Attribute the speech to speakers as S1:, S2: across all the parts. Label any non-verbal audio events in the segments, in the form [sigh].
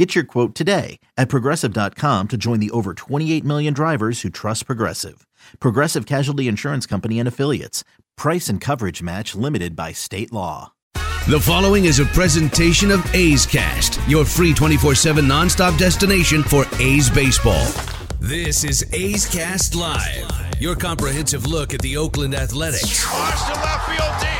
S1: Get your quote today at progressive.com to join the over 28 million drivers who trust Progressive. Progressive Casualty Insurance Company and Affiliates. Price and coverage match limited by state law.
S2: The following is a presentation of A's Cast, your free 24 7 nonstop destination for A's baseball. This is A's Cast Live, your comprehensive look at the Oakland Athletics.
S3: Watch to left field deep.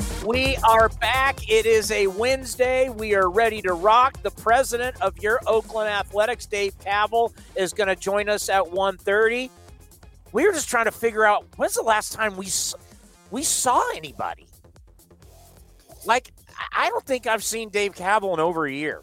S4: We are back. It is a Wednesday. We are ready to rock. The president of your Oakland Athletics, Dave Kaval, is going to join us at 1.30. We were just trying to figure out when's the last time we we saw anybody. Like I- I don't think I've seen Dave Kaval in over a year.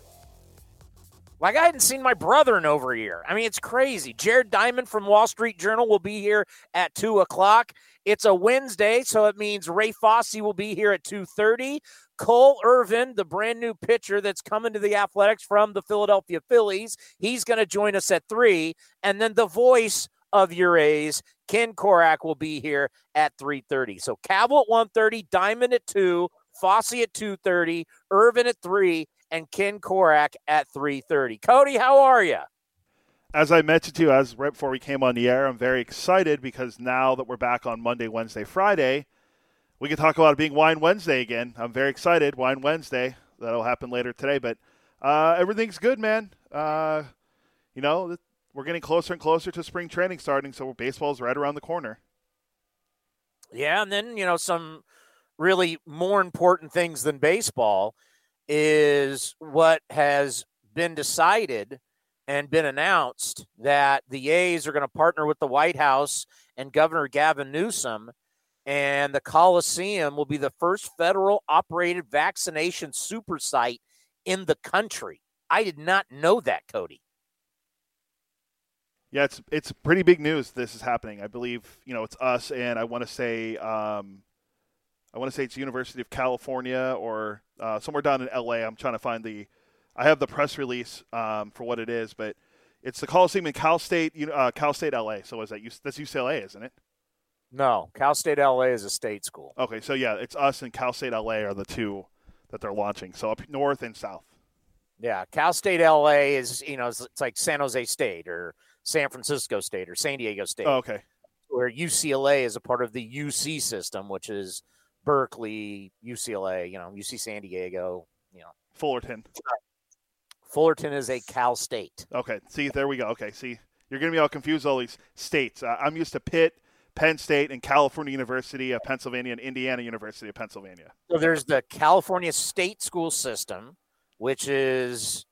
S4: Like I hadn't seen my brother in over a year. I mean, it's crazy. Jared Diamond from Wall Street Journal will be here at two o'clock. It's a Wednesday, so it means Ray Fosse will be here at two thirty. Cole Irvin, the brand new pitcher that's coming to the Athletics from the Philadelphia Phillies, he's going to join us at three, and then the voice of your A's, Ken Korach, will be here at three thirty. So Kaval at one thirty, Diamond at two, Fosse at two thirty, Irvin at three, and Ken Korach at three thirty. Cody, how are you?
S5: As I mentioned to you, as right before we came on the air, I'm very excited because now that we're back on Monday, Wednesday, Friday, we can talk about it being Wine Wednesday again. I'm very excited. Wine Wednesday. That'll happen later today, but uh, everything's good, man. Uh, you know, we're getting closer and closer to spring training starting, so baseball's right around the corner.
S4: Yeah, and then you know some really more important things than baseball is what has been decided and been announced that the A's are going to partner with the White House and Governor Gavin Newsom and the Coliseum will be the first federal operated vaccination super site in the country. I did not know that, Cody.
S5: Yeah, it's it's pretty big news. This is happening. I believe you know it's us, and I want to say um, I want to say it's University of California or uh, somewhere down in LA. I'm trying to find the. I have the press release um, for what it is, but it's the Coliseum in Cal State, uh, Cal State LA. So is that U- that's UCLA, isn't it?
S4: No, Cal State LA is a state school.
S5: Okay, so yeah, it's us and Cal State LA are the two that they're launching. So up north and south.
S4: Yeah, Cal State LA is, you know, it's, it's like San Jose State or San Francisco State or San Diego State,
S5: Oh, okay.
S4: where UCLA is a part of the UC system, which is Berkeley, UCLA, you know, UC San Diego, you know.
S5: Fullerton.
S4: Fullerton is a Cal State.
S5: Okay. See, there we go. Okay. See, you're going to be all confused. All these states. Uh, I'm used to Pitt, Penn State, and California University of Pennsylvania and Indiana University of Pennsylvania.
S4: So there's the California State School System, which is,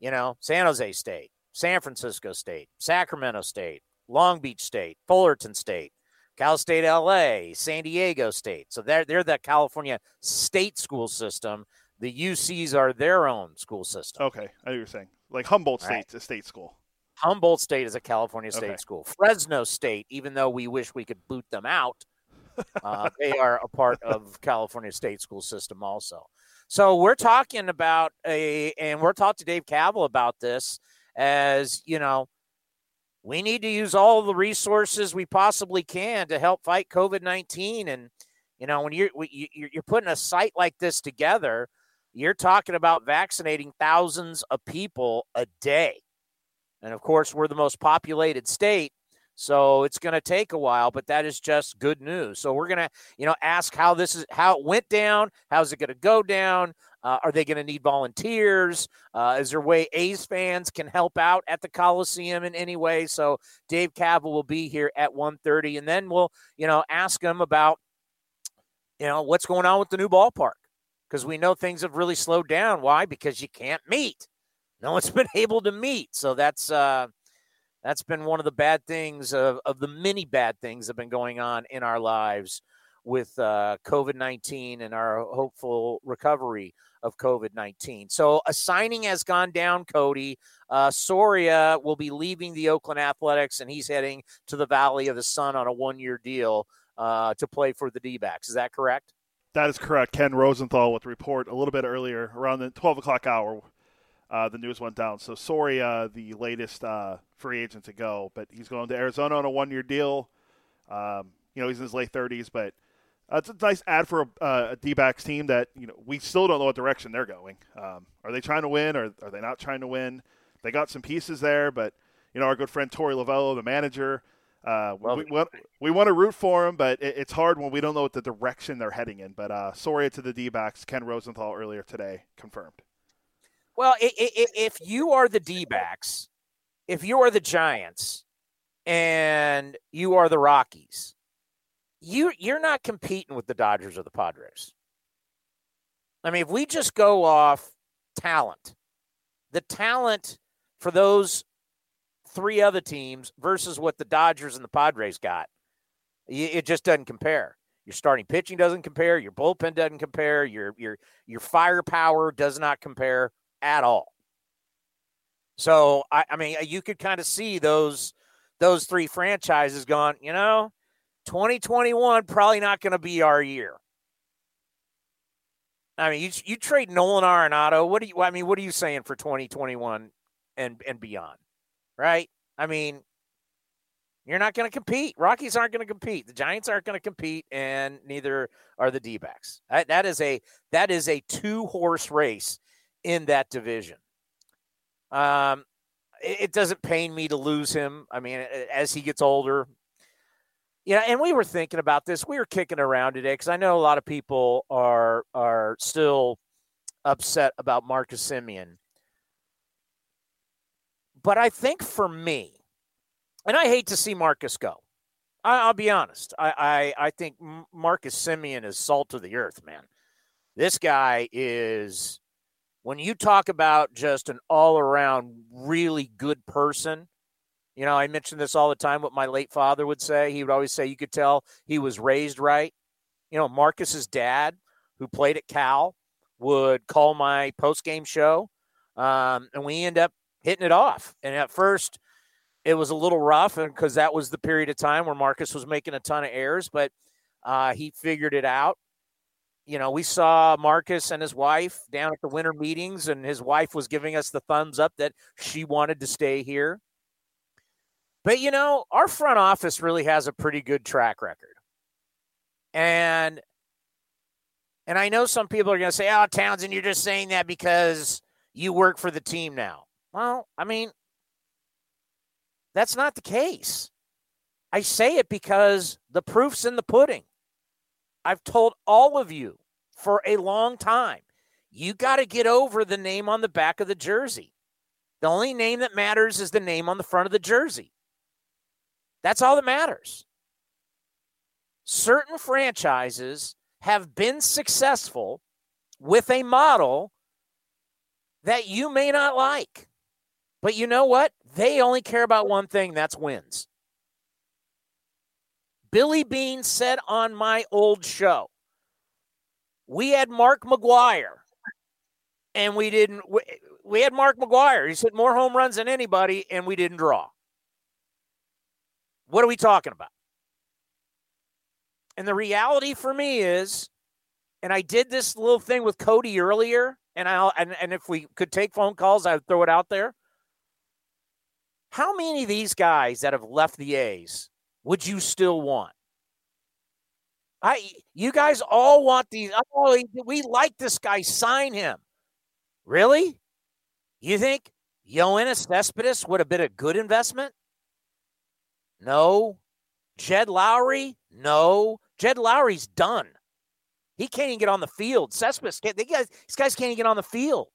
S4: you know, San Jose State, San Francisco State, Sacramento State, Long Beach State, Fullerton State, Cal State LA, San Diego State. So they're they're the California State School System. The UCs are their own school system.
S5: Okay. I know what you're saying. Like Humboldt
S4: All right.
S5: A state school.
S4: Humboldt State is a California State
S5: Okay.
S4: school. Fresno State, even though we wish we could boot them out, uh, [laughs] they are a part of California State school system also. So we're talking about a, and we're talking to Dave Kaval about this as you know, we need to use all the resources we possibly can to help fight COVID nineteen. And you know, when you're when you- you're you're putting a site like this together, you're talking about vaccinating thousands of people a day. And of course, we're the most populated state. So it's going to take a while, but that is just good news. So we're going to, you know, ask how this is how it went down. How's it going to go down? Uh, are they going to need volunteers? Uh, is there a way A's fans can help out at the Coliseum in any way? So Dave Kaval will be here at 1.30, and then we'll, you know, ask him about, you know, what's going on with the new ballpark because we know things have really slowed down. Why? Because you can't meet. No one's [laughs] been able to meet. So that's uh, that's been one of the bad things of, of the many bad things that have been going on in our lives with uh, COVID 19 and our hopeful recovery of COVID 19. So a signing has gone down, Cody. Uh, Soria will be leaving the Oakland Athletics and he's heading to the Valley of the Sun on a one year deal uh, to play for the D backs. Is that correct?
S5: That is correct. Ken Rosenthal with the report a little bit earlier, around the 12 o'clock hour, uh, the news went down. So Soria, the latest uh, free agent to go, but he's going to Arizona on a one-year deal. Um, you know, he's in his late 30s, but uh, it's a nice ad for a, uh, a D-backs team that you know we still don't know what direction they're going. Um, are they trying to win, or are they not trying to win? They got some pieces there, but you know, our good friend Torey Lovullo, the manager. Uh, well, we, we, we, want to root for them, but it, it's hard when we don't know what the direction they're heading in. But uh, Soria to the D-backs, Ken Rosenthal earlier today confirmed.
S4: Well, if you are the D backs, if you are the Giants, and you are the Rockies, you you're not competing with the Dodgers or the Padres. I mean, if we just go off talent, the talent for those three other teams versus what the Dodgers and the Padres got, it just doesn't compare. Your starting pitching doesn't compare. Your bullpen doesn't compare. Your your your firepower does not compare at all. So I, I mean, you could kind of see those those three franchises gone. You know, 2021 probably not going to be our year. I mean, you you trade Nolan Arenado. What do you? I mean, what are you saying for 2021 and and beyond? Right? I mean, you're not going to compete. Rockies aren't going to compete. The Giants aren't going to compete, and neither are the D-backs. That, that is a that is a two horse race in that division. Um, it, it doesn't pain me to lose him. I mean, as he gets older, yeah, and we were thinking about this. We were kicking around today because I know a lot of people are are still upset about Marcus Semien. But I think for me, and I hate to see Marcus go. I, will be honest. I, I I think Marcus Semien is salt of the earth, man. This guy is when you talk about just an all around really good person, you know, I mention this all the time, what my late father would say. He would always say you could tell he was raised right. You know, Marcus's dad, who played at Cal, would call my post game show, um, and we end up hitting it off. And at first, it was a little rough, because that was the period of time where Marcus was making a ton of errors, but uh, he figured it out you know, we saw Marcus and his wife down at the winter meetings, and his wife was giving us the thumbs up that she wanted to stay here. But, you know, our front office really has a pretty good track record. And and I know some people are going to say, "Oh, Townsend, you're just saying that because you work for the team now." Well, I mean, that's not the case. I say it because the proof's in the pudding. I've told all of you for a long time you got to get over the name on the back of the jersey. The only name that matters is the name on the front of the jersey. That's all that matters. Certain franchises have been successful with a model that you may not like. But you know what? They only care about one thing that's wins. Billy Beane said on my old show, we had Mark McGwire and we didn't. We, had Mark McGwire. He's hit more home runs than anybody, and we didn't draw. What are we talking about? And the reality for me is, and I did this little thing with Cody earlier, and I and, and if we could take phone calls, I would throw it out there. How many of these guys that have left the A's would you still want? I, you guys all want these. Oh, we like this guy. Sign him. Really? You think Yoenis Cespedes would have been a good investment? No. Jed Lowrie? No. Jed Lowrie's done. He can't even get on the field. Cespedes, can't, they guys, these guys can't even get on the field.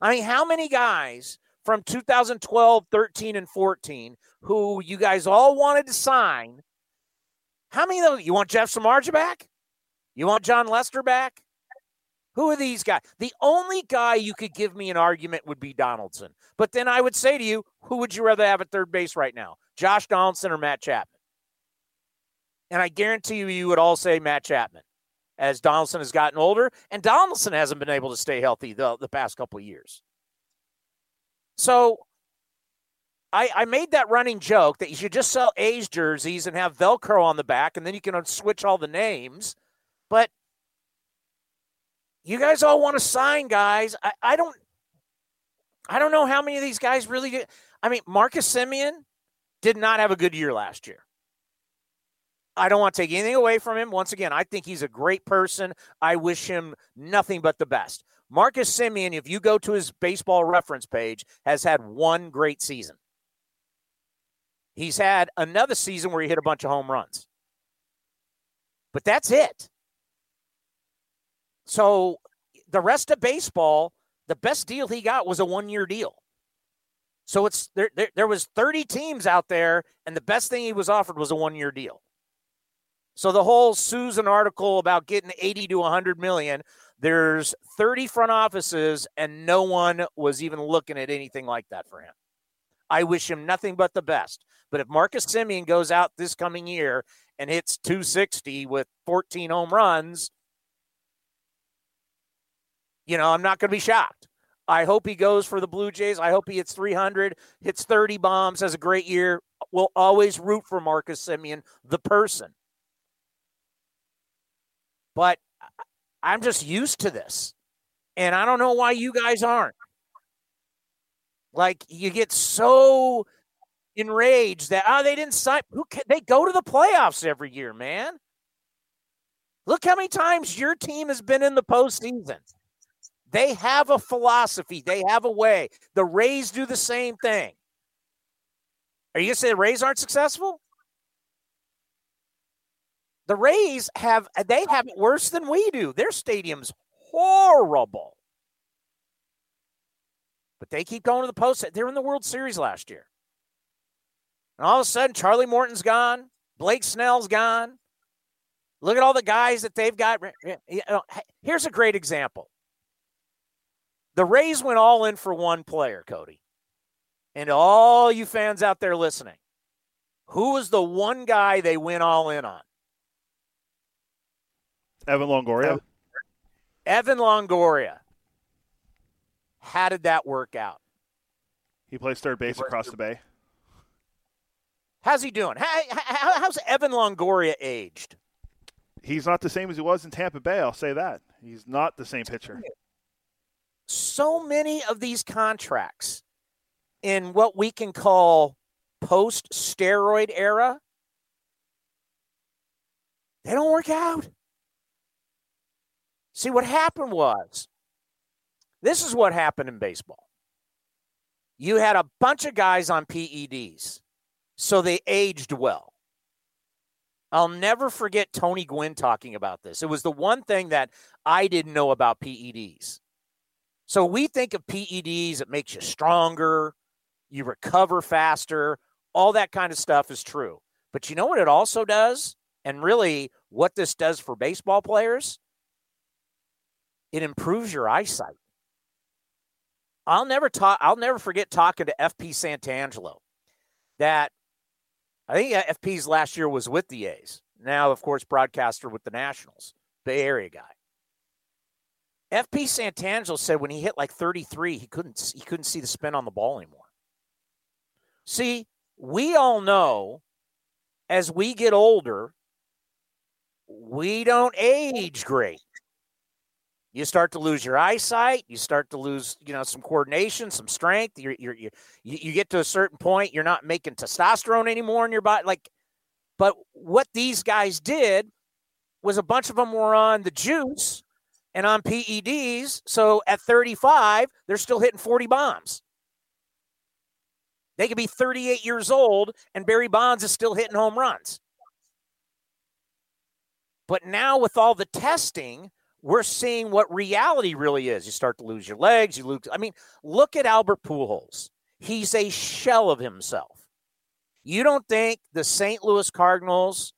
S4: I mean, how many guys from 2012, 13, and 14 who you guys all wanted to sign? How many of those? You want Jeff Samardzija back? You want Jon Lester back? Who are these guys? The only guy you could give me an argument would be Donaldson. But then I would say to you, who would you rather have at third base right now? Josh Donaldson or Matt Chapman? And I guarantee you, you would all say Matt Chapman as Donaldson has gotten older, and Donaldson hasn't been able to stay healthy the, the past couple of years. So I, I made that running joke that you should just sell A's jerseys and have Velcro on the back, and then you can switch all the names. But you guys all want to sign guys. I, I don't I don't know how many of these guys really did. I mean, Marcus Semien did not have a good year last year. I don't want to take anything away from him. Once again, I think he's a great person. I wish him nothing but the best. Marcus Semien, if you go to his baseball reference page, has had one great season. He's had another season where he hit a bunch of home runs. But that's it. So the rest of baseball, the best deal he got was a one-year deal. So it's there, there there was 30 teams out there and the best thing he was offered was a one-year deal. So the whole Susan article about getting 80 to 100 million, there's 30 front offices and no one was even looking at anything like that for him. I wish him nothing but the best. But if Marcus Semien goes out this coming year and hits 260 with 14 home runs, you know, I'm not going to be shocked. I hope he goes for the Blue Jays. I hope he hits 300, hits 30 bombs, has a great year. We'll always root for Marcus Semien, the person. But I'm just used to this. And I don't know why you guys aren't. Like you get so enraged that oh they didn't sign who can, they go to the playoffs every year, man. Look how many times your team has been in the postseason. They have a philosophy, they have a way. The Rays do the same thing. Are you gonna say the Rays aren't successful? The Rays have they have it worse than we do. Their stadium's horrible. But they keep going to the post. They're in the World Series last year. And all of a sudden, Charlie Morton's gone. Blake Snell's gone. Look at all the guys that they've got. Here's a great example. The Rays went all in for one player, Cody. And all you fans out there listening, who was the one guy they went all in on?
S5: Evan Longoria.
S4: Evan Longoria. How did that work out?
S5: He plays third base across the bay.
S4: How's he doing? How, how, how's Evan Longoria aged?
S5: He's not the same as he was in Tampa Bay. I'll say that. He's not the same pitcher.
S4: So many of these contracts in what we can call post steroid era, they don't work out. See, what happened was this is what happened in baseball. You had a bunch of guys on PEDs, so they aged well. I'll never forget Tony Gwynn talking about this. It was the one thing that I didn't know about PEDs. So we think of PEDs, it makes you stronger, you recover faster, all that kind of stuff is true. But you know what it also does? And really, what this does for baseball players? It improves your eyesight. I'll never talk. I'll never forget talking to FP Santangelo. That I think FP's last year was with the A's. Now, of course, broadcaster with the Nationals, Bay Area guy. FP Santangelo said when he hit like 33, he couldn't he couldn't see the spin on the ball anymore. See, we all know as we get older, we don't age great you start to lose your eyesight you start to lose you know some coordination some strength you're, you're, you you get to a certain point you're not making testosterone anymore in your body like but what these guys did was a bunch of them were on the juice and on PEDs so at 35 they're still hitting 40 bombs They could be 38 years old and Barry Bonds is still hitting home runs. But now with all the testing, we're seeing what reality really is. You start to lose your legs, you lose I mean, look at Albert Pujols. He's a shell of himself. You don't think the St. Louis Cardinals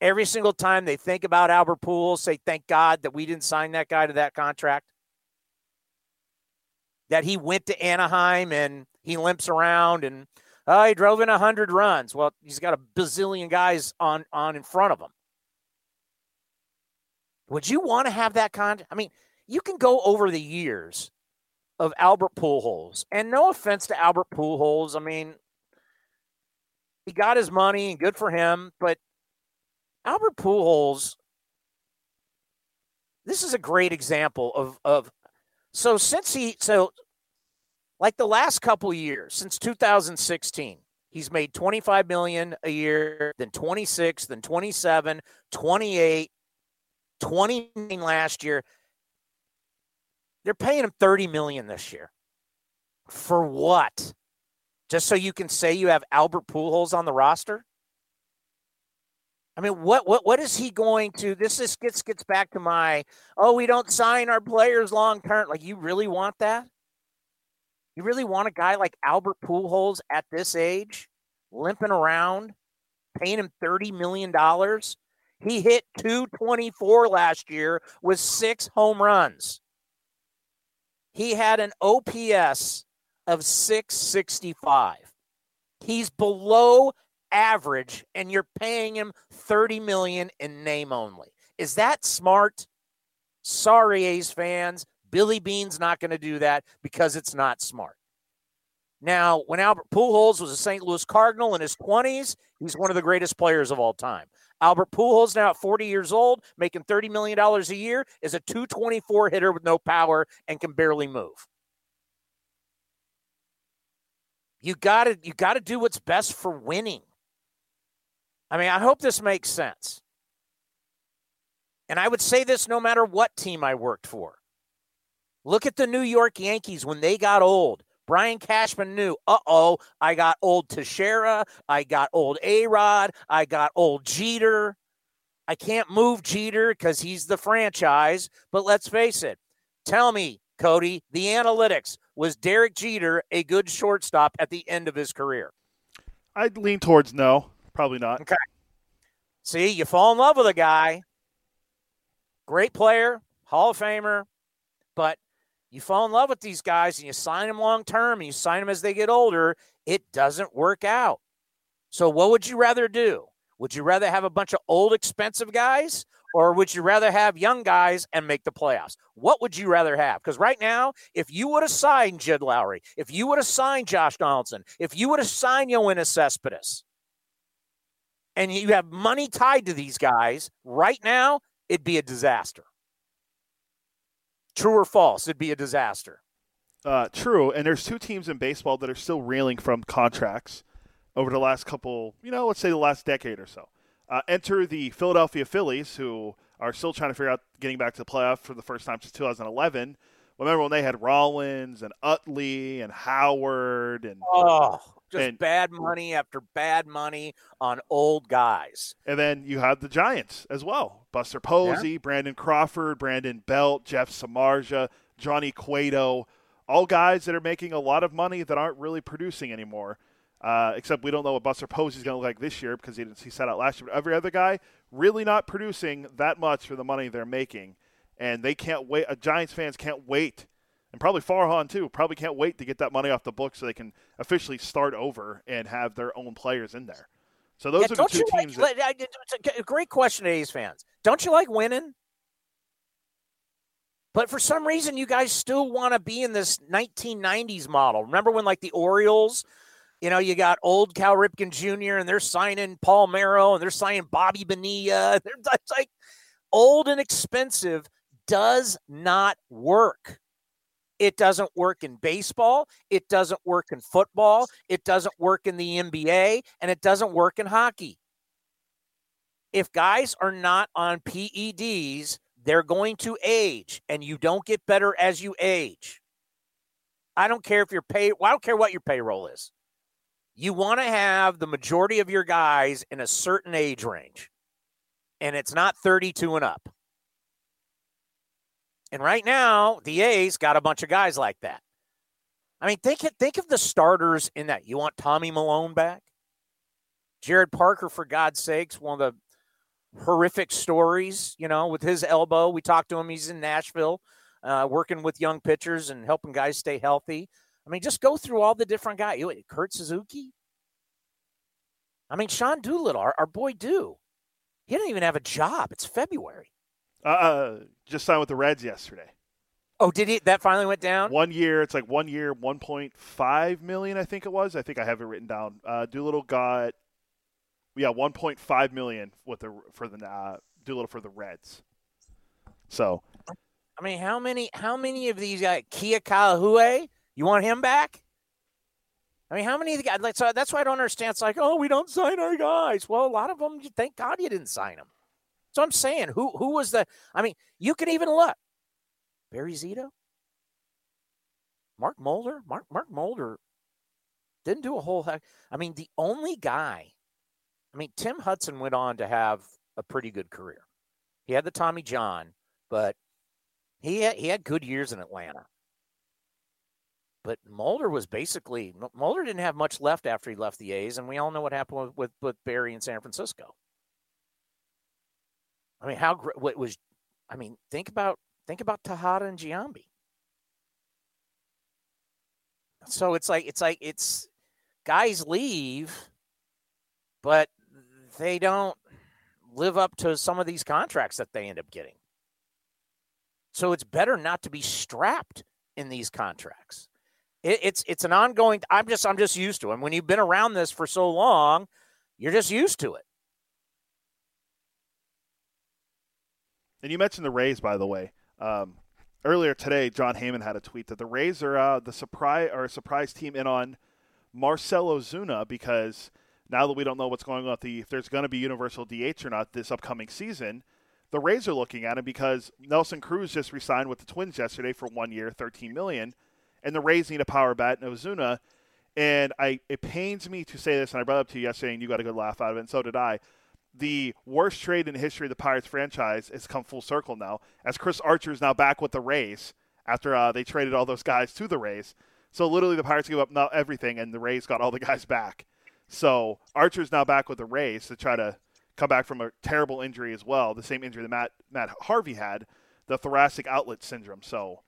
S4: every single time they think about Albert Pujols say thank God that we didn't sign that guy to that contract? That he went to Anaheim and he limps around and oh, he drove in 100 runs. Well, he's got a bazillion guys on on in front of him. Would you want to have that kind? I mean, you can go over the years of Albert Pujols, and no offense to Albert Pujols, I mean, he got his money and good for him, but Albert Pujols, this is a great example of of so since he so like the last couple years since 2016 he's made 25 million a year then 26 then 27 28 29 last year they're paying him 30 million this year for what just so you can say you have albert pujols on the roster I mean, what what what is he going to? This is gets gets back to my oh, we don't sign our players long term. Like, you really want that? You really want a guy like Albert Pujols at this age, limping around, paying him thirty million dollars? He hit two twenty four last year with six home runs. He had an OPS of six sixty five. He's below average and you're paying him 30 million in name only. Is that smart? Sorry, A's fans. Billy Beane's not going to do that because it's not smart. Now, when Albert Pujols was a St. Louis Cardinal in his 20s, he's one of the greatest players of all time. Albert Pujols, now at 40 years old, making $30 million a year, is a 224 hitter with no power and can barely move. You got to you got to do what's best for winning. I mean, I hope this makes sense. And I would say this no matter what team I worked for. Look at the New York Yankees when they got old. Brian Cashman knew, uh oh, I got old Teixeira, I got old A Rod, I got old Jeter. I can't move Jeter because he's the franchise. But let's face it. Tell me, Cody, the analytics was Derek Jeter a good shortstop at the end of his career?
S5: I'd lean towards no. Probably not.
S4: Okay. See, you fall in love with a guy, great player, Hall of Famer, but you fall in love with these guys and you sign them long term and you sign them as they get older, it doesn't work out. So, what would you rather do? Would you rather have a bunch of old, expensive guys, or would you rather have young guys and make the playoffs? What would you rather have? Because right now, if you would have signed Jed Lowrie, if you would have signed Josh Donaldson, if you would have signed Yoenis Cespedes, and you have money tied to these guys right now, it'd be a disaster. True or false? It'd be a disaster.
S5: Uh, true. And there's two teams in baseball that are still reeling from contracts over the last couple, you know, let's say the last decade or so. Uh, enter the Philadelphia Phillies, who are still trying to figure out getting back to the playoff for the first time since 2011. Remember when they had Rollins and Utley and Howard and
S4: oh, just and, bad money after bad money on old guys.
S5: And then you have the Giants as well. Buster Posey, yeah. Brandon Crawford, Brandon Belt, Jeff Samardzija, Johnny Cueto, all guys that are making a lot of money that aren't really producing anymore. Uh, except we don't know what Buster Posey's going to look like this year because he, didn't he sat out last year. But every other guy really not producing that much for the money they're making, and they can't wait. Uh, Giants fans can't wait and probably Farhan too. Probably can't wait to get that money off the book so they can officially start over and have their own players in there. So those yeah, are the two teams.
S4: Like, that, it's a great question to A's fans. Don't you like winning? But for some reason, you guys still want to be in this 1990s model. Remember when, like, the Orioles, you know, you got old Cal Ripken Jr. and they're signing Paul Merrill and they're signing Bobby Bonilla. [laughs] It's like old and expensive does not work. It doesn't work in baseball. It doesn't work in football. It doesn't work in the NBA. And it doesn't work in hockey. If guys are not on PEDs, they're going to age, and you don't get better as you age. I don't care if your pay, well, I don't care what your payroll is. you want to have the majority of your guys in a certain age range, and it's not 32 and up. And right now, the A's got a bunch of guys like that. I mean, think think of the starters in that. You want Tommy Milone back? Jarrod Parker, for God's sakes, one of the horrific stories, you know, with his elbow. We talked to him. He's in Nashville, uh, working with young pitchers and helping guys stay healthy. I mean, just go through all the different guys. Kurt Suzuki. I mean, Sean Doolittle, our, our boy Do. He didn't even have a job. It's February.
S5: Uh, uh, just signed with the Reds yesterday.
S4: Oh, did he? That finally went down.
S5: One year, it's like one year, one point five million. I think it was. I think I have it written down. Uh, Doolittle got, yeah, one point five million with the for the uh, Doolittle for the Reds. So,
S4: I mean, how many? How many of these guys? Kia Kahue, you want him back? I mean, how many of the guys? Like, so that's why I don't understand. It's like, oh, we don't sign our guys. Well, a lot of them, thank God you didn't sign them. So I'm saying, who who was the? I mean, you can even look. Barry Zito, Mark Mulder, Mark Mark Mulder didn't do a whole heck. I mean, the only guy. I mean, Tim Hudson went on to have a pretty good career. He had the Tommy John, but he had, he had good years in Atlanta. But Mulder was basically Mulder didn't have much left after he left the A's, and we all know what happened with with, with Barry in San Francisco. I mean, how great what was? I mean, think about think about Tejada and Giambi. So it's like it's like it's guys leave, but they don't live up to some of these contracts that they end up getting. So it's better not to be strapped in these contracts it, it's it's an ongoing. I'm just I'm just used to it. And when you've been around this for so long, you're just used to it.
S5: And you mentioned the Rays, by the way. Um, earlier today, Jon Heyman had a tweet that the Rays are uh, the surprise or surprise team in on Marcell Ozuna because now that we don't know what's going on with the if there's going to be universal DH or not this upcoming season, the Rays are looking at him because Nelson Cruz just resigned with the Twins yesterday for one year, 13 million and the Rays need a power bat in Ozuna. And I, it pains me to say this, and I brought it up to you yesterday, and you got a good laugh out of it, and so did I. The worst trade in the history of the Pirates franchise has come full circle now, as Chris Archer is now back with the Rays after uh, they traded all those guys to the Rays. So literally, the Pirates gave up now everything, and the Rays got all the [laughs] guys back. So Archer's now back with the Rays to try to come back from a terrible injury as well, the same injury that Matt Matt Harvey had, the thoracic outlet syndrome. So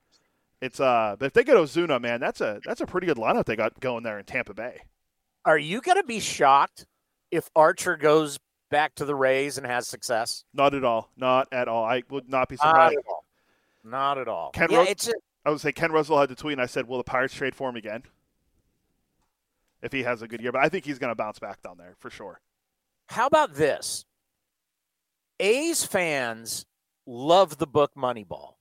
S5: it's uh, but if they get Ozuna, man, that's a that's a pretty good lineup they got going there in Tampa Bay.
S4: Are you to be shocked if Archer goes back to the Rays and has success?
S5: Not at all. Not at all. I would not be surprised.
S4: Not at all. Not at all.
S5: Ken
S4: yeah,
S5: Rose-
S4: it's a,
S5: I would say Ken Russell had to tweet, and I said, "Will the Pirates trade for him again if he has a good year?" But I think he's going to bounce back down there for sure.
S4: How about this? A's fans love the book Moneyball.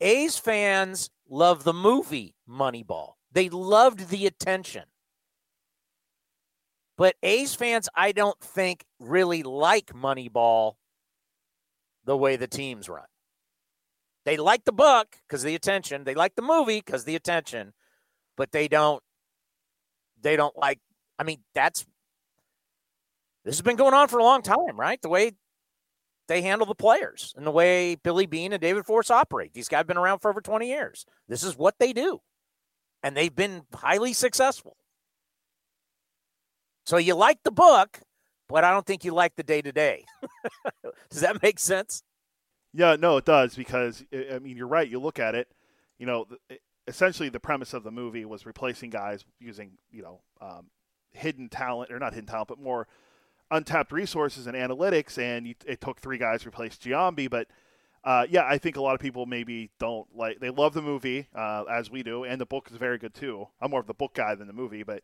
S4: A's fans love the movie Moneyball. They loved the attention. But A's fans, I don't think, really like Moneyball the way the teams run. They like the book because the attention. They like the movie because the attention, but they don't. They don't like. I mean, that's this has been going on for a long time, right? The way they handle the players and the way Billy Beane and David Forst operate. These guys have been around for over 20 years. This is what they do. And they've been highly successful. So you like the book, but I don't think you like the day to day. Does that make sense?
S5: Yeah, no, it does because I mean you're right. You look at it, you know, essentially the premise of the movie was replacing guys using you know um, hidden talent or not hidden talent, but more untapped resources and analytics, and it took three guys to replace Giambi. But uh, yeah, I think a lot of people maybe don't like. They love the movie uh, as we do, and the book is very good too. I'm more of the book guy than the movie, but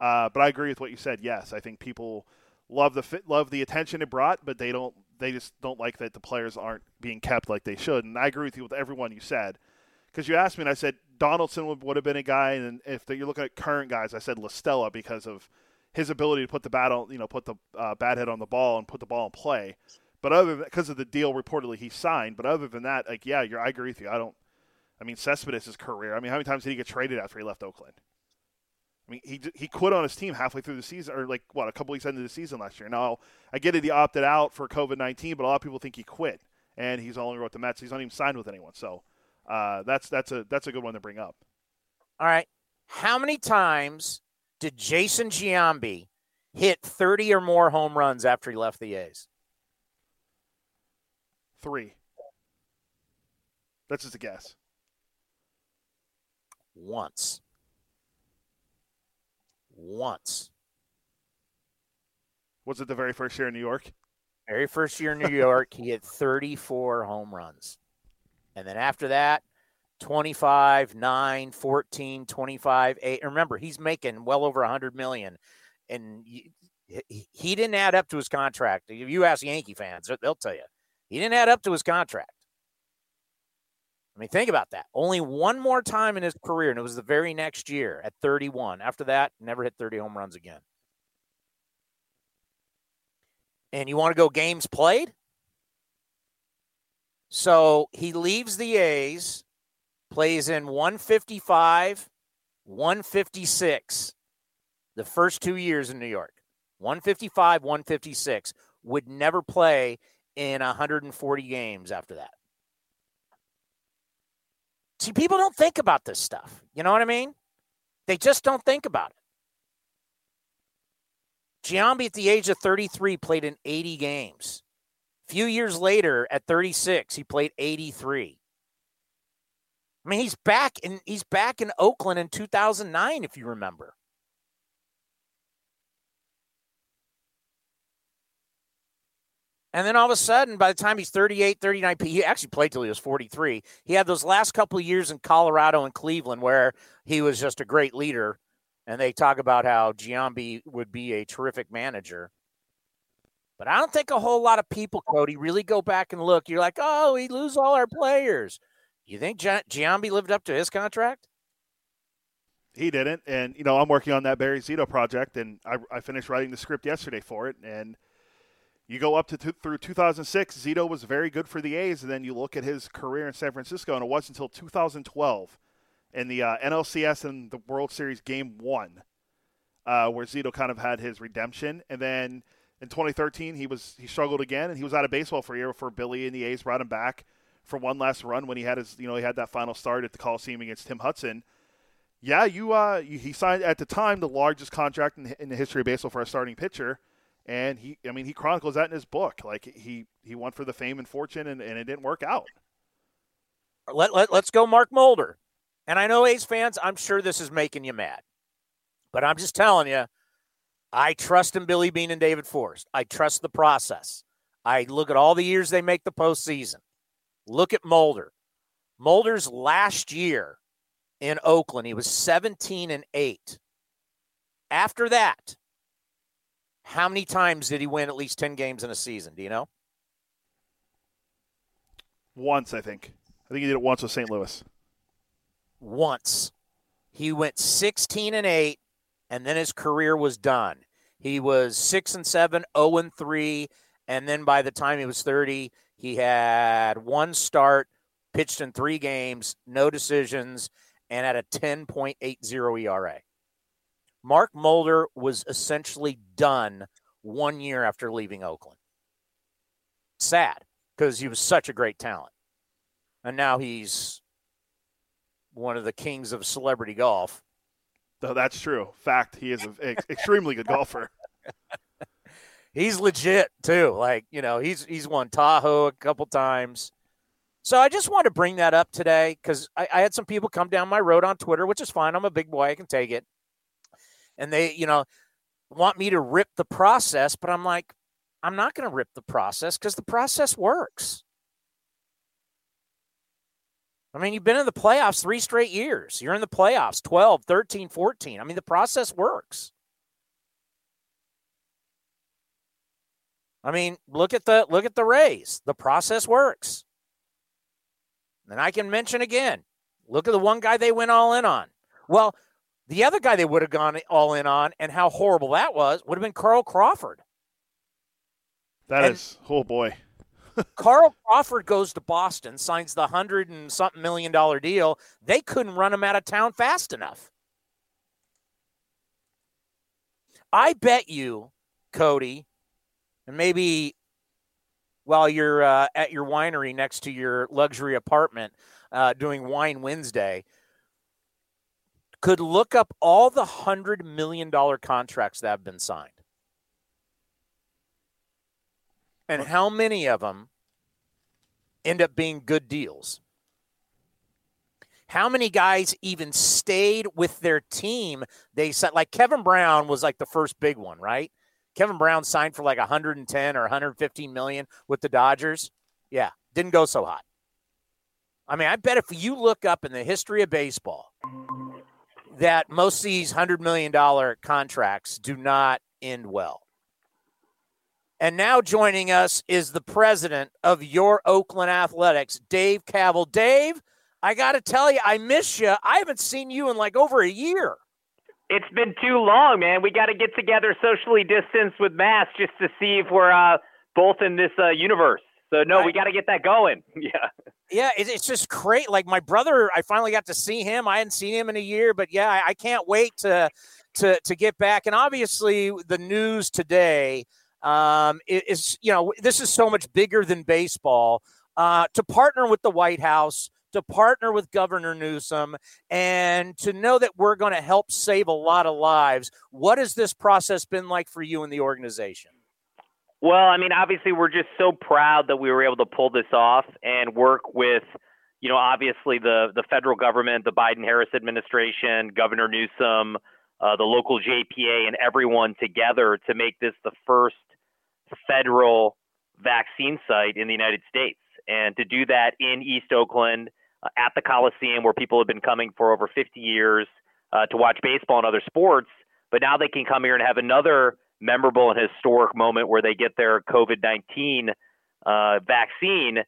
S5: uh, but I agree with what you said. Yes, I think people love the fit, love the attention it brought, but they don't. They just don't like that the players aren't being kept like they should. And I agree with you with everyone you said. Because you asked me, and I said Donaldson would, would have been a guy, and if you're looking at current guys, I said Listella because of his ability to put the bat on, you know, put the uh, bat head on the ball and put the ball in play. But other because of the deal reportedly he signed, but other than that, like yeah, you're, I agree with you. I don't. I mean, Cespedes' career. I mean, how many times did he get traded after he left Oakland? I mean, he he quit on his team halfway through the season, or like what a couple weeks into the season last year. Now I get it, he opted out for COVID nineteen, but a lot of people think he quit, and he's only with the Mets. He's not even signed with anyone, so uh, that's that's a that's a good one to bring up.
S4: All right, how many times did Jason Giambi hit thirty or more home runs after he left the A's?
S5: Three. That's just a guess.
S4: Once once.
S5: Was it the very first year in New York?
S4: Very first year in New York, he hit 34 home runs. And then after that, 25, 9, 14, 25, 8. Remember, he's making well over 100 million. And he didn't add up to his contract. If you ask Yankee fans, they'll tell you. He didn't add up to his contract. I mean, think about that. Only one more time in his career, and it was the very next year at 31. After that, never hit 30 home runs again. And you want to go games played? So he leaves the A's, plays in 155, 156 the first two years in New York. 155, 156. Would never play in 140 games after that. See, people don't think about this stuff. You know what I mean? They just don't think about it. Giambi, at the age of 33, played in 80 games. A few years later, at 36, he played 83. I mean, he's back in he's back in Oakland in 2009, if you remember. And then all of a sudden, by the time he's 38, 39, he actually played till he was 43. He had those last couple of years in Colorado and Cleveland where he was just a great leader. And they talk about how Giambi would be a terrific manager. But I don't think a whole lot of people, Cody, really go back and look. You're like, oh, we lose all our players. You think Giambi lived up to his contract?
S5: He didn't. And, you know, I'm working on that Barry Zito project, and I, I finished writing the script yesterday for it. And you go up to t- through 2006, Zito was very good for the A's, and then you look at his career in San Francisco, and it wasn't until 2012 in the uh, NLCS and the World Series Game One uh, where Zito kind of had his redemption, and then in 2013 he was he struggled again, and he was out of baseball for a year before Billy and the A's brought him back for one last run when he had his you know he had that final start at the Coliseum against Tim Hudson. Yeah, you uh, he signed at the time the largest contract in, in the history of baseball for a starting pitcher and he I mean he chronicles that in his book. Like he he went for the fame and fortune and, and it didn't work out.
S4: Let, let let's go Mark Mulder. And I know A's fans, I'm sure this is making you mad. But I'm just telling you, I trust in Billy Beane and David Forst. I trust the process. I look at all the years they make the postseason. Look at Mulder. Mulder's last year in Oakland, he was 17 and 8. After that, how many times did he win at least 10 games in a season? Do you know?
S5: Once, I think. I think he did it once with St. Louis.
S4: Once. He went 16 and 8 and then his career was done. He was 6 and 7, 0 and 3, and then by the time he was 30, he had one start, pitched in 3 games, no decisions, and at a 10.80 ERA. Mark Mulder was essentially done one year after leaving Oakland. Sad because he was such a great talent. And now he's one of the kings of celebrity golf.
S5: No, that's true. Fact, he is an extremely good golfer. [laughs] [laughs]
S4: he's legit too. Like you know, he's he's won Tahoe a couple times. So I just want to bring that up today because I, I, had some people come down my road on Twitter, which is fine. I'm a big boy; I can take it and they, you know, want me to rip the process, but I'm like, I'm not going to rip the process because the process works. I mean, you've been in the playoffs three straight years. You're in the playoffs 12, 13, 14. I mean, the process works. I mean, look at the look at the Rays. The process works. And I can mention again, look at the one guy they went all in on. Well, the other guy they would have gone all in on and how horrible that was would have been Carl Crawford.
S5: That and is, oh boy. [laughs]
S4: Carl Crawford goes to Boston, signs the hundred and something million dollar deal. They couldn't run him out of town fast enough. I bet you, Cody, and maybe while you're uh, at your winery next to your luxury apartment uh, doing Wine Wednesday, could look up all the hundred million dollar contracts that have been signed and how many of them end up being good deals. How many guys even stayed with their team? They said, like Kevin Brown was like the first big one, right? Kevin Brown signed for like 110 or 115 million with the Dodgers. Yeah, didn't go so hot. I mean, I bet if you look up in the history of baseball that most of these $100 million contracts do not end well. And now joining us is the president of your Oakland Athletics, Dave Kaval. Dave, I got to tell you, I miss you. I haven't seen you in like over a year.
S6: It's been too long, man. We got to get together socially distanced with masks just to see if we're uh, both in this uh, universe. So no, we got to get that going. [laughs] yeah.
S4: Yeah, it's just great. Like my brother, I finally got to see him. I hadn't seen him in a year, but yeah, I can't wait to to to get back. And obviously, the news today um, is you know this is so much bigger than baseball. Uh, to partner with the White House, to partner with Governor Newsom, and to know that we're going to help save a lot of lives. What has this process been like for you and the organization?
S6: Well, I mean, obviously, we're just so proud that we were able to pull this off and work with, you know, obviously the the federal government, the Biden Harris administration, Governor Newsom, uh, the local JPA, and everyone together to make this the first federal vaccine site in the United States. And to do that in East Oakland uh, at the Coliseum, where people have been coming for over 50 years uh, to watch baseball and other sports, but now they can come here and have another memorable and historic moment where they get their COVID 19 uh, vaccine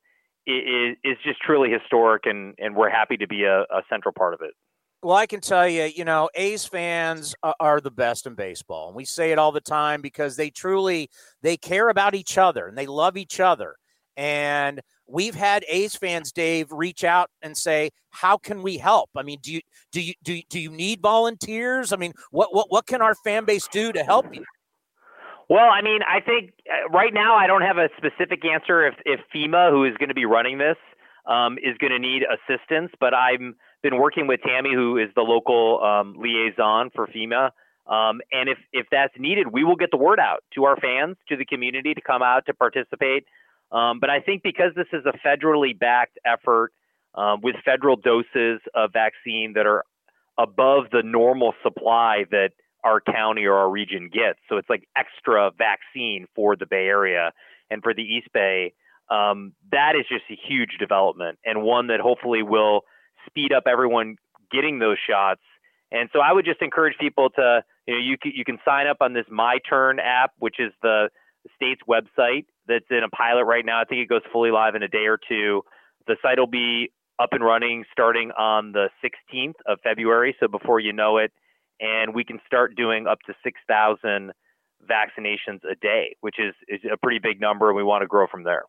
S6: is, is just truly historic, and, and we're happy to be a, a central part of it.
S4: Well, I can tell you, you know, A's fans are the best in baseball. And we say it all the time because they truly they care about each other and they love each other. And we've had A's fans, Dave, reach out and say, "How can we help?" I mean, do you do you do you, do you need volunteers? I mean, what what what can our fan base do to help you?
S6: Well, I mean, I think uh, right now I don't have a specific answer if if FEMA, who is going to be running this, um, is going to need assistance, but I've been working with Tammy, who is the local um, liaison for FEMA. Um, and if, if that's needed, we will get the word out to our fans, to the community to come out to participate. Um, but I think because this is a federally backed effort um, with federal doses of vaccine that are above the normal supply that our county or our region gets, so it's like extra vaccine for the Bay Area and for the East Bay. Um, that is just a huge development and one that hopefully will speed up everyone getting those shots. And so I would just encourage people to, you know, you you can sign up on this My Turn app, which is the state's website that's in a pilot right now. I think it goes fully live in a day or two. The site will be up and running starting on the 16th of February. So before you know it, and we can start doing up to 6,000 vaccinations a day, which is, is a pretty big number, and we want to grow from there.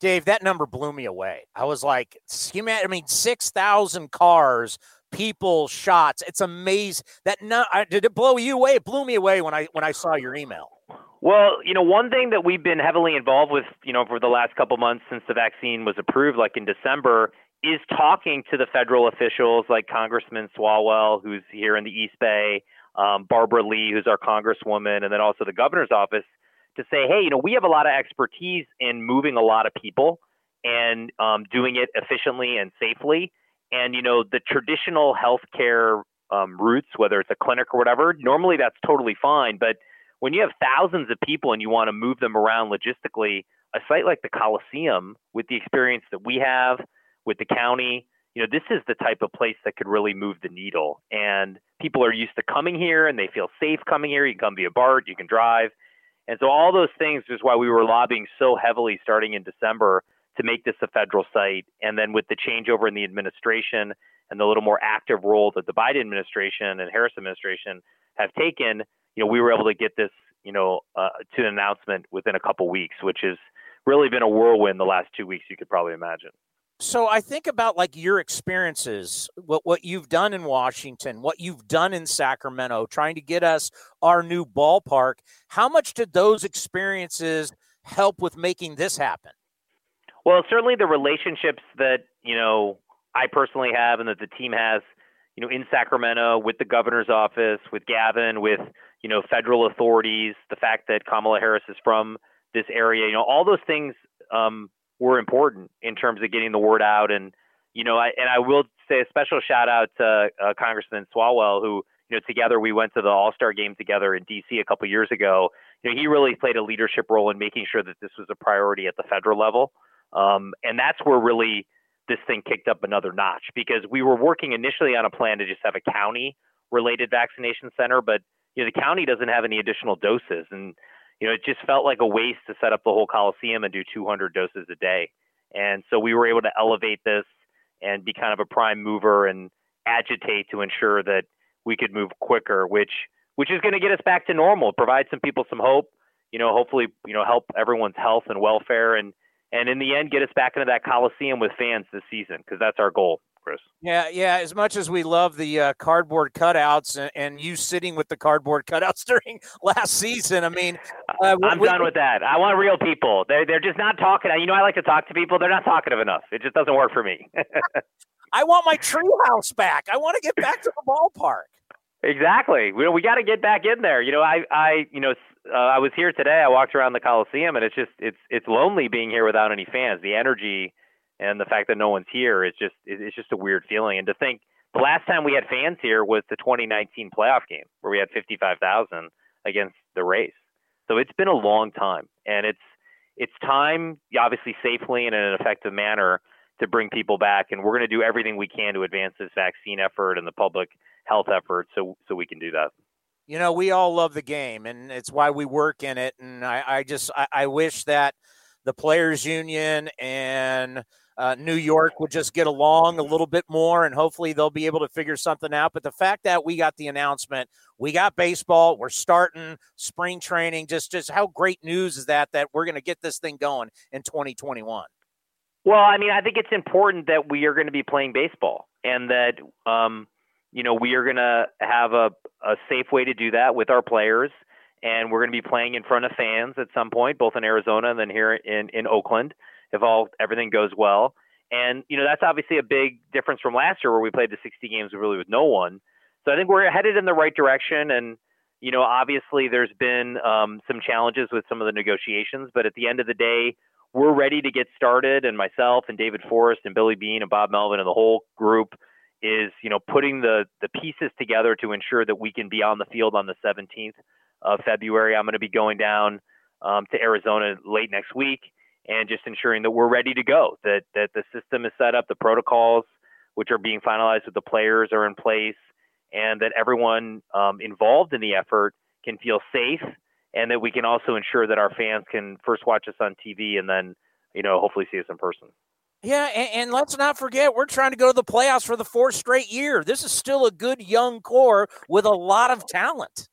S4: Dave, that number blew me away. I was like, I mean, 6,000 cars, people, shots. It's amazing. That no, did it blow you away? It blew me away when I when I saw your email.
S6: Well, you know, one thing that we've been heavily involved with, you know, for the last couple months since the vaccine was approved, like in December, is talking to the federal officials like Congressman Swalwell, who's here in the East Bay, um, Barbara Lee, who's our congresswoman, and then also the governor's office to say, hey, you know, we have a lot of expertise in moving a lot of people and um, doing it efficiently and safely. And, you know, the traditional healthcare um, routes, whether it's a clinic or whatever, normally that's totally fine. But when you have thousands of people and you want to move them around logistically, a site like the Coliseum, with the experience that we have with the county, you know, this is the type of place that could really move the needle. And people are used to coming here and they feel safe coming here. You can come via BART, you can drive. And so all those things is why we were lobbying so heavily starting in December to make this a federal site. And then with the changeover in the administration and the little more active role that the Biden administration and Harris administration have taken, you know, we were able to get this, you know, uh, to an announcement within a couple weeks, which has really been a whirlwind the last two weeks. You could probably imagine.
S4: So I think about like your experiences, what what you've done in Washington, what you've done in Sacramento, trying to get us our new ballpark. How much did those experiences help with making this happen?
S6: Well, certainly the relationships that you know I personally have and that the team has, you know, in Sacramento with the governor's office, with Gavin, with you know federal authorities, the fact that Kamala Harris is from this area, you know, all those things um, were important in terms of getting the word out. And you know, I and I will say a special shout out to uh, Congressman Swalwell, who you know together we went to the All Star game together in D.C. a couple years ago. You know, he really played a leadership role in making sure that this was a priority at the federal level, um, and that's where really this thing kicked up another notch because we were working initially on a plan to just have a county related vaccination center, but you know the county doesn't have any additional doses and you know, it just felt like a waste to set up the whole Coliseum and do 200 doses a day. And so we were able to elevate this and be kind of a prime mover and agitate to ensure that we could move quicker, which which is going to get us back to normal, provide some people some hope, you know, hopefully, you know, help everyone's health and welfare and and in the end get us back into that Coliseum with fans this season because that's our goal. Chris.
S4: Yeah, yeah. As much as we love the uh, cardboard cutouts and, and, you sitting with the cardboard cutouts [laughs] during last season, I mean,
S6: uh, I'm we, done with that. I want real people. They're they're just not talking. You know, I like to talk to people. They're not talkative enough. It just doesn't work for me. [laughs]
S4: I want my [laughs] treehouse back. I want to get back to the ballpark.
S6: Exactly. We we got to get back in there. You know, I I you know uh, I was here today. I walked around the Coliseum, and it's just it's it's lonely being here without any fans. The energy and the fact that no one's here is just it's just a weird feeling. And to think the last time we had fans here was the 2019 playoff game where we had 55,000 against the Rays. So it's been a long time, and it's it's time, obviously safely and in an effective manner, to bring people back. And we're going to do everything we can to advance this vaccine effort and the public health effort, so so we can do that.
S4: You know, we all love the game, and it's why we work in it. And I, I just I, I wish that the players' union and uh, New York would just get along a little bit more, and hopefully they'll be able to figure something out. But the fact that we got the announcement, we got baseball, we're starting spring training. Just, just how great news is that that we're going to get this thing going in 2021.
S6: Well, I mean, I think it's important that we are going to be playing baseball, and that um, you know we are going to have a, a safe way to do that with our players, and we're going to be playing in front of fans at some point, both in Arizona and then here in in Oakland if all everything goes well. And you know that's obviously a big difference from last year where we played the 60 games really with no one. So I think we're headed in the right direction. And you know obviously there's been um, some challenges with some of the negotiations, but at the end of the day, we're ready to get started. And myself and David Forst and Billy Beane and Bob Melvin and the whole group is you know putting the the pieces together to ensure that we can be on the field on the 17th of February. I'm going to be going down um, to Arizona late next week and just ensuring that we're ready to go, that that the system is set up, the protocols which are being finalized with the players are in place, and that everyone um, involved in the effort can feel safe, and that we can also ensure that our fans can first watch us on TV and then, you know, hopefully see us in person.
S4: Yeah, and, and, let's not forget, we're trying to go to the playoffs for the fourth straight year. This is still a good young core with a lot of talent.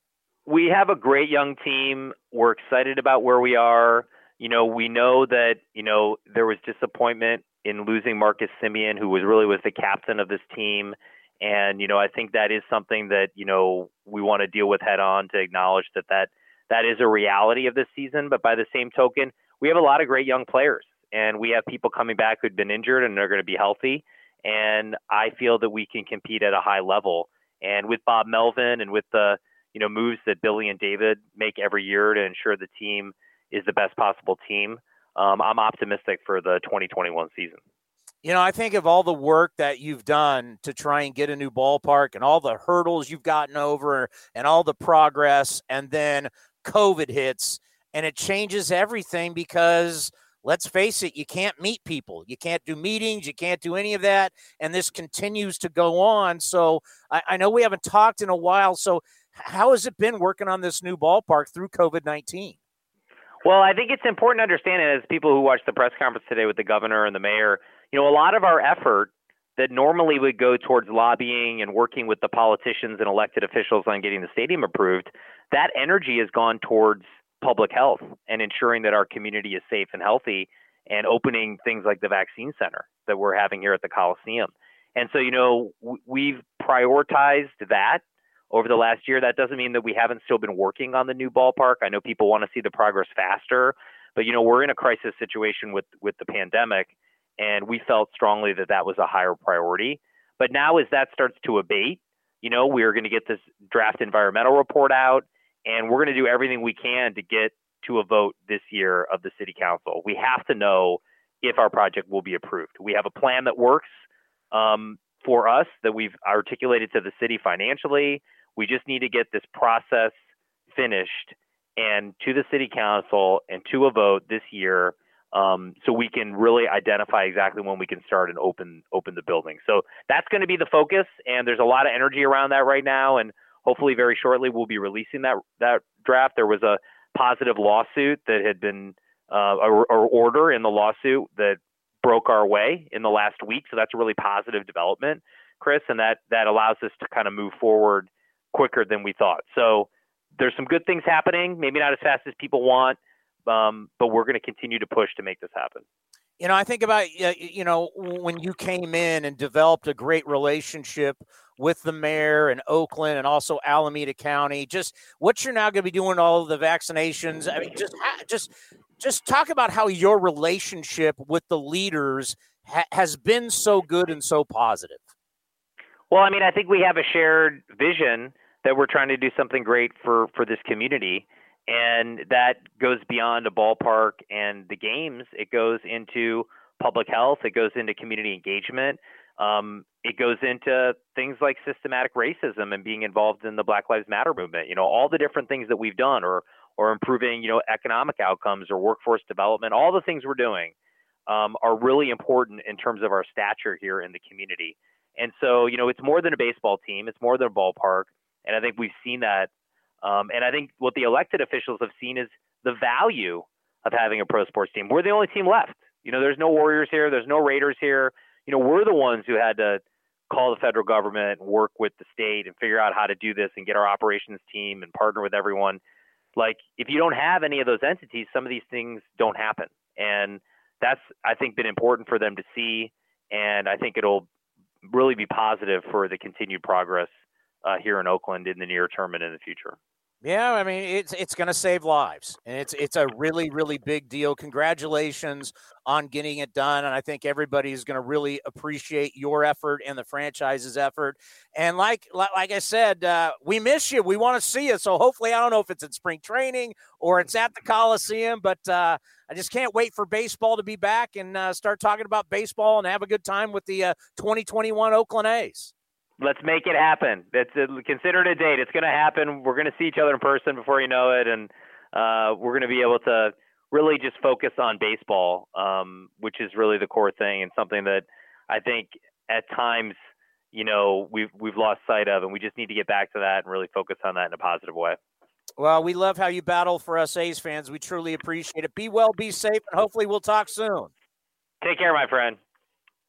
S6: We have a great young team. We're excited about where we are you know, we know that, you know, there was disappointment in losing Marcus Semien, who was really was the captain of this team. And, you know, I think that is something that, you know, we want to deal with head on to acknowledge that, that that is a reality of this season. But by the same token, we have a lot of great young players and we have people coming back who've been injured and they're going to be healthy. And I feel that we can compete at a high level. And with Bob Melvin and with the, you know, moves that Billy and David make every year to ensure the team – is the best possible team. Um, I'm optimistic for the 2021 season.
S4: You know, I think of all the work that you've done to try and get a new ballpark and all the hurdles you've gotten over and all the progress, and then COVID hits and it changes everything because let's face it, you can't meet people. You can't do meetings. You can't do any of that. And this continues to go on. So I, I know we haven't talked in a while. So, how has it been working on this new ballpark through COVID 19?
S6: Well, I think it's important to understand it as people who watched the press conference today with the governor and the mayor. You know, a lot of our effort that normally would go towards lobbying and working with the politicians and elected officials on getting the stadium approved, that energy has gone towards public health and ensuring that our community is safe and healthy. and opening things like the vaccine center that we're having here at the Coliseum. And so, you know, we've prioritized that over the last year. That doesn't mean that we haven't still been working on the new ballpark. I know people want to see the progress faster, but you know, we're in a crisis situation with with the pandemic, and we felt strongly that that was a higher priority. But now, as that starts to abate, you know, we're going to get this draft environmental report out, and we're going to do everything we can to get to a vote this year of the city council. We have to know if our project will be approved. We have a plan that works um, for us that we've articulated to the city financially. We just need to get this process finished and to the city council and to a vote this year um, so we can really identify exactly when we can start and open open the building. So that's going to be the focus, and there's a lot of energy around that right now. And hopefully, very shortly, we'll be releasing that that draft. There was a positive lawsuit that had been uh, or, or order in the lawsuit that broke our way in the last week. So that's a really positive development, Chris, and that that allows us to kind of move forward quicker than we thought. So there's some good things happening, maybe not as fast as people want, um, but we're going to continue to push to make this happen.
S4: You know, I think about you know when you came in and developed a great relationship with the mayor and Oakland and also Alameda County. Just what you're now going to be doing all the vaccinations. I mean, just just just talk about how your relationship with the leaders ha- has been so good and so positive.
S6: Well, I mean, I think we have a shared vision that we're trying to do something great for for this community and that goes beyond a ballpark and the games. It goes into public health. It goes into community engagement. Um, it goes into things like systematic racism and being involved in the Black Lives Matter movement. You know, all the different things that we've done, or or improving, you know, economic outcomes or workforce development. All the things we're doing um, are really important in terms of our stature here in the community. And so, you know, it's more than a baseball team. It's more than a ballpark. And I think we've seen that um, and I think what the elected officials have seen is the value of having a pro sports team. We're the only team left. You know, there's no Warriors here, there's no Raiders here. You know, we're the ones who had to call the federal government and work with the state and figure out how to do this and get our operations team and partner with everyone. Like, if you don't have any of those entities, some of these things don't happen. And that's, I think, been important for them to see. And I think it'll really be positive for the continued progress uh, here in Oakland in the near term and in the future.
S4: Yeah, I mean it's it's going to save lives, and it's it's a really really big deal. Congratulations on getting it done, and I think everybody is going to really appreciate your effort and the franchise's effort. And like like, I said, uh, we miss you. We want to see you. So hopefully, I don't know if it's in spring training or it's at the Coliseum, but uh, I just can't wait for baseball to be back and uh, start talking about baseball and have a good time with the uh, 2021 Oakland A's
S6: let's make it happen. It's a, consider it a date. It's going to happen. We're going to see each other in person before you know it, and uh, we're going to be able to really just focus on baseball, um, which is really the core thing, and something that I think at times, you know, we've we've lost sight of, and we just need to get back to that and really focus on that in a positive way.
S4: Well, we love how you battle for us A's fans. We truly appreciate it. Be well, be safe, and hopefully we'll talk soon.
S6: Take care, my friend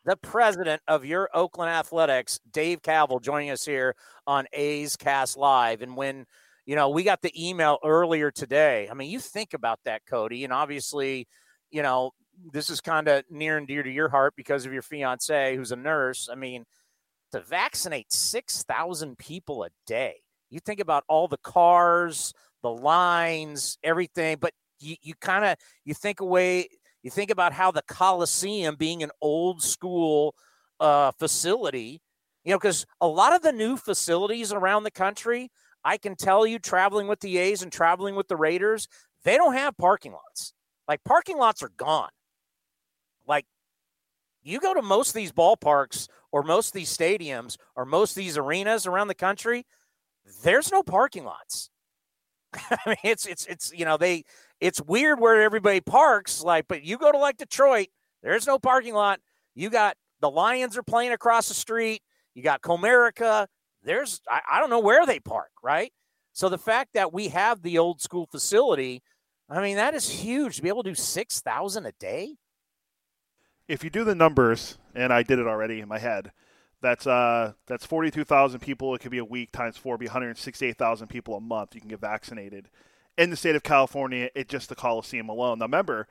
S4: the president of your Oakland Athletics, Dave Kaval, joining us here on A's Cast Live. And when, you know, we got the email earlier today, I mean, you think about that, Cody, and obviously, you know, this is kind of near and dear to your heart because of your fiance who's a nurse. I mean, to vaccinate 6,000 people a day, you think about all the cars, the lines, everything, but you, you kind of you think away you think about how the Coliseum being an old school uh, facility, you know, because a lot of the new facilities around the country, I can tell you, traveling with the A's and traveling with the Raiders, they don't have parking lots. Like parking lots are gone. Like you go to most of these ballparks or most of these stadiums or most of these arenas around the country, there's no parking lots. [laughs] I mean, it's it's it's you know they it's weird where everybody parks, like, but you go to like Detroit, there's no parking lot. You got the Lions are playing across the street. You got Comerica. There's I, I don't know where they park, right? So the fact that we have the old school facility, I mean, that is huge to be able to do six thousand a day.
S5: If you do the numbers, and I did it already in my head, that's uh that's forty two thousand people. It could be a week times four, be one hundred sixty eight thousand people a month. You can get vaccinated in the state of California at just the Coliseum alone. Now, remember,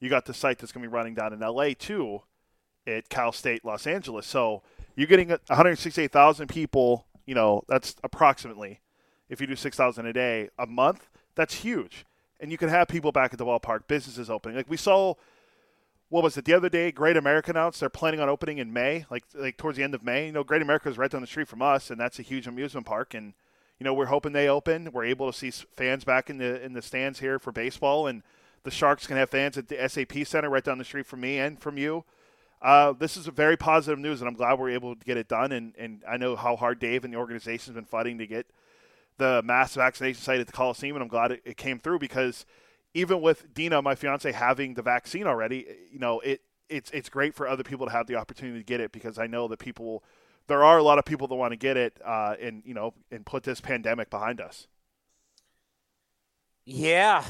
S5: You got the site that's going to be running down in LA too, at Cal State Los Angeles. So you're getting 168,000 people. You know, that's approximately if you do 6,000 a day a month. That's huge, and you can have people back at the ballpark, businesses opening. Like we saw what was it the other day? Great America announced they're planning on opening in May, like like towards the end of May. You know, Great America is right down the street from us, and that's a huge amusement park. And you know, we're hoping they open. We're able to see fans back in the in the stands here for baseball, and the Sharks can have fans at the SAP Center right down the street from me and from you. Uh, this is a very positive news, and I'm glad we're able to get it done. And, and I know how hard Dave and the organization has been fighting to get the mass vaccination site at the Coliseum, and I'm glad it, it came through because – even with Dina, my fiance, having the vaccine already, you know, it it's it's great for other people to have the opportunity to get it because I know that people, there are a lot of people that want to get it, uh, and you know, and put this pandemic behind us.
S4: Yeah,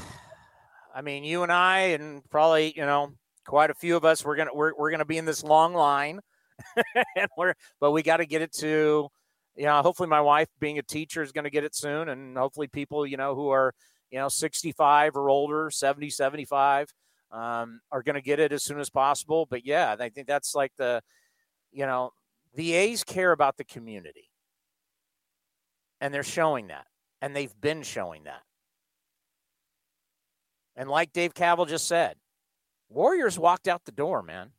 S4: I mean, you and I, and probably you know, quite a few of us, we're gonna we're we're gonna be in this long line, [laughs] and we're but we got to get it to, you know, hopefully my wife, being a teacher, is going to get it soon, and hopefully people, you know, who are you know, 65 or older, 70, 75, um, are going to get it as soon as possible. But yeah, I think that's like the, you know, the A's care about the community. And they're showing that. And they've been showing that. And like Dave Kaval just said, Warriors walked out the door, man.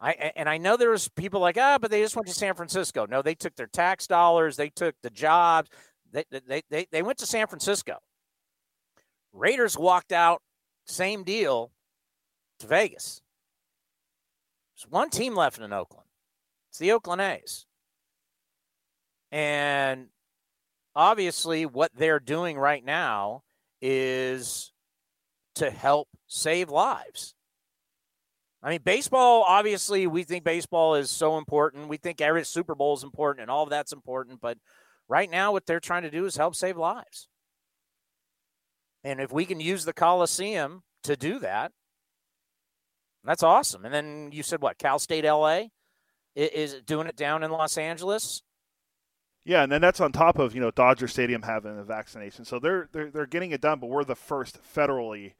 S4: I and I know there was people like, ah, but they just went to San Francisco. No, they took their tax dollars, they took the jobs, they, they, they, they went to San Francisco. Raiders walked out, same deal to Vegas. There's one team left in Oakland. It's the Oakland A's. And obviously, what they're doing right now is to help save lives. I mean, baseball, obviously, we think baseball is so important. We think every Super Bowl is important and all of that's important. But Right now, what they're trying to do is help save lives. And if we can use the Coliseum to do that, that's awesome. And then you said what? Cal State LA is doing it down in Los Angeles.
S5: Yeah, and then that's on top of you know Dodger Stadium having a vaccination, so they're they're they're getting it done. But we're the first federally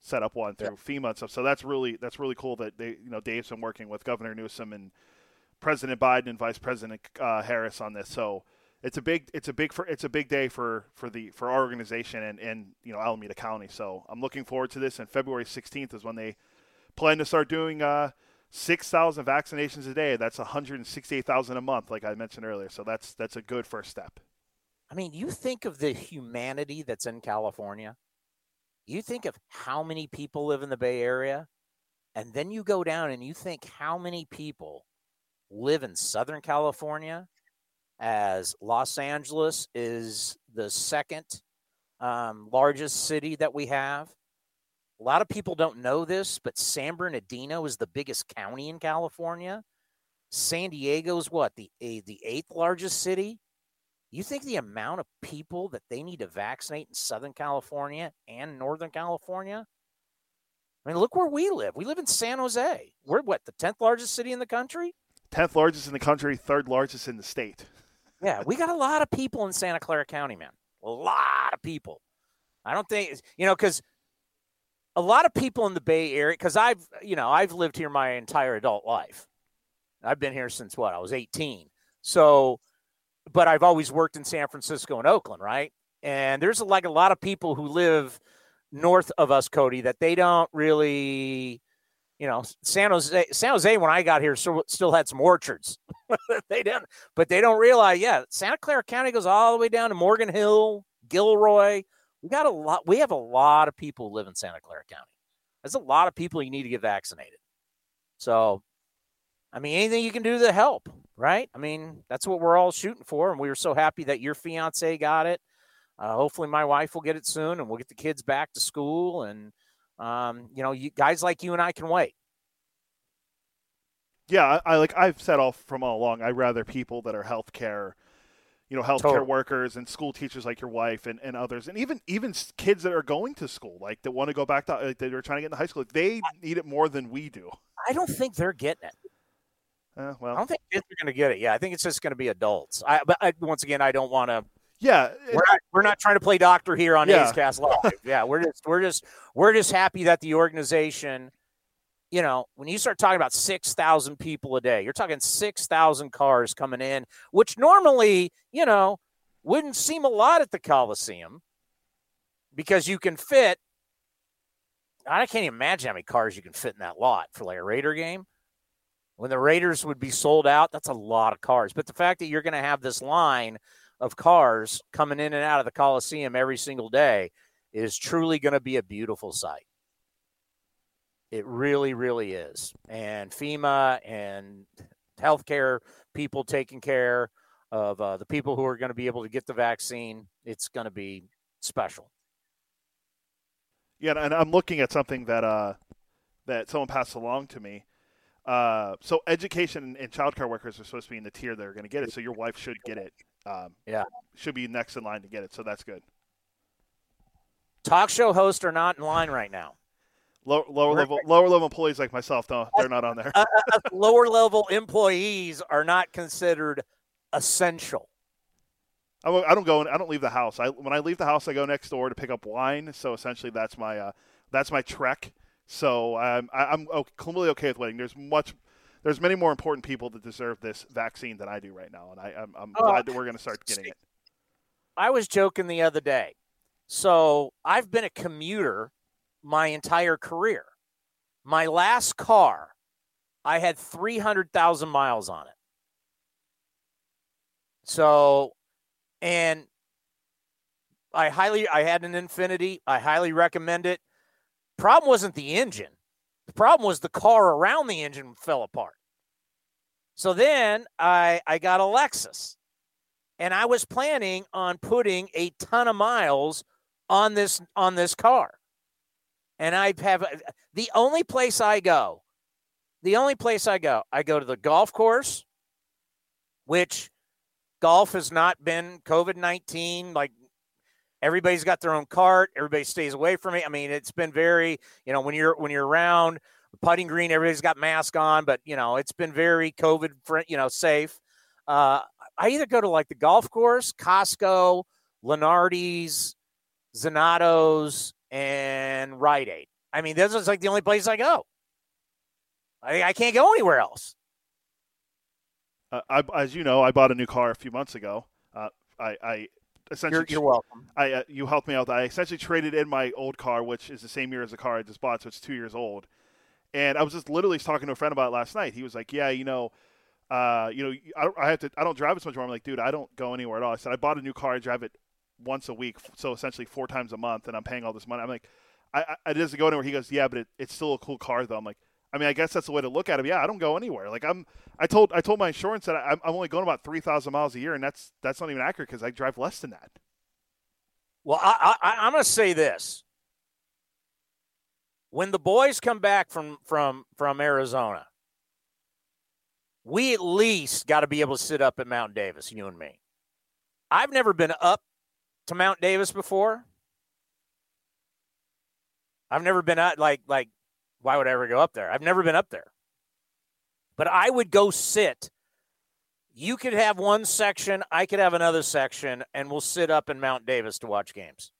S5: set up one through FEMA and stuff. So that's really that's really cool that they you know Dave's been working with Governor Newsom and President Biden and Vice President uh, Harris on this. So it's a big it's a big for it's a big day for for the for our organization and and you know Alameda County. So I'm looking forward to this. And February 16th is when they plan to start doing uh, 6,000 vaccinations a day. That's 168,000 a month, like I mentioned earlier. So that's that's a good first step.
S4: I mean, you think of the humanity that's in California. You think of how many people live in the Bay Area, and then you go down and you think how many people live in Southern California as Los Angeles is the second um, largest city that we have. A lot of people don't know this, but San Bernardino is the biggest county in California. San Diego is what the the eighth largest city. You think the amount of people that they need to vaccinate in Southern California and Northern California? I mean, look where we live. We live in San Jose. We're what the tenth largest city in the country.
S5: Tenth largest in the country, third largest in the state.
S4: Yeah, we got a lot of people in Santa Clara County, man. A lot of people. I don't think you know because a lot of people in the Bay Area. Because I've you know I've lived here my entire adult life. I've been here since what I was 18. So, but I've always worked in San Francisco and Oakland, right? And there's like a lot of people who live north of us, Cody, that they don't really you know, San Jose, San Jose, when I got here, still, still had some orchards. [laughs] they didn't, but they don't realize, yeah, Santa Clara County goes all the way down to Morgan Hill, Gilroy. We got a lot, we have a lot of people who live in Santa Clara County. There's a lot of people you need to get vaccinated. So, I mean, anything you can do to help, right? I mean, that's what we're all shooting for. And we were so happy that your fiance got it. Uh, hopefully, my wife will get it soon and we'll get the kids back to school and, um, you know, you, guys like you and I can wait.
S5: Yeah, I, I like I've said all from all along. I rather people that are healthcare, you know, healthcare totally. workers and school teachers like your wife and, and others, and even even kids that are going to school, like that want to go back to like, they're trying to get into high school. Like, they need it more than we do.
S4: I don't think they're getting it.
S5: Uh, well,
S4: I don't think kids are going to get it. Yeah, I think it's just going to be adults. I, but I, once again, I don't want to
S5: Yeah,
S4: we're not we're not trying to play doctor here on
S5: Yeah.
S4: A's Cast Live. yeah, we're just we're just we're just happy that the organization, you know, when you start talking about six thousand people a day, you're talking six thousand cars coming in, which normally, you know, wouldn't seem a lot at the Coliseum because you can fit. I can't even imagine how many cars you can fit in that lot for like a Raider game. When the Raiders would be sold out, that's a lot of cars. But the fact that you're going to have this line of cars coming in and out of the Coliseum every single day is truly going to be a beautiful sight. It really, really is. And FEMA and healthcare people taking care of uh, the people who are going to be able to get the vaccine, it's going to be special.
S5: Yeah, and I'm looking at something that uh, that someone passed along to me. Uh, so education and childcare workers are supposed to be in the tier that are going to get it. So your wife should get it. Um,
S4: Yeah.
S5: should be next in line to get it. So that's good.
S4: Talk show hosts are not in line right now.
S5: Low, lower level lower level employees like myself, no, they're not on there. [laughs]
S4: Uh, uh, uh, lower level employees are not considered essential.
S5: I I don't go. in- I don't leave the house. I when I leave the house, I go next door to pick up wine. So essentially, that's my uh, that's my trek. So um, I, I'm o- completely okay with waiting. There's much. There's many more important people that deserve this vaccine than I do right now, and I, I'm, I'm
S4: Oh,
S5: glad that we're going to start getting it.
S4: I was joking the other day. So I've been a commuter my entire career. My last car, I had 300,000 miles on it. So, and I highly, I had an Infiniti. I highly recommend it. Problem wasn't the engine. The problem was the car around the engine fell apart. So then I, I got a Lexus and I was planning on putting a ton of miles on this on this car. And I have the only place I go, the only place I go, I go to the golf course, which golf has not been COVID nineteen. Like everybody's got their own cart, everybody stays away from it. I mean, it's been very, you know, when you're when you're around putting green, everybody's got mask on, but you know, it's been very COVID, you know, safe. Uh, I either go to like the golf course, Costco, Lunardi's, Zanotto's, and Rite Aid. I mean, this is like the only place I go. I, I can't go anywhere else.
S5: Uh, I, as you know, I bought a new car a few months ago. Uh, I, I essentially
S4: You're, you're welcome.
S5: I uh, you helped me out. I essentially traded in my old car, which is the same year as the car I just bought, so it's two years old. And I was just literally talking to a friend about it last night. He was like, "Yeah, you know, uh, you know, I, don't- I have to. I don't drive as much anymore." I'm like, "Dude, I don't go anywhere at all." I said, "I bought a new car. I drive it once a week, so essentially four times a month, and I'm paying all this money." I'm like, "I, I it doesn't go anywhere." He goes, "Yeah, but it, it's still a cool car, though." I'm like, "I mean, I guess that's the way to look at it. Yeah, I don't go anywhere. Like I'm, I told I told my insurance that I'm, I'm only going about three thousand miles a year, and that's that's not even accurate because I drive less than that."
S4: Well, I, I, I'm going to say this: when the boys come back from from from Arizona, we at least got to be able to sit up at Mount Davis, you and me. I've never been up to Mount Davis before. I've never been out like like why would I ever go up there? I've never been up there. But I would go sit. You could have one section, I could have another section, and we'll sit up in Mount Davis to watch games.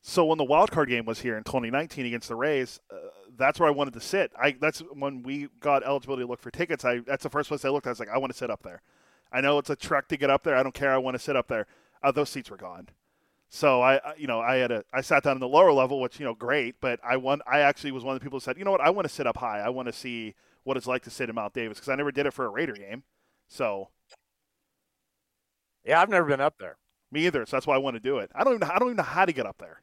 S5: So when the wild card game was here in 2019 against the Rays, uh, that's where I wanted to sit. I that's when we got eligibility to look for tickets. I that's the first place I looked. I was like, I want to sit up there. I know it's a trek to get up there. I don't care. I want to sit up there. Uh, those seats were gone. So I, you know, I had a, I sat down in the lower level, which you know, great. But I want, I actually was one of the people who said, you know what, I want to sit up high. I want to see what it's like to sit in Mount Davis because I never did it for a Raider game. So
S4: Yeah, I've never been up there.
S5: me either. So that's why I want to do it. I don't even, I don't even know how to get up there.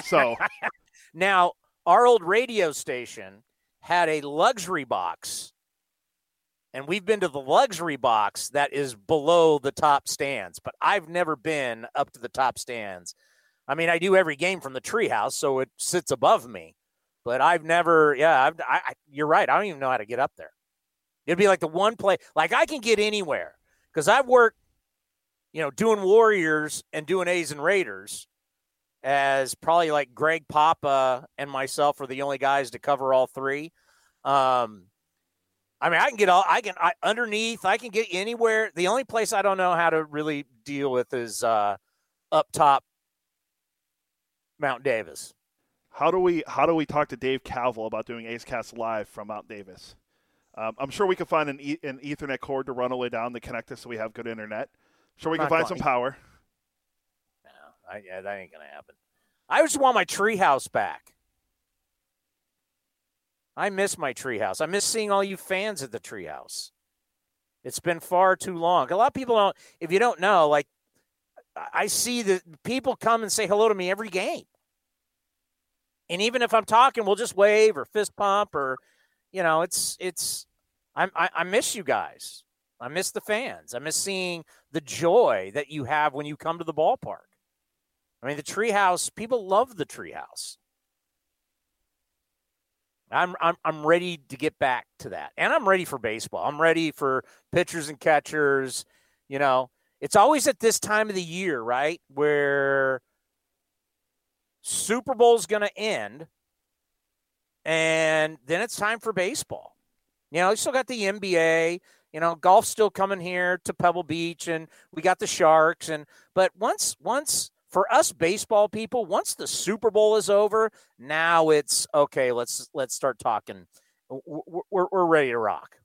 S5: So [laughs]
S4: now, our old radio station had a luxury box, and we've been to the luxury box that is below the top stands, but I've never been up to the top stands. I mean, I do every game from the treehouse, so it sits above me, but I've never, yeah, I've, I, you're right. I don't even know how to get up there. It'd be like the one play, like I can get anywhere because I've worked, you know, doing Warriors and doing A's and Raiders as probably like Greg Papa and myself are the only guys to cover all three. Um, I mean, I can get all I can I, underneath. I can get anywhere. The only place I don't know how to really deal with is uh, up top, Mount Davis.
S5: How do we how do we talk to Dave Kaval about doing A's Cast live from Mount Davis? Um, I'm sure we can find an, e- an Ethernet cord to run all the way down to connect us so we have good internet. Sure, we can find
S4: going-
S5: some power.
S4: No, I, yeah, that ain't gonna happen. I just want my treehouse back. I miss my treehouse. I miss seeing all you fans at the treehouse. It's been far too long. A lot of people don't. If you don't know, like I- I see that people come and say hello to me every game, and even if I'm talking, we'll just wave or fist pump or, you know, it's it's. I'm, I, I miss you guys. I miss the fans. I miss seeing the joy that you have when you come to the ballpark. I mean, the treehouse, people love the treehouse. I'm, I'm I'm ready to get back to that. And I'm ready for baseball. I'm ready for pitchers and catchers. You know, it's always at this time of the year, right? Where Super Bowl's going to end and then it's time for baseball. You know, you still got the NBA, you know, golf's still coming here to Pebble Beach and we got the Sharks and but once once for us baseball people, once the Super Bowl is over, now it's okay. Let's let's start talking. We're, we're, ready to rock,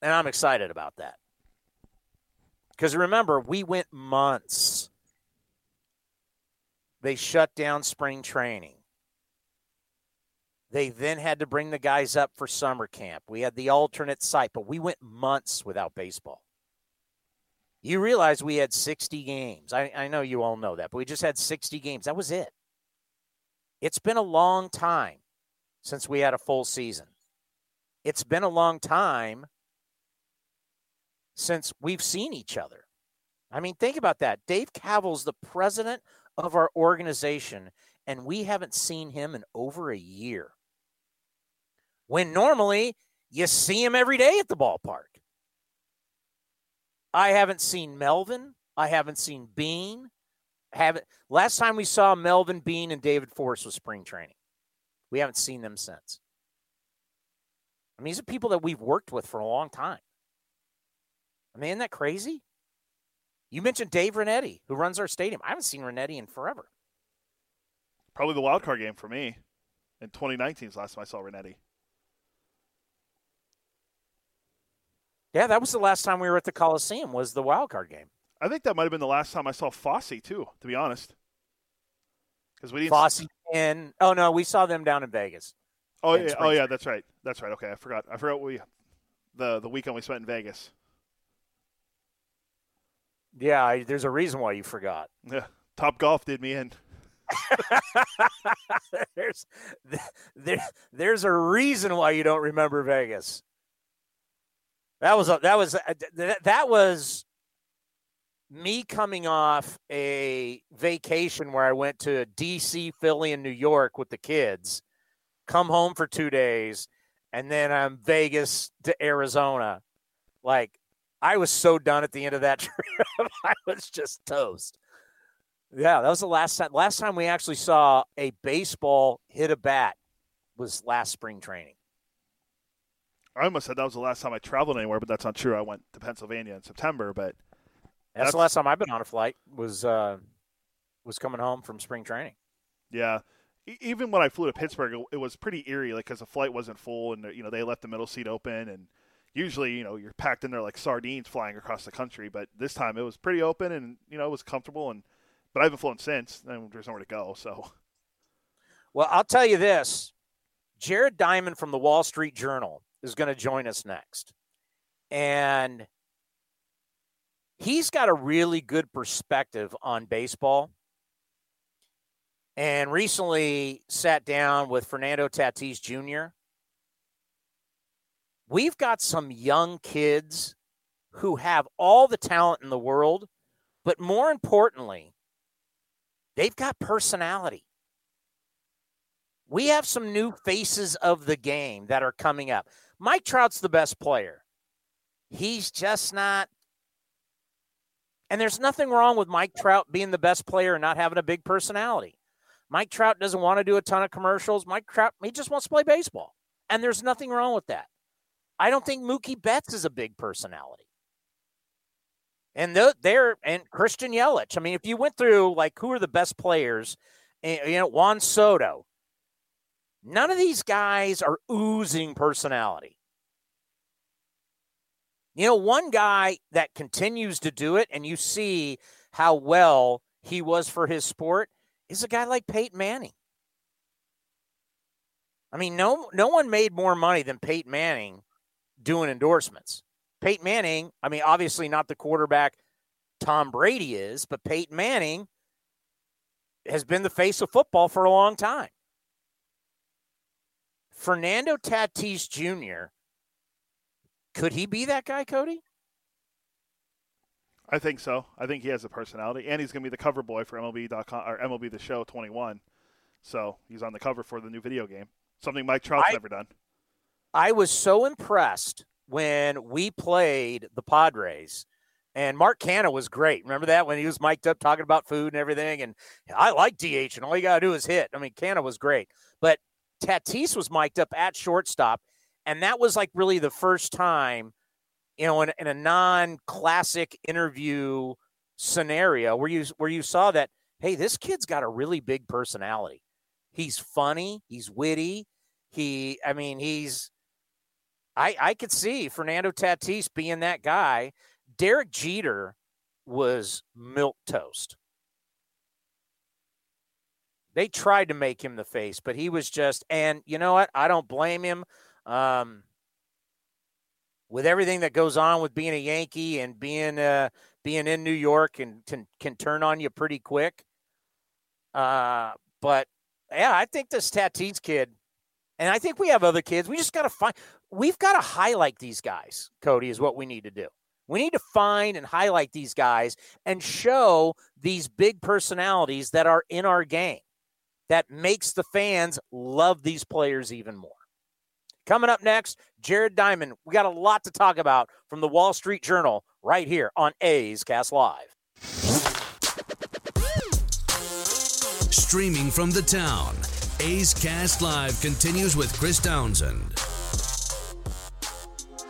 S4: and I'm excited about that. Because remember, we went months. They shut down spring training. They then had to bring the guys up for summer camp. We had the alternate site, but we went months without baseball. You realize we had 60 games. I, I know you all know that, but we just had 60 games. That was it. It's been a long time since we had a full season. It's been a long time since we've seen each other. I mean, think about that. Dave Kaval's the president of our organization, and we haven't seen him in over a year. When normally you see him every day at the ballpark. I haven't seen Melvin. I haven't seen Beane. Haven't last time we saw Melvin Beane and David Forst was spring training. We haven't seen them since. I mean, these are people that we've worked with for a long time. I mean, isn't that crazy? You mentioned Dave Rinetti, who runs our stadium. I haven't seen Rinetti in forever.
S5: Probably the wild card game for me. In 2019 is last time I saw Rinetti.
S4: Yeah, that was the last time we were at the Coliseum. Was the wild card game?
S5: I think that might have been the last time I saw Fosse too, to be honest. Because we didn't.
S4: Fosse and Oh no, we saw them down in Vegas.
S5: oh
S4: in
S5: yeah,
S4: spring
S5: oh yeah, that's right, that's right. Okay, I forgot. I forgot we the the weekend we spent in Vegas.
S4: Yeah, I, there's a reason why you forgot.
S5: Yeah, Top Golf did me in. [laughs]
S4: there's there, there's a reason why you don't remember Vegas. That was a, that was uh, that, that was me coming off a vacation where I went to DC, Philly, and New York with the kids. Come home for two days, and then I'm Vegas to Arizona. Like I was so done at the end of that [laughs] trip. I was just toast. Yeah, that was the last time. Last time we actually saw a baseball hit a bat was last spring training.
S5: I almost said that was the last time I traveled anywhere, but that's not true. I went to Pennsylvania in September, but
S4: That's,
S5: That's-
S4: the last time I've been on a flight. Was uh, was coming home from spring training.
S5: yeah. E- Even when I flew to Pittsburgh, it- it was pretty eerie, like because the flight wasn't full, and you know they left the middle seat open, and usually you know you're packed in there like sardines flying across the country. But this time it was pretty open, and you know it was comfortable, and but I haven't flown since. And there's nowhere to go, so
S4: Well, I'll tell you this: Jared Diamond from the Wall Street Journal is going to join us next, and he's got a really good perspective on baseball. And recently sat down with Fernando Tatis Jr. We've got some young kids who have all the talent in the world, but more importantly, they've got personality. We have some new faces of the game that are coming up. Mike Trout's the best player. He's just not. And there's nothing wrong with Mike Trout being the best player and not having a big personality. Mike Trout doesn't want to do a ton of commercials. Mike Trout, he just wants to play baseball. And there's nothing wrong with that. I don't think Mookie Betts is a big personality. And they're and Christian Yelich. I mean, if you went through like who are the best players, eh, you know, Juan Soto. None of these guys are oozing personality. You know, one guy that continues to do it, and you see how well he was for his sport, is a guy like Peyton Manning. I mean, no, no one made more money than Peyton Manning doing endorsements. Peyton Manning, I mean, obviously not the quarterback Tom Brady is, but Peyton Manning has been the face of football for a long time. Fernando Tatis Jr. Could he be that guy, Cody?
S5: I think so. I think he has a personality, and he's going to be the cover boy for MLB.com or MLB The Show 21. So he's on the cover for the new video game, something Mike Trout's I, never done.
S4: I was so impressed when we played the Padres, and Mark Canha was great. Remember that when he was mic'd up talking about food and everything? And I like DH, and all you got to do is hit. I mean, Canha was great, but Tatis was mic'd up at shortstop and that was like really the first time, you know, in, in a non-classic interview scenario where you where you saw that, hey, this kid's got a really big personality. He's funny, he's witty, he I mean, he's I I could see Fernando Tatis being that guy. Derek Jeter was milk toast. They tried to make him the face, but he was just, and you know what? I don't blame him. Um, with everything that goes on with being a Yankee and being uh, being in New York and can can turn on you pretty quick. Uh, but yeah, I think this Tatis kid, and I think we have other kids. We just got to find. We've got to highlight these guys. Cody is what we need to do. We need to find and highlight these guys and show these big personalities that are in our game that makes the fans love these players even more. Coming up next, Jared Diamond. We got a lot to talk about from the Wall Street Journal right here on A's Cast Live.
S2: Streaming from the town, A's Cast Live continues with Chris Townsend.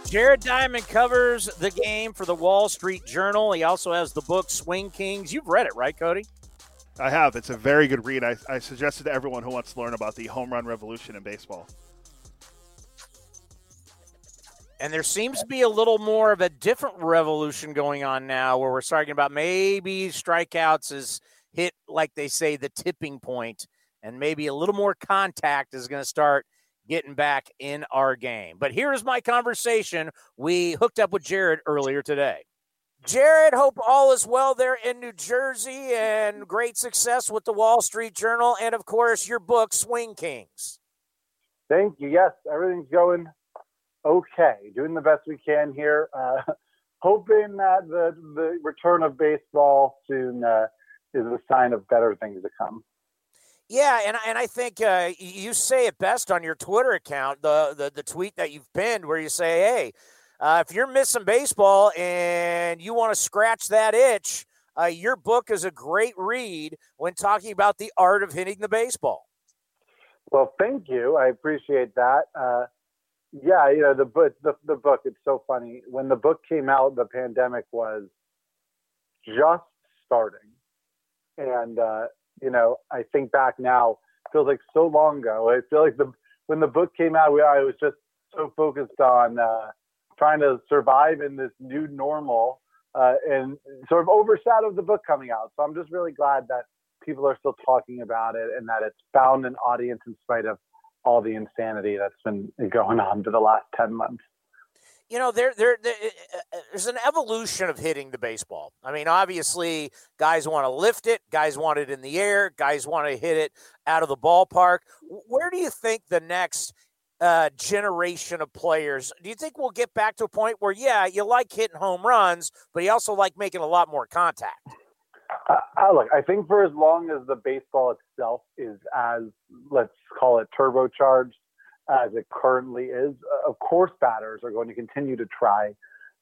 S4: Jared Diamond covers the game for the Wall Street Journal. He also has the book Swing Kings. You've read it, right, Cody?
S5: I have. It's a very good read. I, I suggest it to everyone who wants to learn about the home run revolution in baseball.
S4: And there seems to be a little more of a different revolution going on now where we're talking about maybe strikeouts is hit, like they say, the tipping point, and maybe a little more contact is going to start getting back in our game. But here is my conversation. We hooked up with Jared earlier today. Jared, hope all is well there in New Jersey and great success with the Wall Street Journal and, of course, your book, Swing Kings.
S7: Thank you. Yes, everything's going okay, doing the best we can here. Uh, [laughs] hoping that the the return of baseball soon uh, is a sign of better things to come.
S4: Yeah, and and I think uh, you say it best on your Twitter account, the, the the tweet that you've pinned, where you say, "Hey, uh, if you're missing baseball and you want to scratch that itch, uh, your book is a great read when talking about the art of hitting the baseball."
S7: Well, thank you. I appreciate that. Uh, yeah, you know the book. The, the book. It's so funny. When the book came out, the pandemic was just starting, and uh, you know, I think back now, feels like so long ago. I feel like the when the book came out, we, I was just so focused on uh, trying to survive in this new normal, uh, and sort of overshadowed the book coming out. So I'm just really glad that people are still talking about it and that it's found an audience in spite of all the insanity that's been going on for the last 10 months.
S4: You know there, there, there uh, uh, there's an evolution of hitting the baseball. I mean obviously guys want to lift it guys want it in the air guys want to hit it out of the ballpark. Where do you think the next uh, generation of players do you think we'll get back to a point where yeah you like hitting home runs but you also like making a lot more contact
S7: uh, look, I think for as long as the baseball itself is as, let's call it turbocharged as it currently is, uh, of course batters are going to continue to try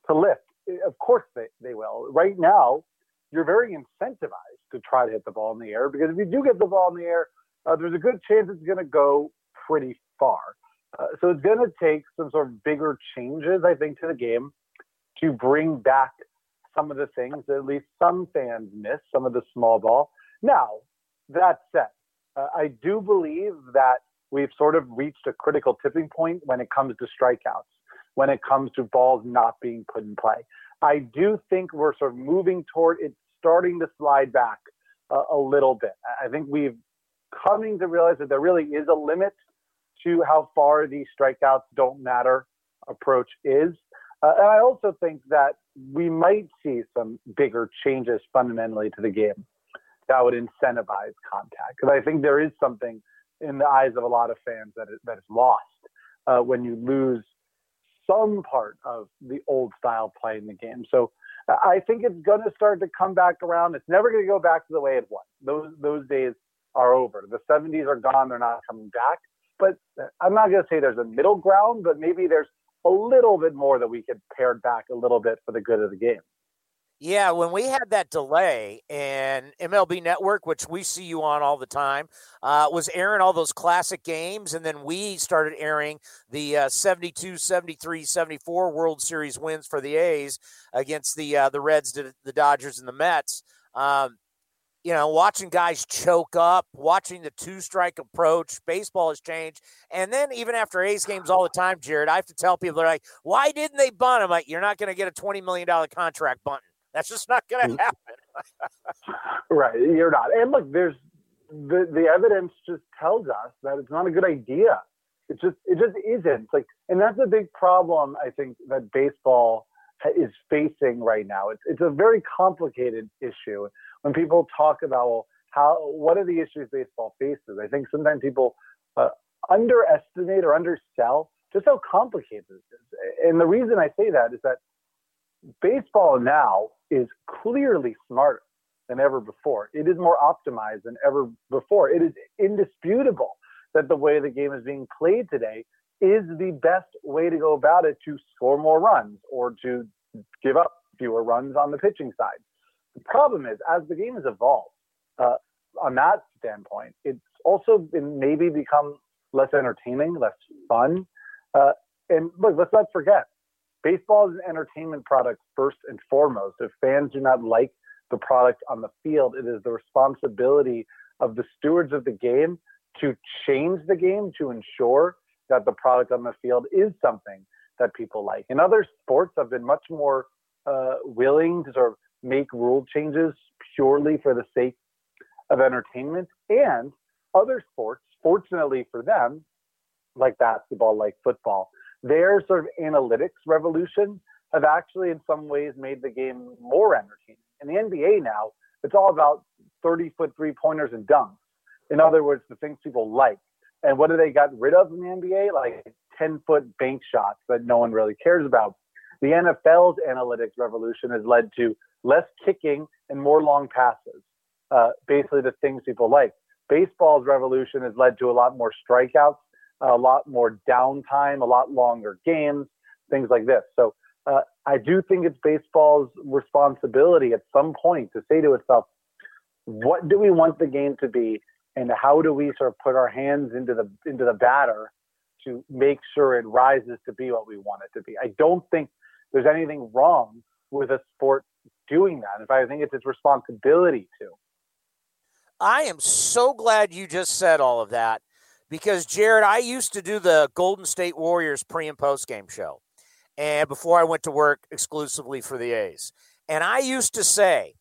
S7: to lift. Of course they, they will. Right now, you're very incentivized to try to hit the ball in the air because if you do get the ball in the air, uh, there's a good chance it's going to go pretty far. Uh, so it's going to take some sort of bigger changes, I think, to the game to bring back some of the things that at least some fans miss, some of the small ball. Now, that said, uh, I do believe that we've sort of reached a critical tipping point when it comes to strikeouts, when it comes to balls not being put in play. I do think we're sort of moving toward it starting to slide back uh, a little bit. I think we've coming to realize that there really is a limit to how far these strikeouts don't matter approach is. Uh, and I also think that we might see some bigger changes fundamentally to the game that would incentivize contact. Because I think there is something in the eyes of a lot of fans that is, that is lost uh, when you lose some part of the old style play in the game. So I think it's going to start to come back around. It's never going to go back to the way it was. Those those days are over. The 70s are gone. They're not coming back. But I'm not going to say there's a middle ground, but maybe there's a little bit more that we could pare back a little bit for the good of the game.
S4: Yeah, when we had that delay and MLB Network, which we see you on all the time, uh, was airing all those classic games. And then we started airing the uh, 72, 73, 74 World Series wins for the A's against the uh, the Reds, the Dodgers, and the Mets. Um, you know, watching guys choke up, watching the two strike approach, baseball has changed. And then even after A's games all the time, Jared, I have to tell people, they're like, why didn't they bunt? I'm like, you're not going to get a $20 million contract bunting. That's just not going to mm. happen. [laughs]
S7: right. You're not. And look, there's the, the evidence just tells us that it's not a good idea. It just, it just isn't like, and that's a big problem. I think that baseball is facing right now. It's, it's a very complicated issue when people talk about well, how what are the issues baseball faces, I think sometimes people uh, underestimate or undersell just how complicated this is. And the reason I say that is that baseball now is clearly smarter than ever before. It is more optimized than ever before. It is indisputable that the way the game is being played today is the best way to go about it to score more runs or to give up fewer runs on the pitching side. The problem is, as the game has evolved, uh, on that standpoint, it's also been maybe become less entertaining, less fun. Uh, and look, let's not forget, baseball is an entertainment product first and foremost. If fans do not like the product on the field, it is the responsibility of the stewards of the game to change the game to ensure that the product on the field is something that people like. In other sports, I've been much more uh, willing to sort of make rule changes purely for the sake of entertainment. And other sports, fortunately for them, like basketball, like football, their sort of analytics revolution have actually in some ways made the game more entertaining. In the NBA now, it's all about 30 foot three pointers and dunks. In other words, the things people like. And what do they got rid of in the NBA? Like 10 foot bank shots that no one really cares about. The NFL's analytics revolution has led to less kicking and more long passes. Uh, basically, the things people like. Baseball's revolution has led to a lot more strikeouts, a lot more downtime, a lot longer games, things like this. So uh, I do think it's baseball's responsibility at some point to say to itself, what do we want the game to be, and how do we sort of put our hands into the into the batter to make sure it rises to be what we want it to be. I don't think there's anything wrong with a sport doing that. In fact, I think it's its responsibility to.
S4: I am so glad you just said all of that because, Jared, I used to do the Golden State Warriors pre and post game show. And before I went to work exclusively for the A's. And I used to say,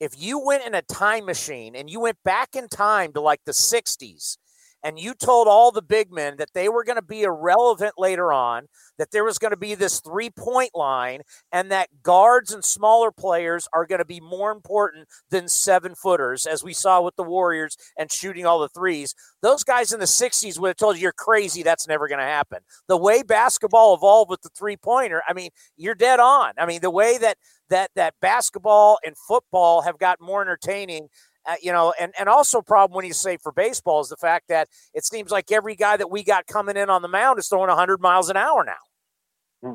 S4: if you went in a time machine and you went back in time to like the 60s and you told all the big men that they were going to be irrelevant later on, that there was going to be this three point line, and that guards and smaller players are going to be more important than seven footers, as we saw with the Warriors and shooting all the threes. Those guys in the 60s would have told you you're crazy. That's never going to happen. The way basketball evolved with the three pointer, I mean, you're dead on. I mean, the way that that that basketball and football have got more entertaining uh, you know, and, and also problem when you say for baseball is the fact that it seems like every guy that we got coming in on the mound is throwing 100 miles an hour now.
S7: Hmm.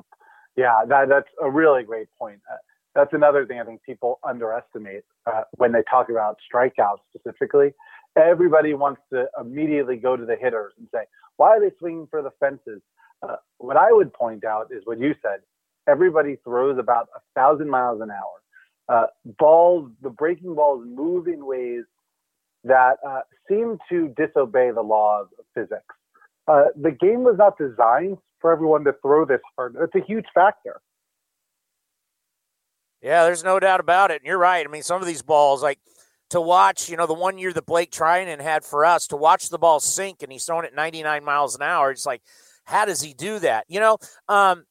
S7: Yeah, that, that's a really great point. Uh, that's another thing I think people underestimate uh, when they talk about strikeouts specifically everybody wants to immediately go to the hitters and say, why are they swinging for the fences? Uh, what I would point out is what you said. Everybody throws about a thousand miles an hour. Uh, balls, the breaking balls move in ways that uh, seem to disobey the laws of physics. Uh, the game was not designed for everyone to throw this hard. It's a huge factor.
S4: Yeah, there's no doubt about it. And you're right. I mean, some of these balls, like to watch, you know, the one year that Blake Treinen had for us, to watch the ball sink and he's throwing it 99 miles an hour. It's like, how does he do that? You know, um,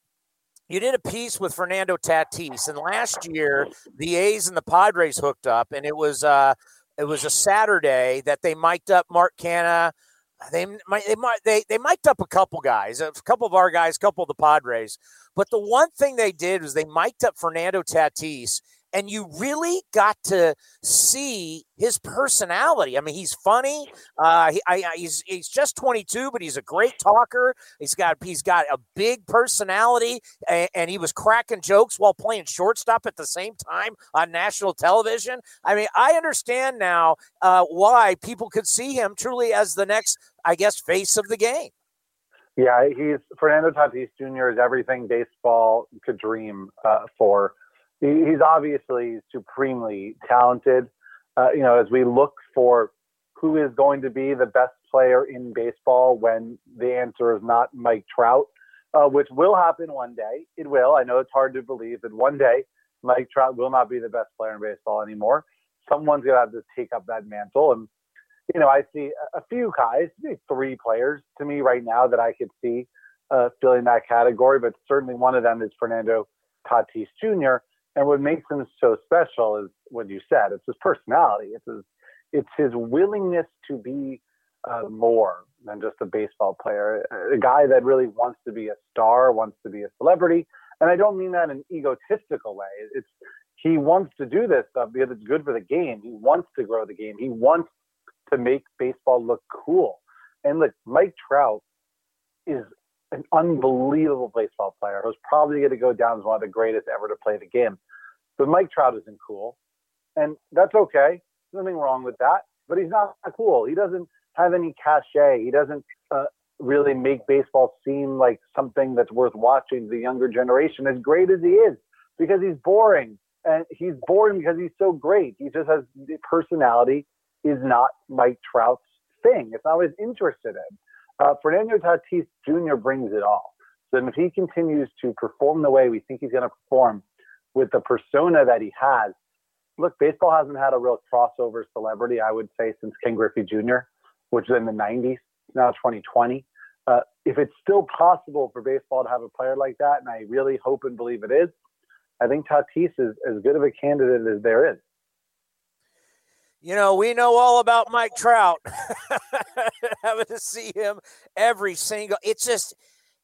S4: you did a piece with Fernando Tatis, and last year the A's and the Padres hooked up, and it was uh, it was a Saturday that they mic'd up Mark Canha. They they they they mic'd up a couple guys, a couple of our guys, a couple of the Padres. But the one thing they did was they mic'd up Fernando Tatis, and you really got to see his personality. I mean, he's funny. Uh, he, I, he's he's just 22, but he's a great talker. He's got he's got a big personality, and, and, he was cracking jokes while playing shortstop at the same time on national television. I mean, I understand now uh, why people could see him truly as the next, I guess, face of the game.
S7: Yeah, he's Fernando Tatis Jr. is everything baseball could dream uh, for he's obviously supremely talented. Uh, you know, as we look for who is going to be the best player in baseball when the answer is not Mike Trout, uh, which will happen one day. It will. I know it's hard to believe that one day Mike Trout will not be the best player in baseball anymore. Someone's going to have to take up that mantle. And, you know, I see a few guys, maybe three players to me right now that I could see uh, filling that category, but certainly one of them is Fernando Tatis Jr. And what makes him so special is what you said. It's his personality. It's his, it's his willingness to be uh, more than just a baseball player. A guy that really wants to be a star, wants to be a celebrity. And I don't mean that in an egotistical way. It's he wants to do this stuff because it's good for the game. He wants to grow the game. He wants to make baseball look cool. And look, Mike Trout is an unbelievable baseball player who's probably going to go down as one of the greatest ever to play the game. But Mike Trout isn't cool, and that's okay. There's nothing wrong with that. But he's not cool. He doesn't have any cachet. He doesn't uh, really make baseball seem like something that's worth watching to the younger generation. As great as he is, because he's boring, and he's boring because he's so great. He just has the personality. Is not Mike Trout's thing. It's not what he's interested in. Uh, Fernando Tatis Jr. brings it all. So if he continues to perform the way we think he's going to perform with the persona that he has, look, baseball hasn't had a real crossover celebrity, I would say, since Ken Griffey Jr., which is in the 90s, now 2020. Uh, if it's still possible for baseball to have a player like that, and I really hope and believe it is, I think Tatis is as good of a candidate as there is.
S4: You know, we know all about Mike Trout. [laughs] Having to see him every single it's just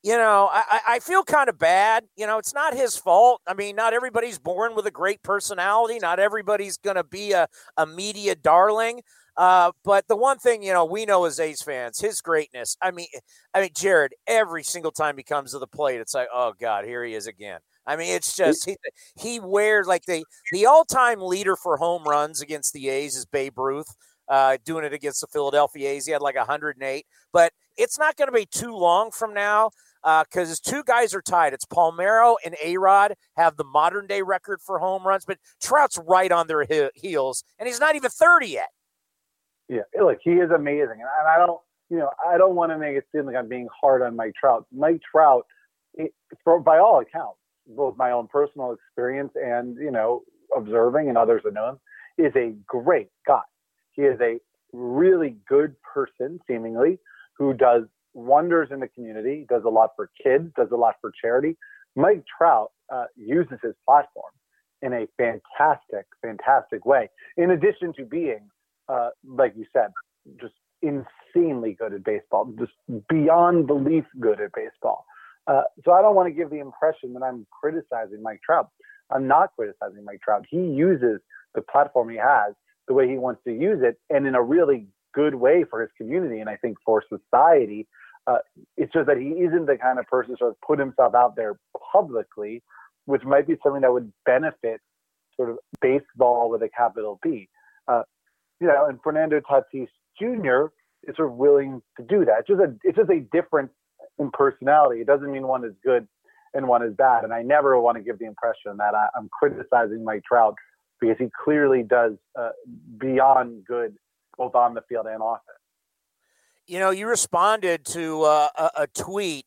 S4: you know, I, I feel kind of bad. You know, it's not his fault. I mean, not everybody's born with a great personality. Not everybody's going to be a, a media darling. Uh, but the one thing you know we know as A's fans, his greatness. I mean, I mean, Jared. Every single time he comes to the plate, it's like, oh God, here he is again. I mean, it's just he, he wears like the the all time leader for home runs against the A's is Babe Ruth. Uh, doing it against the Philadelphia A's, he had like 108. But it's not going to be too long from now because uh, two guys are tied. It's Palmeiro and A-Rod have the modern day record for home runs, but Trout's right on their he- heels, and he's not even 30 yet.
S7: Yeah, look, he is amazing, and I don't, you know, I don't want to make it seem like I'm being hard on Mike Trout. Mike Trout, it, for, by all accounts, both my own personal experience and you know observing and others that know him, is a great guy. He is a really good person, seemingly, who does wonders in the community, does a lot for kids, does a lot for charity. Mike Trout uh, uses his platform in a fantastic, fantastic way. In addition to being, uh, like you said, just insanely good at baseball, just beyond belief good at baseball. Uh, so I don't want to give the impression that I'm criticizing Mike Trout. I'm not criticizing Mike Trout. He uses the platform he has the way he wants to use it and in a really good way for his community and I think for society. Uh, it's just that he isn't the kind of person to sort of put himself out there publicly, which might be something that would benefit sort of baseball with a capital B. Uh, you know, and Fernando Tatis Jr. is sort of willing to do that. It's just a it's just a difference in personality. It doesn't mean one is good and one is bad. And I never want to give the impression that I, am criticizing Mike Trout because he clearly does uh, beyond good both on the field and off it.
S4: You know, you responded to uh, a, a, tweet.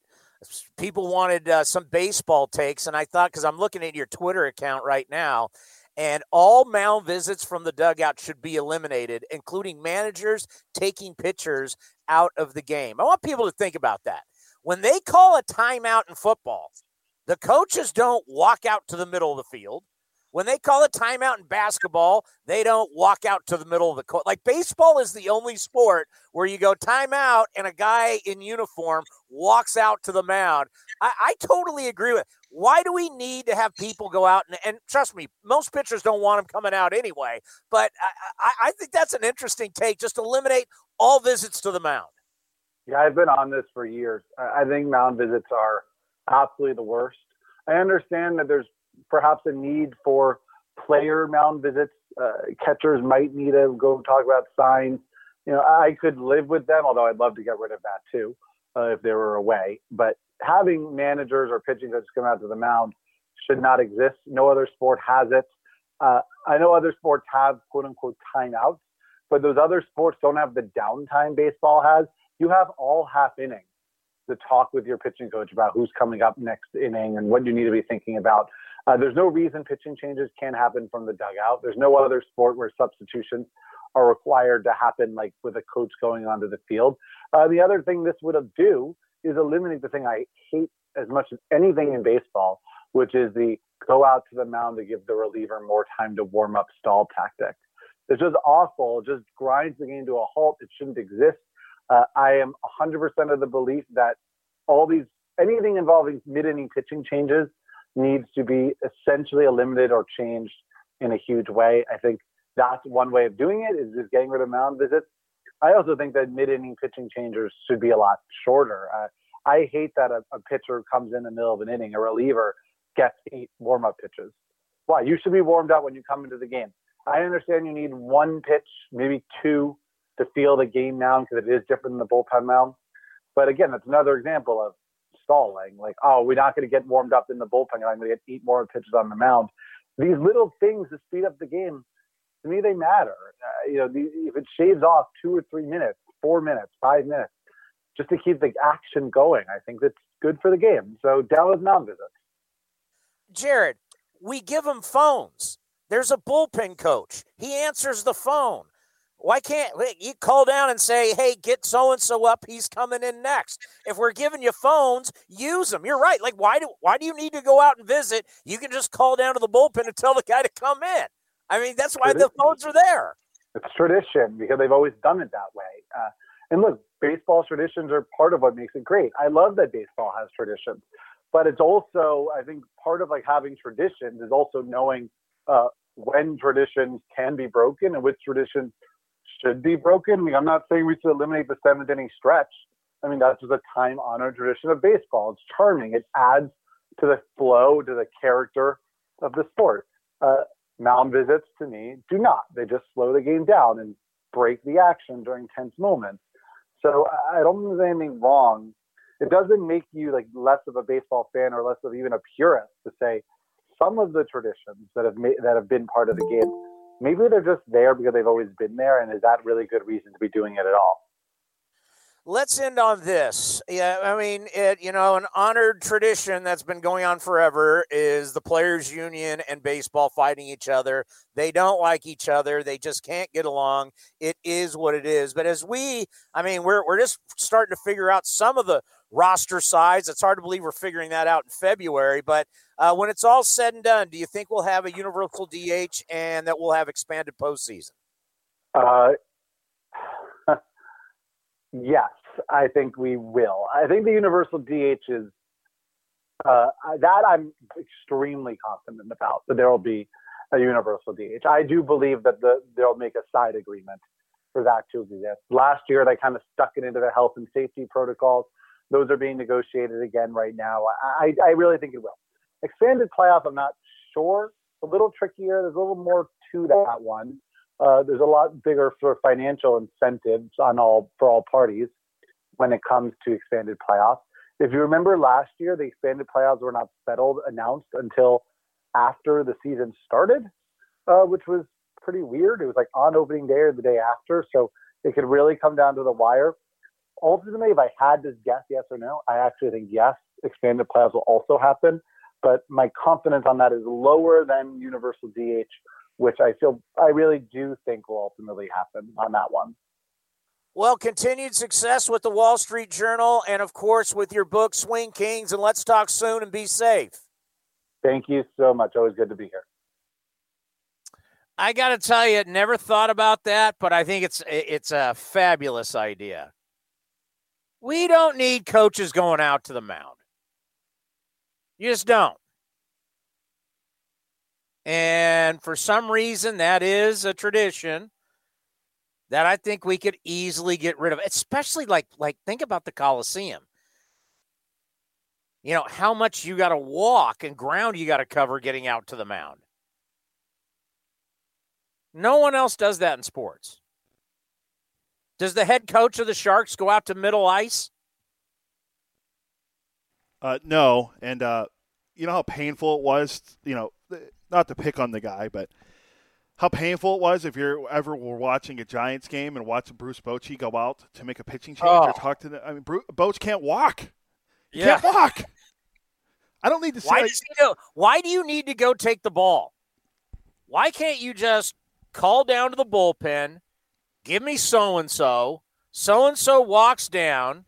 S4: People wanted uh, some baseball takes, and I thought because I'm looking at your Twitter account right now, and all mound visits from the dugout should be eliminated, including managers taking pitchers out of the game. I want people to think about that. When they call a timeout in football, the coaches don't walk out to the middle of the field. When they call a timeout in basketball, they don't walk out to the middle of the court. Like baseball is the only sport where you go timeout and a guy in uniform walks out to the mound. I, I totally agree with. Why do we need to have people go out and, and trust me, most pitchers don't want them coming out anyway. But I, I, I think that's an interesting take. Just eliminate all visits to the mound.
S7: Yeah, I've been on this for years. I think mound visits are absolutely the worst. I understand that there's perhaps a need for player mound visits. Uh, catchers might need to go talk about signs. You know, I could live with them, although I'd love to get rid of that too uh, if they were away. But having managers or pitching coaches come out to the mound should not exist. No other sport has it. Uh, I know other sports have quote unquote timeouts, but those other sports don't have the downtime baseball has. You have all half innings to talk with your pitching coach about who's coming up next inning and what you need to be thinking about. Uh, there's no reason pitching changes can't happen from the dugout. There's no other sport where substitutions are required to happen, like with a coach going onto the field. Uh, the other thing this would do is eliminate the thing I hate as much as anything in baseball, which is the go out to the mound to give the reliever more time to warm up stall tactic. It's just awful. It just grinds the game to a halt. It shouldn't exist. Uh, I am 100% of the belief that all these anything involving mid-inning pitching changes needs to be essentially eliminated or changed in a huge way. I think that's one way of doing it is just getting rid of mound visits. I also think that mid-inning pitching changes should be a lot shorter. Uh, I hate that a, a, pitcher comes in the middle of an inning, a reliever gets eight warm-up pitches. Why? You should be warmed up when you come into the game. I understand you need one pitch, maybe two, to feel the game mound because it is different than the bullpen mound. But again, that's another example of stalling. Like, oh, we're not going to get warmed up in the bullpen, and I'm going to get eight more pitches on the mound. These little things to speed up the game, to me, they matter. Uh, you know, the, if it shaves off two or three minutes, four minutes, five minutes, just to keep the action going, I think that's good for the game. So down with mound visits.
S4: Jared, we give them phones. There's a bullpen coach. He answers the phone. Why can't you call down and say, "Hey, get so and so up. He's coming in next." If we're giving you phones, use them. You're right. Like, why do why do you need to go out and visit? You can just call down to the bullpen and tell the guy to come in. I mean, that's why the phones are there.
S7: It's tradition because they've always done it that way. Uh, and look, baseball traditions are part of what makes it great. I love that baseball has traditions, but it's also, I think, part of like having traditions is also knowing uh, when traditions can be broken and which traditions should be broken. I mean, I'm not saying we should eliminate the seventh inning stretch. I mean, that's just a time honored tradition of baseball. It's charming. It adds to the flow, to the character of the sport. Uh, mound visits to me do not. They just slow the game down and break the action during tense moments. So I don't think there's anything wrong. It doesn't make you like less of a baseball fan or less of even a purist to say some of the traditions that have made, that have been part of the game maybe they're just there because they've always been there, and is that really good reason to be doing it at all?
S4: Let's end on this. Yeah, I mean, it, you know, an honored tradition that's been going on forever is the players' union and baseball fighting each other. They don't like each other. They just can't get along. It is what it is. But as we, I mean, we're we're just starting to figure out some of the roster size. It's hard to believe we're figuring that out in February, but uh, when it's all said and done, do you think we'll have a universal DH and that we'll have expanded postseason?
S7: Uh, [sighs] yes, I think we will. I think the universal DH is uh, that I'm extremely confident about that there will be a universal DH. I do believe that the, they'll make a side agreement for that to exist. Last year, they kind of stuck it into the health and safety protocols. Those are being negotiated again right now. I, I really think it will. Expanded playoff, I'm not sure. A little trickier. There's a little more to that one. uh, there's a lot bigger for financial incentives on all for all parties when it comes to expanded playoffs. If you remember last year, the expanded playoffs were not settled, announced until after the season started, uh, which was pretty weird. It was like on opening day or the day after, so it could really come down to the wire. Ultimately, if I had to guess yes or no, I actually think yes, expanded playoffs will also happen. But my confidence on that is lower than universal DH, which I feel I really do think will ultimately happen on that one.
S4: Well, continued success with the Wall Street Journal and, of course, with your book, Swing Kings. And let's talk soon and be safe.
S7: Thank you so much. Always good to be here.
S4: I got to tell you, I never thought about that, but I think it's it's a fabulous idea. We don't need coaches going out to the mound. You just don't. And for some reason, that is a tradition that I think we could easily get rid of, especially like like think about the Coliseum. You know, how much you got to walk and ground you got to cover getting out to the mound. No one else does that in sports. Does the head coach of the Sharks go out to middle ice?
S5: Uh, no, and uh, you know how painful it was. You know, not to pick on the guy, but how painful it was if you're ever were watching a Giants game and watching Bruce Bochy go out to make a pitching change oh. or talk to the. I mean, Bruce, Boch can't walk. He yeah. can't walk. I don't need to.
S4: Why, does he go, why do you need to go take the ball? Why can't you just call down to the bullpen, give me so and so, so and so walks down,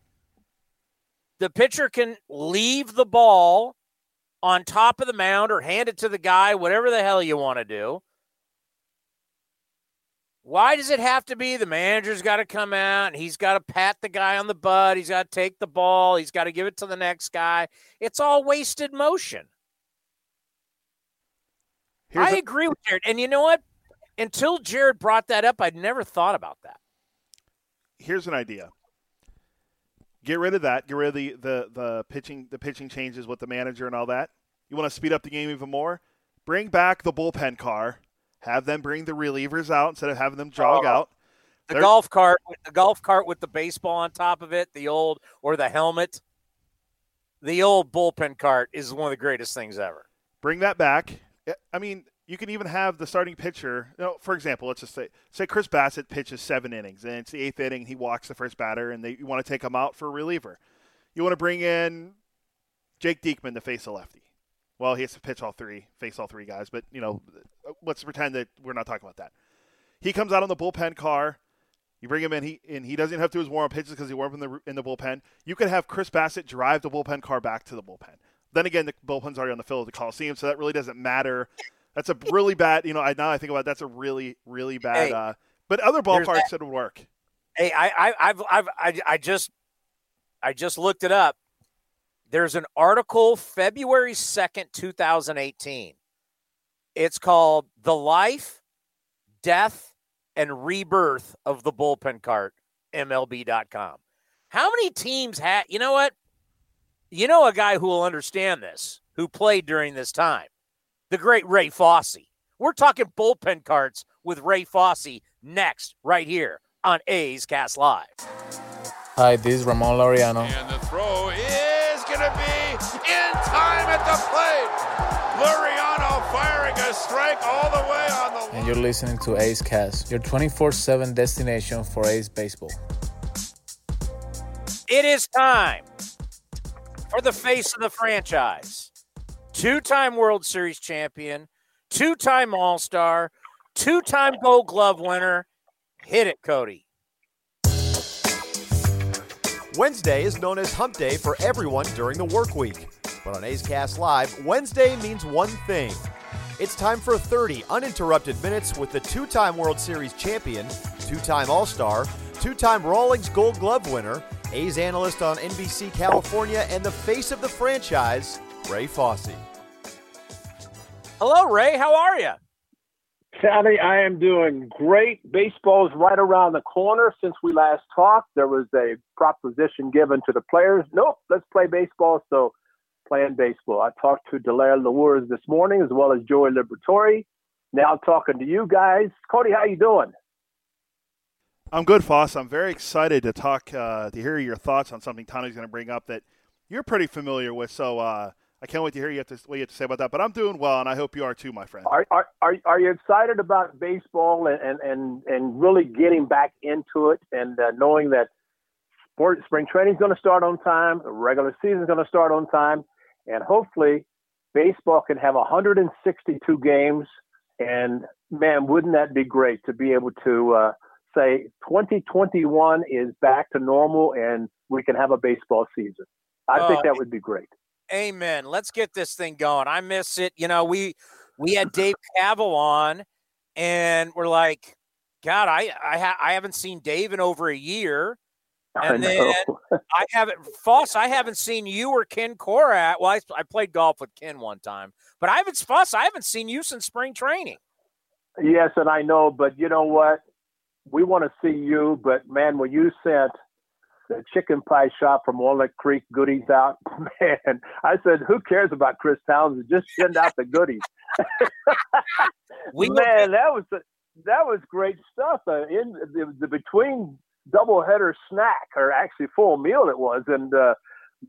S4: the pitcher can leave the ball on top of the mound or hand it to the guy, whatever the hell you want to do. Why does it have to be the manager's got to come out and he's got to pat the guy on the butt? He's got to take the ball. He's got to give it to the next guy. It's all wasted motion. Here's I a- agree with Jared. And you know what? Until Jared brought that up, I'd never thought about that.
S5: Here's an idea. Get rid of that. Get rid of the, the, the pitching the pitching changes with the manager and all that. You want to speed up the game even more? Bring back the bullpen car. Have them bring the relievers out instead of having them jog oh, out.
S4: The They're, golf cart, the golf cart with the baseball on top of it, the old or the helmet. The old bullpen cart is one of the greatest things ever.
S5: Bring that back. I mean, you can even have the starting pitcher. You know, for example, let's just say say Chris Bassitt pitches seven innings and it's the eighth inning. He walks the first batter, and they you want to take him out for a reliever. You want to bring in Jake Diekman to face a lefty. Well, he has to pitch all three, face all three guys. But you know, let's pretend that we're not talking about that. He comes out on the bullpen car. You bring him in, he and he doesn't have to do his warm up pitches because he warmed in the in the bullpen. You could have Chris Bassitt drive the bullpen car back to the bullpen. Then again, the bullpen's already on the field of the Coliseum, so that really doesn't matter that's a really bad. You know, I now I think about it, that's a really really bad. Hey, uh, but other ballparks it would work.
S4: Hey, I, I I've I've I, I just I just looked it up. There's an article February second, two thousand eighteen. It's called "The Life, Death, and Rebirth of the Bullpen Cart." MLB.com. How many teams had? You know what? You know a guy who will understand this, who played during this time the great Ray Fosse. We're talking bullpen carts with Ray Fosse next, right here on A's Cast Live.
S8: Hi, this is Ramon Laureano.
S3: And the throw is going to be in time at the plate. Laureano firing a strike all the way on the.
S8: And you're listening to A's Cast, your 24 7 destination for A's baseball.
S4: It is time for the face of the franchise two time World Series champion, two time All Star, two time Gold Glove winner. Hit it, Cody.
S9: Wednesday is known as Hump Day for everyone during the work week. But on A's Cast Live, Wednesday means one thing. It's time for 30 uninterrupted minutes with the two time World Series champion, two time All Star, two time Rawlings Gold Glove winner, A's analyst on NBC California, and the face of the franchise, Ray Fosse.
S4: Hello, Ray. How are you?
S10: Sally, I am doing great. Baseball is right around the corner. Since we last talked, there was a proposition given to the players. Nope, let's play baseball. So, playing baseball. I talked to Delaire Lewis this morning as well as Joey Liberatore. Now talking to you guys, Cody, how you doing?
S5: I'm good, Foss. I'm very excited to talk uh, to hear your thoughts on something Tony's going to bring up that you're pretty familiar with. So uh, I can't wait to hear you have to, what you have to say about that. But I'm doing well, and I hope you are too, my friend.
S10: Are are are, are you excited about baseball and, and and really getting back into it and uh, knowing that sport, spring training is going to start on time, the regular season is going to start on time, and hopefully baseball can have 162 games. And man, wouldn't that be great to be able to uh, say 2021 is back to normal and we can have a baseball season? I think uh, that would be great.
S4: Amen. Let's get this thing going. I miss it. You know, we we had Dave Kaval on, and we're like, God, I I, ha- I haven't seen Dave in over a year. [laughs] And I then I haven't, Foss, I haven't seen you or Ken Korach. Well, I, I played golf with Ken one time, but I haven't, Foss, I haven't seen you since spring training.
S10: Yes, and I know, but you know what? We want to see you, but man, when you sent the chicken pie shop from Walnut Creek goodies out, [laughs] man, I said, who cares about Chris Townsend? Just send out the goodies. [laughs] we man, that was that was great stuff. Uh, in the, the between doubleheader snack, or actually full meal it was. And uh,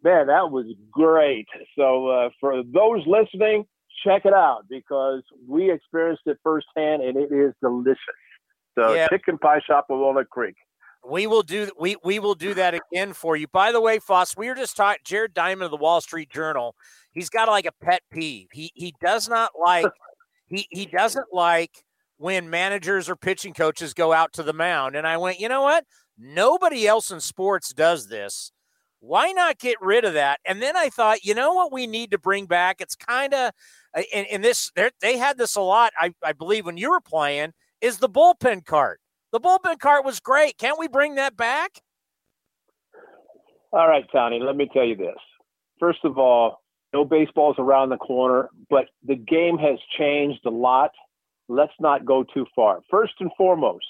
S10: man, that was great. So uh, for those listening, check it out because we experienced it firsthand, and it is delicious. So yeah. chicken pie shop of Walnut Creek.
S4: We will do we we will do that again for you. By the way, Foss, we were just talking. Jared Diamond of the Wall Street Journal. He's got like a pet peeve. He he does not like he he doesn't like when managers or pitching coaches go out to the mound. And I went, you know what? Nobody else in sports does this. Why not get rid of that? And then I thought, you know what we need to bring back? It's kind of, in, in this, they had this a lot, I, I believe, when you were playing, is the bullpen cart. The bullpen cart was great. Can't we bring that back?
S10: All right, Tony, let me tell you this. First of all, no baseball's around the corner, but the game has changed a lot. Let's not go too far. First and foremost,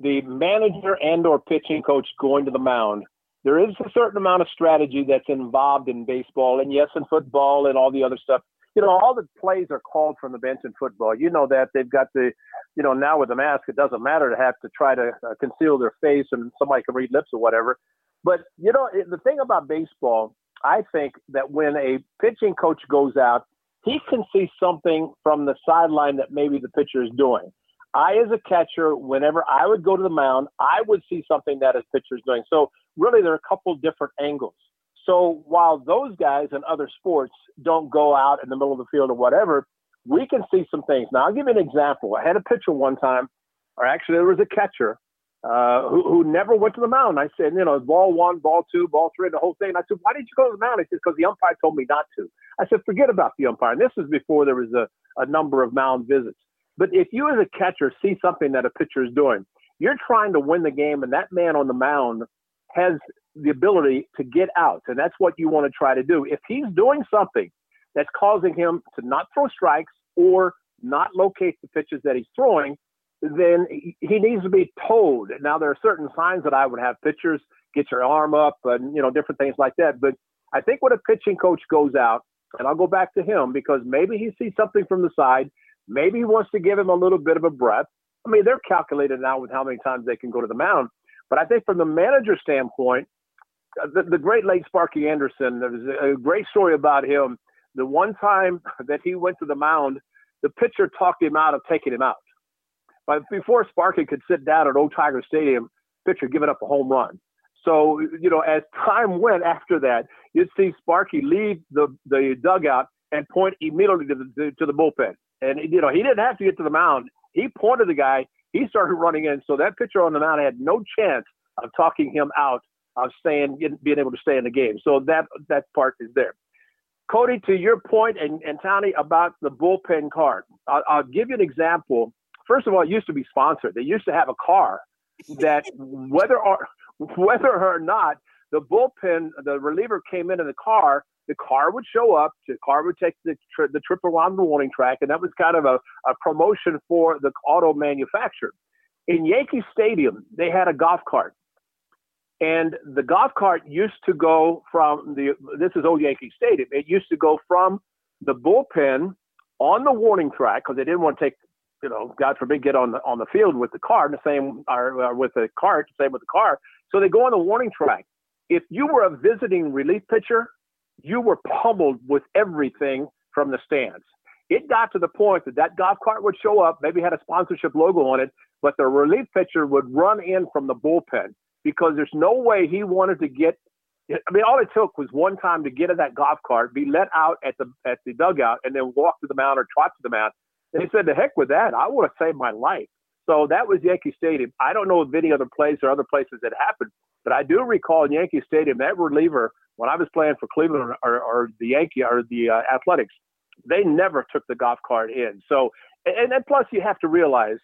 S10: the manager and or pitching coach going to the mound, there is a certain amount of strategy that's involved in baseball and yes, in football and all the other stuff. You know, all the plays are called from the bench in football. You know that they've got the, you know, now with the mask, it doesn't matter to have to try to uh, conceal their face and somebody can read lips or whatever. But you know, the thing about baseball, I think that when a pitching coach goes out, he can see something from the sideline that maybe the pitcher is doing. I, as a catcher, whenever I would go to the mound, I would see something that a pitcher is doing. So really, there are a couple different angles. So while those guys in other sports don't go out in the middle of the field or whatever, we can see some things. Now, I'll give you an example. I had a pitcher one time, or actually, there was a catcher uh, who, who never went to the mound. I said, you know, ball one, ball two, ball three, the whole thing. And I said, why did you go to the mound? He said, because the umpire told me not to. I said, forget about the umpire. And this was before there was a, a number of mound visits. But if you as a catcher see something that a pitcher is doing, you're trying to win the game, and that man on the mound has the ability to get out. And that's what you want to try to do. If he's doing something that's causing him to not throw strikes or not locate the pitches that he's throwing, then he needs to be told. Now, there are certain signs that I would have pitchers get your arm up and, you know, different things like that. But I think when a pitching coach goes out, and I'll go back to him because maybe he sees something from the side Maybe he wants to give him a little bit of a breath. I mean, they're calculated now with how many times they can go to the mound. But I think from the manager standpoint, the, the great late Sparky Anderson, there was a great story about him. The one time [laughs] that he went to the mound, the pitcher talked him out of taking him out. But before Sparky could sit down at Old Tiger Stadium, pitcher giving up a home run. So, you know, as time went after that, you'd see Sparky leave the, the dugout and point immediately to the, to the bullpen. And you know, he didn't have to get to the mound. He pointed the guy. He started running in. So that pitcher on the mound had no chance of talking him out of staying, being able to stay in the game. So that that part is there. Cody, to your point, and, and Tony about the bullpen card, I'll, I'll give you an example. First of all, it used to be sponsored. They used to have a car that [laughs] whether or whether or not the bullpen, the reliever came in in the car, the car would show up, the car would take the, tri- the trip around the warning track, and that was kind of a, a promotion for the auto manufacturer. In Yankee Stadium, they had a golf cart. And the golf cart used to go from the, this is old Yankee Stadium, it used to go from the bullpen on the warning track, because they didn't want to take you know, God forbid, get on the on the field with the car, the same or, or with the cart, the same with the car. So they go on the warning track. If you were a visiting relief pitcher, you were pummeled with everything from the stands. It got to the point that that golf cart would show up, maybe had a sponsorship logo on it, but the relief pitcher would run in from the bullpen because there's no way he wanted to get. I mean, all it took was one time to get in that golf cart, be let out at the at the dugout, and then walk to the mound or trot to the mound. And he said, "The heck with that! I want to save my life." So that was Yankee Stadium. I don't know of any other place or other places that happened, but I do recall in Yankee Stadium that reliever when I was playing for Cleveland or, or the Yankee or the uh, Athletics, they never took the golf cart in. So, and, and plus you have to realize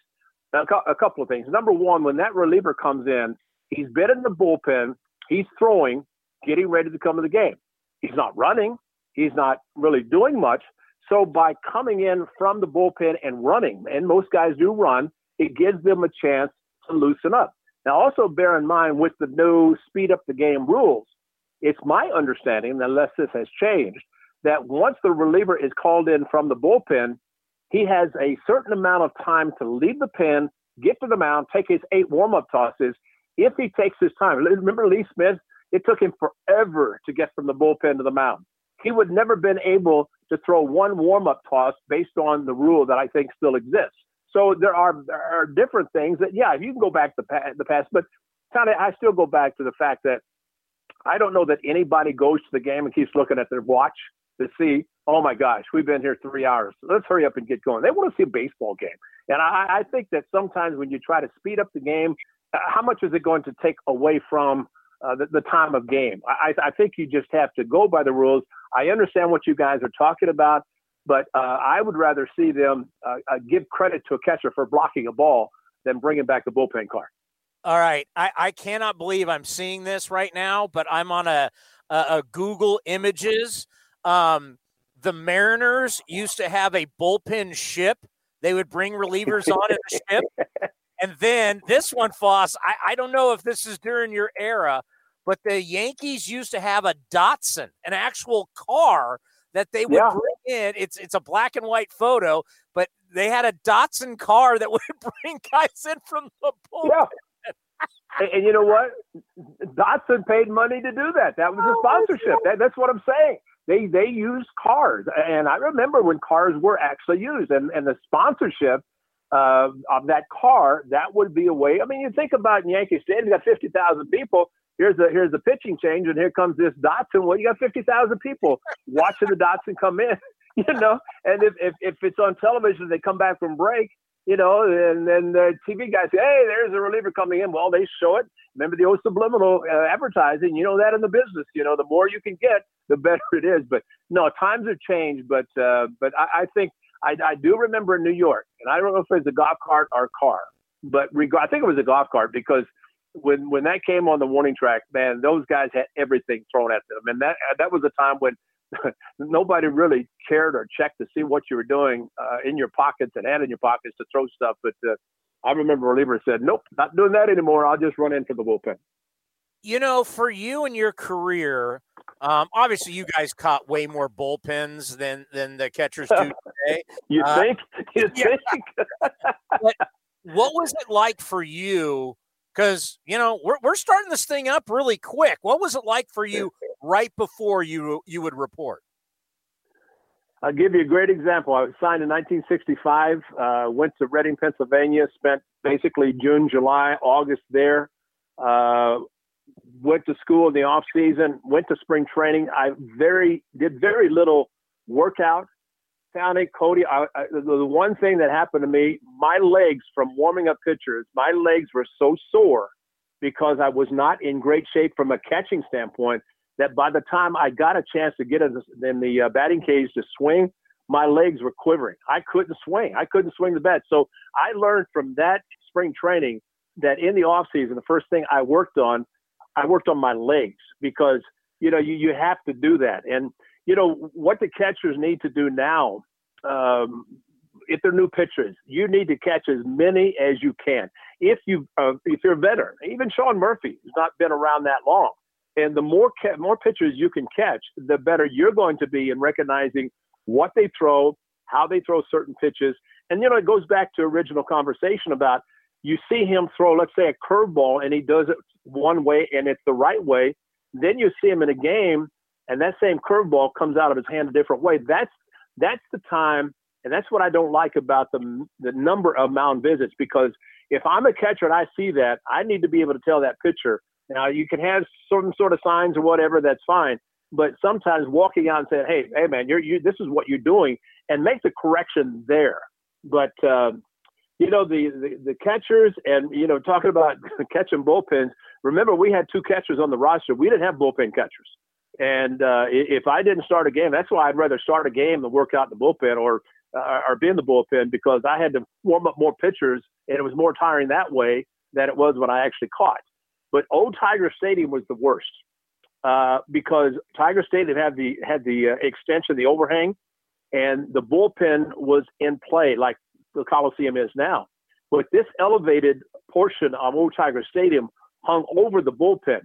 S10: a, a couple of things. Number one, when that reliever comes in, he's been in the bullpen, he's throwing, getting ready to come to the game. He's not running, he's not really doing much. So by coming in from the bullpen and running, and most guys do run, it gives them a chance to loosen up. Now, also bear in mind with the new speed up the game rules, it's my understanding, unless this has changed, that once the reliever is called in from the bullpen, he has a certain amount of time to leave the pen, get to the mound, take his eight warm up tosses. If he takes his time, remember Lee Smith? It took him forever to get from the bullpen to the mound. He would never been able to throw one warm up toss based on the rule that I think still exists. So there are there are different things that yeah, if you can go back to the past, but kind of I still go back to the fact that I don't know that anybody goes to the game and keeps looking at their watch to see, oh my gosh, we've been here three hours. Let's hurry up and get going. They want to see a baseball game. And I, I think that sometimes when you try to speed up the game, how much is it going to take away from uh, the, the, time of game? I, I, think you just have to go by the rules. I understand what you guys are talking about, but uh, I would rather see them uh, uh give credit to a catcher for blocking a ball than bringing back the bullpen car.
S4: All right, I, I cannot believe I'm seeing this right now, but I'm on a a, a Google Images. Um, the Mariners used to have a bullpen ship. They would bring relievers on in the ship. [laughs] And then this one, Fosse, I, I don't know if this is during your era, but the Yankees used to have a Datsun, an actual car that they would yeah. bring in. It's it's a black and white photo, but they had a Datsun car that [laughs] would bring guys in from the bullpen. Yeah
S10: and, and, you know what? Datsun paid money to do that. That was a oh, sponsorship. That, that's what I'm saying. They they use cars, and I remember when cars were actually used, and and the sponsorship uh, of that car that would be a way. I mean, you think about Yankee Stadium, you got fifty thousand people. Here's the here's the pitching change, and here comes this Datsun. Well, you got fifty thousand people watching the Datsun come in. [laughs] You know, and if, if if it's on television, they come back from break you know, and then the TV guys say, hey, there's a reliever coming in. Well, they show it. Remember the old subliminal uh, advertising. You know that in the business. You know, the more you can get, the [laughs] better it is. But no, times have changed. But uh, but I, I think I, I do remember in New York, and I don't know if it was a golf cart or a car, but reg- I think it was a golf cart because when when that came on the warning track, man, those guys had everything thrown at them, and that that was a time when [laughs] nobody really cared or checked to see what you were doing uh, in your pockets and had in your pockets to throw stuff. But uh, I remember reliever said, "Nope, not doing that anymore. I'll just run in for the bullpen."
S4: You know, for you and your career, um, obviously you guys caught way more bullpens than than the catchers do [laughs] today.
S10: you uh, think? [laughs] You yeah. think? [laughs]
S4: what was it like for you? Because you know we're we're starting this thing up really quick. What was it like for you right before you you would report?
S10: I'll give you a great example. I was signed in 1965, uh, went to Reading, Pennsylvania, spent basically June, July, August there. Uh, went to school in the off season, went to spring training. I very did very little workout. Found it, Cody. I, I, the one thing that happened to me, my legs from warming up pitchers, my legs were so sore because I was not in great shape from a catching standpoint that by the time I got a chance to get in the, in the uh, batting cage to swing, my legs were quivering. I couldn't swing. I couldn't swing the bat. So I learned from that spring training that in the off season, the first thing I worked on, I worked on my legs because you know you you have to do that. And you know what the catchers need to do now. Um, if they're new pitchers, you need to catch as many as you can. If you uh, if you're a veteran, even Sean Murphy has not been around that long. And the more ca- more pitchers you can catch, the better you're going to be in recognizing what they throw, how they throw certain pitches, And you know, it goes back to original conversation about you see him throw, let's say, a curveball, and he does it one way, and it's the right way. Then you see him in a game, and that same curveball comes out of his hand a different way. That's that's the time, and that's what I don't like about the the number of mound visits because if I'm a catcher and I see that, I need to be able to tell that pitcher. Now you can have certain sort of signs or whatever, that's fine. But sometimes walking out and saying, "Hey, hey, man, you're you. This is what you're doing," and make the correction there. But uh, you know the, the the catchers and you know talking about [laughs] catching bullpens. Remember, we had two catchers on the roster. We didn't have bullpen catchers. And uh, if I didn't start a game, that's why I'd rather start a game than work out in the bullpen or uh, or be in the bullpen because I had to warm up more pitchers, and it was more tiring that way than it was when I actually caught. But old Tiger Stadium was the worst uh, because Tiger Stadium had the had the uh, extension, the overhang, and the bullpen was in play like the Coliseum is now. But this elevated portion of Old Tiger Stadium hung over the bullpen,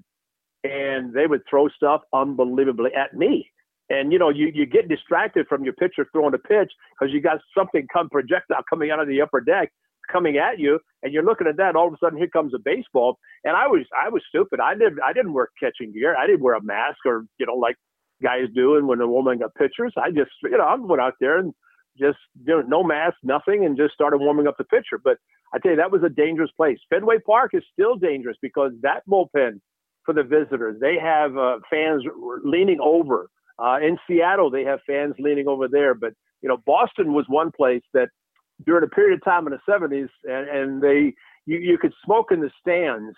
S10: and they would throw stuff unbelievably at me. And you know, you, you get distracted from your pitcher throwing a pitch because you got something come projectile coming out of the upper deck coming at you, and you're looking at that. All of a sudden, here comes a baseball. And I was I was stupid. I didn't I didn't wear catching gear. I didn't wear a mask or you know like guys doing when a woman got pitchers. I just you know I went out there and just you know, no mask, nothing, and just started warming up the pitcher. But I tell you, that was a dangerous place. Fenway Park is still dangerous because that bullpen for the visitors, they have uh, fans leaning over. Uh, in Seattle, they have fans leaning over there. But you know, Boston was one place that during a period of time in the 70s, and, and they you, you could smoke in the stands,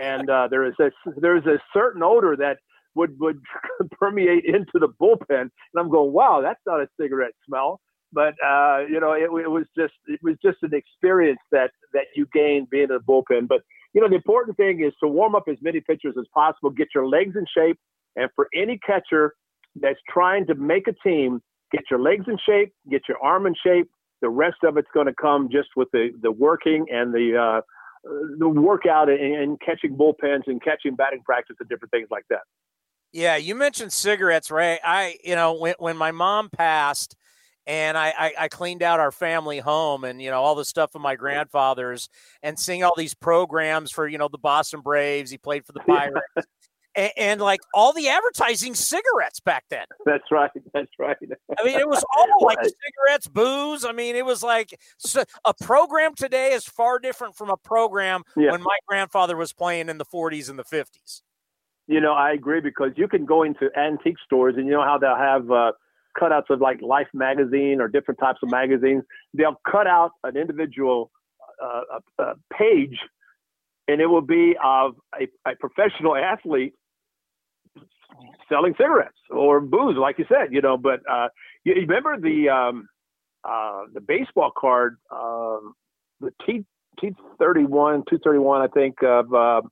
S10: and uh, there is a there is a certain odor that would would [laughs] permeate into the bullpen, and I'm going, wow, that's not a cigarette smell. But uh, you know, it, it was just it was just an experience that that you gained being in the bullpen. But you know, the important thing is to warm up as many pitchers as possible, get your legs in shape, and for any catcher that's trying to make a team, get your legs in shape, get your arm in shape. The rest of it's going to come just with the the working and the uh, the workout and, and catching bullpens and catching batting practice and different things like that.
S4: Yeah, you mentioned cigarettes, Ray. I, you know, when when my mom passed, and I, I, I, cleaned out our family home and you know all the stuff of my grandfather's and seeing all these programs for you know the Boston Braves. He played for the Pirates. and, and, like all the advertising cigarettes back then. [laughs]
S10: That's right. That's right.
S4: I mean, it was [laughs] all like cigarettes, booze. I mean, it was like so a program today is far different from a program yeah. when my grandfather was playing in the 40s and the 50s.
S10: You know, I agree because you can go into antique stores and you know how they'll have uh, cutouts of like Life magazine or different types of magazines. They'll cut out an individual uh, page, and it will be of a, a professional athlete selling cigarettes or booze, like you said, you know. But uh, you, you remember the um, uh, the baseball card, um, the T T thirty one, two thirty one, I think of uh,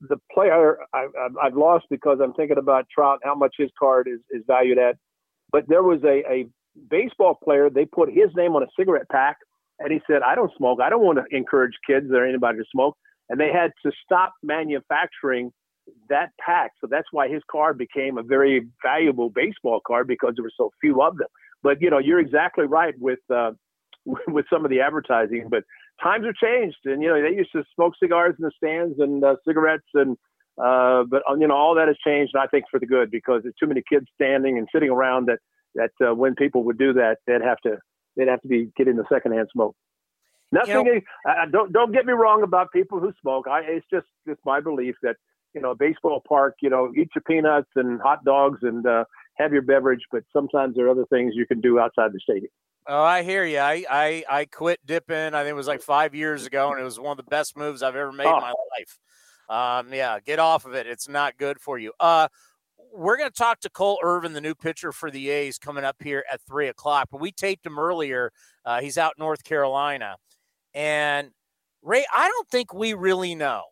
S10: the player. I, have lost because I'm thinking about Trout, how much his card is is valued at. But there was a, a baseball player. They put his name on a cigarette pack, and he said, "I don't smoke. I don't want to encourage kids or anybody to smoke." And they had to stop manufacturing that pack. So that's why his card became a very valuable baseball card because there were so few of them. But you know, you're exactly right with uh, [laughs] with some of the advertising. But times have changed, and you know, they used to smoke cigars in the stands and uh, cigarettes, and uh, but uh, you know, all that has changed, and I think for the good because there's too many kids standing and sitting around that that uh, when people would do that, they'd have to they'd have to be getting the secondhand smoke. Nothing. You know, uh, don't don't get me wrong about people who smoke. I it's just it's my belief that you know, a baseball park, you know, eat your peanuts and hot dogs and uh, have your beverage, but sometimes there are other things you can do outside the stadium.
S4: Oh, I hear you. I, I, I quit dipping. I think it was like five years ago, and it was one of the best moves I've ever made oh. in my life. Um, yeah, get off of it. It's not good for you. Uh, we're going to talk to Cole Irvin, the new pitcher for the A's, coming up here at three o'clock. But we taped him earlier. Uh, he's out North Carolina, and Ray, I don't think we really know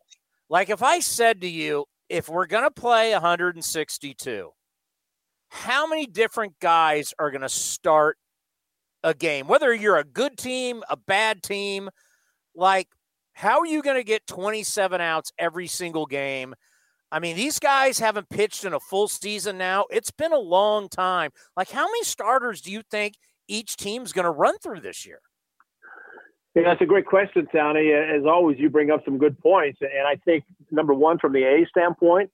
S4: like if I said to you, if we're going to play 162, how many different guys are going to start a game? Whether you're a good team, a bad team, like how are you going to get 27 outs every single game? I mean, these guys haven't pitched in a full season now. It's been a long time. Like, how many starters do you think each team's going to run through this year?
S10: Yeah, that's a great question, Tony. As always, you bring up some good points. And I think, number one, from the A standpoint,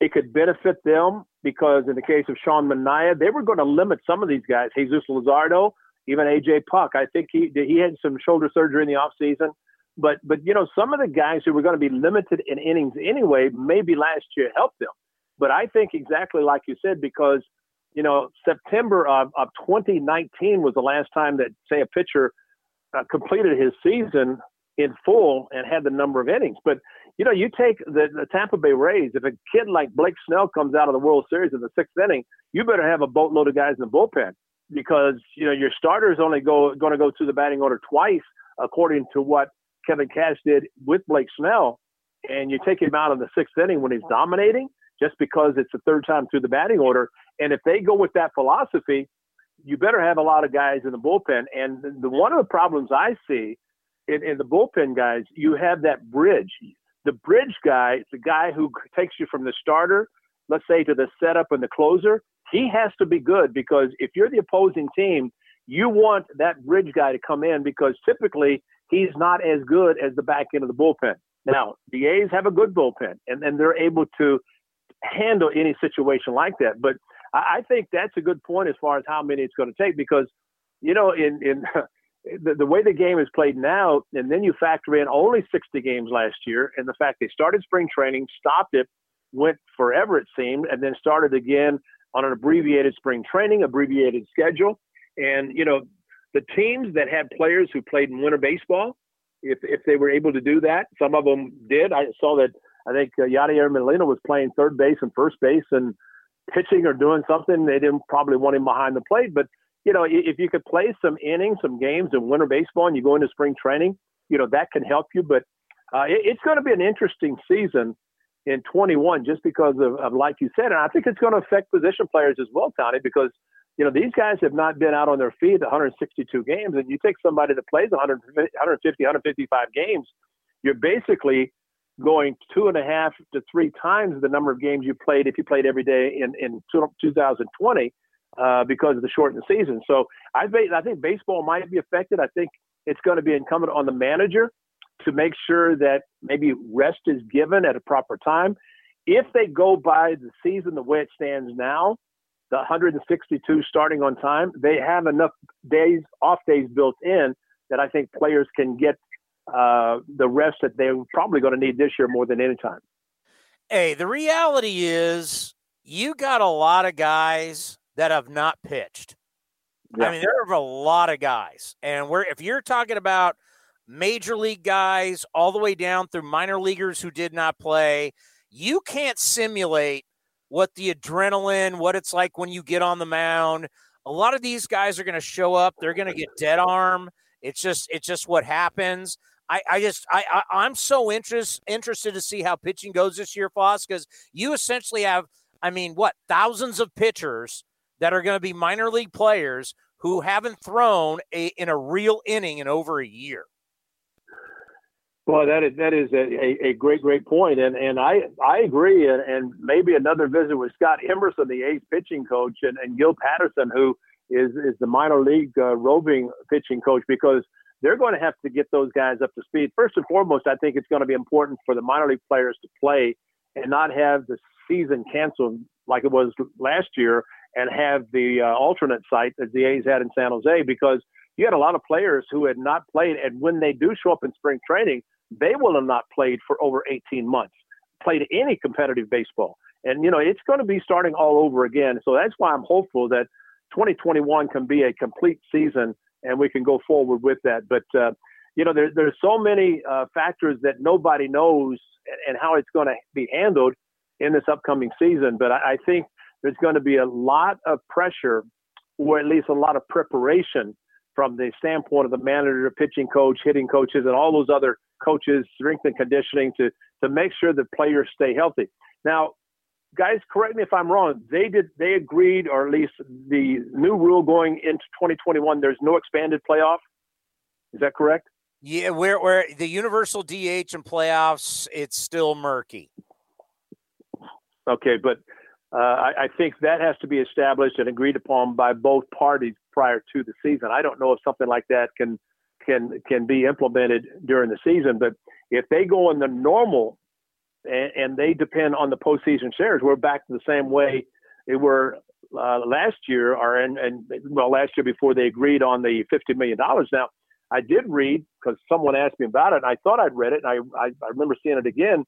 S10: it could benefit them because in the case of Sean Manaea, they were going to limit some of these guys. Jesus Luzardo, even AJ Puk. I think he he had some shoulder surgery in the offseason. But but you know, some of the guys who were going to be limited in innings anyway, maybe last year helped them. But I think exactly like you said, because you know, September of, of 2019 was the last time that say a pitcher uh, completed his season in full and had the number of innings. But you know, you take the, the Tampa Bay Rays. If a kid like Blake Snell comes out of the World Series in the sixth inning, you better have a boatload of guys in the bullpen because you know your starters only go going to go through the batting order twice, according to what Kevin Cash did with Blake Snell. And you take him out in the sixth inning when he's dominating, just because it's the third time through the batting order. And if they go with that philosophy, you better have a lot of guys in the bullpen. And the, one of the problems I see in, in the bullpen guys, you have that bridge. The bridge guy, the guy who takes you from the starter, let's say, to the setup and the closer, he has to be good because if you're the opposing team, you want that bridge guy to come in because typically he's not as good as the back end of the bullpen. Now, the A's have a good bullpen and, and they're able to handle any situation like that. But I, I think that's a good point as far as how many it's going to take because, you know, in, in [laughs] the, the way the game is played now, and then you factor in only 60 games last year, and the fact they started spring training, stopped it, went forever it seemed, and then started again on an abbreviated spring training, abbreviated schedule. And you know, the teams that had players who played in winter baseball, if if they were able to do that, some of them did. I saw that. I think uh, Yadier Molina was playing third base and first base and pitching or doing something. They didn't probably want him behind the plate, but you know, if you could play some innings, some games in winter baseball, and you go into spring training, you know that can help you. But uh, it, it's going to be an interesting season in 21, just because of, of, like you said, and I think it's going to affect position players as well, Tony, because you know these guys have not been out on their feet 162 games, and you take somebody that plays 150, 155 games, you're basically going two and a half to three times the number of games you played if you played every day in in 2020 uh, because of the shortened season. So I, I think baseball might be affected. I think it's going to be incumbent on the manager to make sure that maybe rest is given at a proper time. If they go by the season the way it stands now, the 162 starting on time, they have enough days, off days built in that I think players can get uh, the rest that they're probably going to need this year more than any time.
S4: Hey, the reality is you got a lot of guys that have not pitched. Yeah. I mean, there are a lot of guys, and we're if you're talking about major league guys all the way down through minor leaguers who did not play, you can't simulate what the adrenaline, what it's like when you get on the mound. A lot of these guys are going to show up. They're going to get dead arm. It's just it's just what happens. I, I just I, I am so interest, interested to see how pitching goes this year, Fosse, because you essentially have I mean what thousands of pitchers that are going to be minor league players who haven't thrown a, in a real inning in over a year.
S10: Well, that is that is a, a, great great point, and and I I agree, and, and maybe another visit with Scott Emerson, the A's pitching coach, and, and Gil Patterson, who is is the minor league uh, roving pitching coach, because they're going to have to get those guys up to speed. First and foremost, I think it's going to be important for the minor league players to play and not have the season canceled like it was last year and have the uh, alternate site that the A's had in San Jose because you had a lot of players who had not played, and when they do show up in spring training, they will have not played for over 18 months, played any competitive baseball. And, you know, it's going to be starting all over again. So that's why I'm hopeful that 2021 can be a complete season and we can go forward with that. But, uh, you know, there, there's so many uh, factors that nobody knows and, how it's going to be handled in this upcoming season. But I, I think there's going to be a lot of pressure, or at least a lot of preparation from the standpoint of the manager, pitching coach, hitting coaches, and all those other coaches, strength and conditioning to to make sure that players stay healthy. Now, guys, correct me if I'm wrong. They did they agreed, or at least the new rule going into 2021. There's no expanded playoff. Is that correct?
S4: Yeah, where where the universal DH and playoffs, it's still murky.
S10: Okay, but uh, I, I think that has to be established and agreed upon by both parties prior to the season. I don't know if something like that can can can be implemented during the season, but if they go in the normal and, and they depend on the postseason shares, we're back to the same way they were uh, last year, or and, well last year before they agreed on the fifty million dollars. Now, I did read because someone asked me about it, and I thought I'd read it, and I I, I remember seeing it again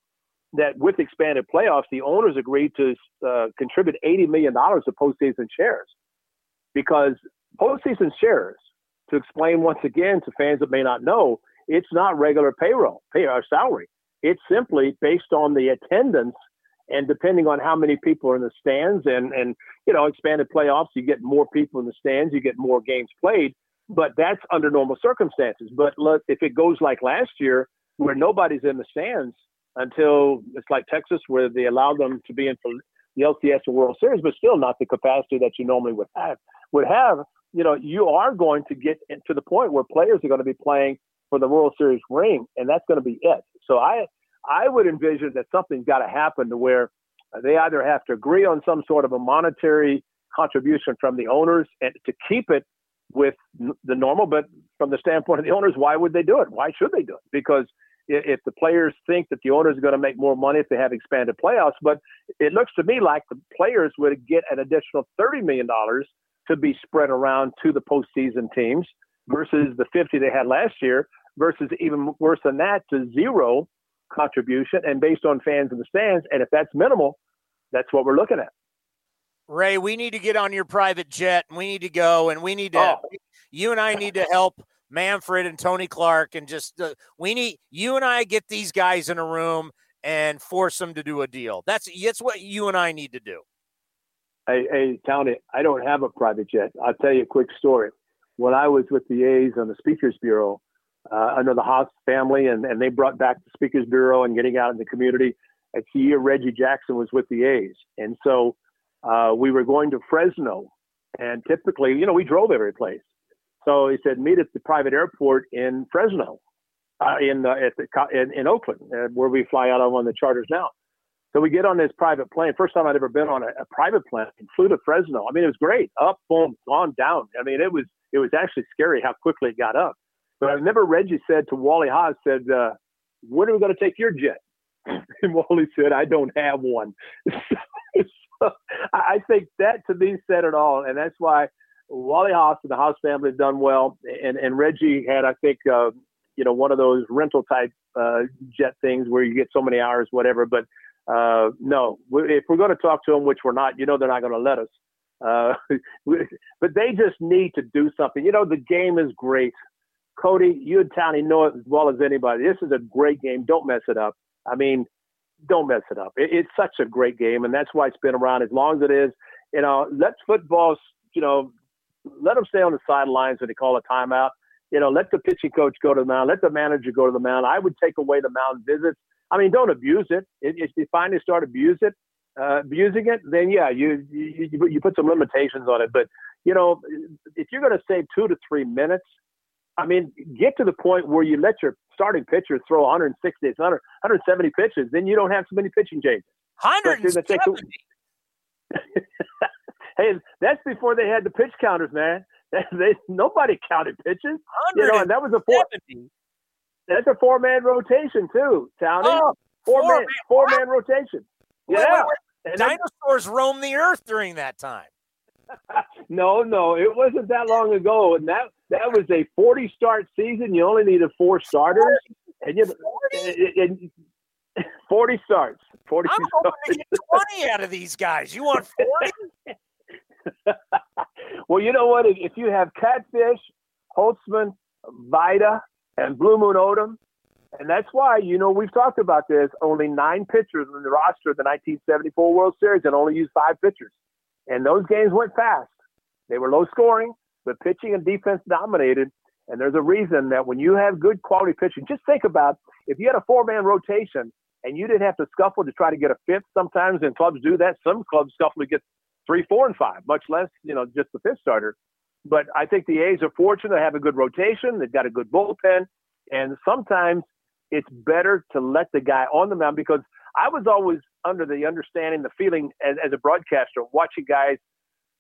S10: that with expanded playoffs, the owners agreed to uh, contribute $80 million to postseason shares because postseason shares, to explain once again to fans that may not know, it's not regular payroll, pay or salary. It's simply based on the attendance and depending on how many people are in the stands and, and, you know, expanded playoffs, you get more people in the stands, you get more games played, but that's under normal circumstances. But look, if it goes like last year where nobody's in the stands, until it's like Texas, where they allow them to be in the LCS and World Series, but still not the capacity that you normally would have. Would have, you know, you are going to get to the point where players are going to be playing for the World Series ring, and that's going to be it. So I, I would envision that something's got to happen to where they either have to agree on some sort of a monetary contribution from the owners and to keep it with the normal, but from the standpoint of the owners, why would they do it? Why should they do it? Because if the players think that the owners are going to make more money if they have expanded playoffs. But it looks to me like the players would get an additional $30 million to be spread around to the postseason teams versus the 50 they had last year versus even worse than that to zero contribution and based on fans in the stands. And if that's minimal, that's what we're looking at.
S4: Ray, we need to get on your private jet. We need to go and we need to, oh. you and I need to help Manfred and Tony Clark, and just uh, we need you and I get these guys in a room and force them to do a deal. That's that's what you and I need to do.
S10: Hey, hey, Tony, I don't have a private jet. I'll tell you a quick story. When I was with the A's on the Speakers Bureau, uh, under the Haas family, and, and they brought back the Speakers Bureau and getting out in the community. It's the year Reggie Jackson was with the A's, and so uh, we were going to Fresno, and typically, you know, we drove every place. So he said, meet at the private airport in Fresno, uh, in, uh, at the, in, in Oakland, uh, where we fly out on of the charters now. So we get on this private plane. First time I'd ever been on a, a private plane. Flew to Fresno. I mean, it was great. Up, boom, gone, down. I mean, it was it was actually scary how quickly it got up. But I remember Reggie said to Wally Haas, said, uh, "When are we going to take your jet?" [laughs] and Wally said, "I don't have one." [laughs] so, I think that to me said it all, and that's why Wally Haas and the Haas family have done well, and and Reggie had, I think, uh, you know, one of those rental type uh, jet things where you get so many hours, whatever. But uh, no, if we're going to talk to them, which we're not, you know, they're not going to let us. Uh, [laughs] but they just need to do something. You know, the game is great. Cody, you and Tony know it as well as anybody. This is a great game. Don't mess it up. I mean, don't mess it up. It, it's such a great game, and that's why it's been around as long as it is. You know, let's football, you know, let them stay on the sidelines when they call a timeout. You know, let the pitching coach go to the mound. Let the manager go to the mound. I would take away the mound visits. I mean, don't abuse it. If you finally start abuse it, uh, abusing it, then yeah, you, you you put some limitations on it. But you know, if you're going to save two to three minutes, I mean, get to the point where you let your starting pitcher throw 160, 100, 170 pitches, then you don't have so many pitching changes.
S4: 170. [laughs]
S10: Hey, that's before they had the pitch counters, man. [laughs] They, nobody counted pitches. You know, and that was a four. That's a four man rotation too, Tony. Oh, four, four man, four man rotation.
S4: Wait, yeah. Wait, wait. Dinosaurs roamed the earth during that time. [laughs]
S10: no, no, it wasn't that long ago, and that that was a forty start season. You only needed four starters, and you 40? And, [laughs] 40 starts. 40
S4: I'm
S10: starts.
S4: hoping to get 20 out of these guys. You want 40? [laughs]
S10: well, you know what? If you have Catfish, Holtzman, Vida, and Blue Moon Odom, and that's why, you know, we've talked about this, only nine pitchers in the roster of the 1974 World Series and only used five pitchers. And those games went fast. They were low scoring, but pitching and defense dominated. And there's a reason that when you have good quality pitching, just think about if you had a four man rotation and you didn't have to scuffle to try to get a fifth sometimes, and clubs do that. Some clubs scuffle to get three, four, and five, much less, you know, just the fifth starter. But I think the A's are fortunate to have a good rotation. They've got a good bullpen. And sometimes it's better to let the guy on the mound because I was always under the understanding, the feeling as, as a broadcaster, watching guys.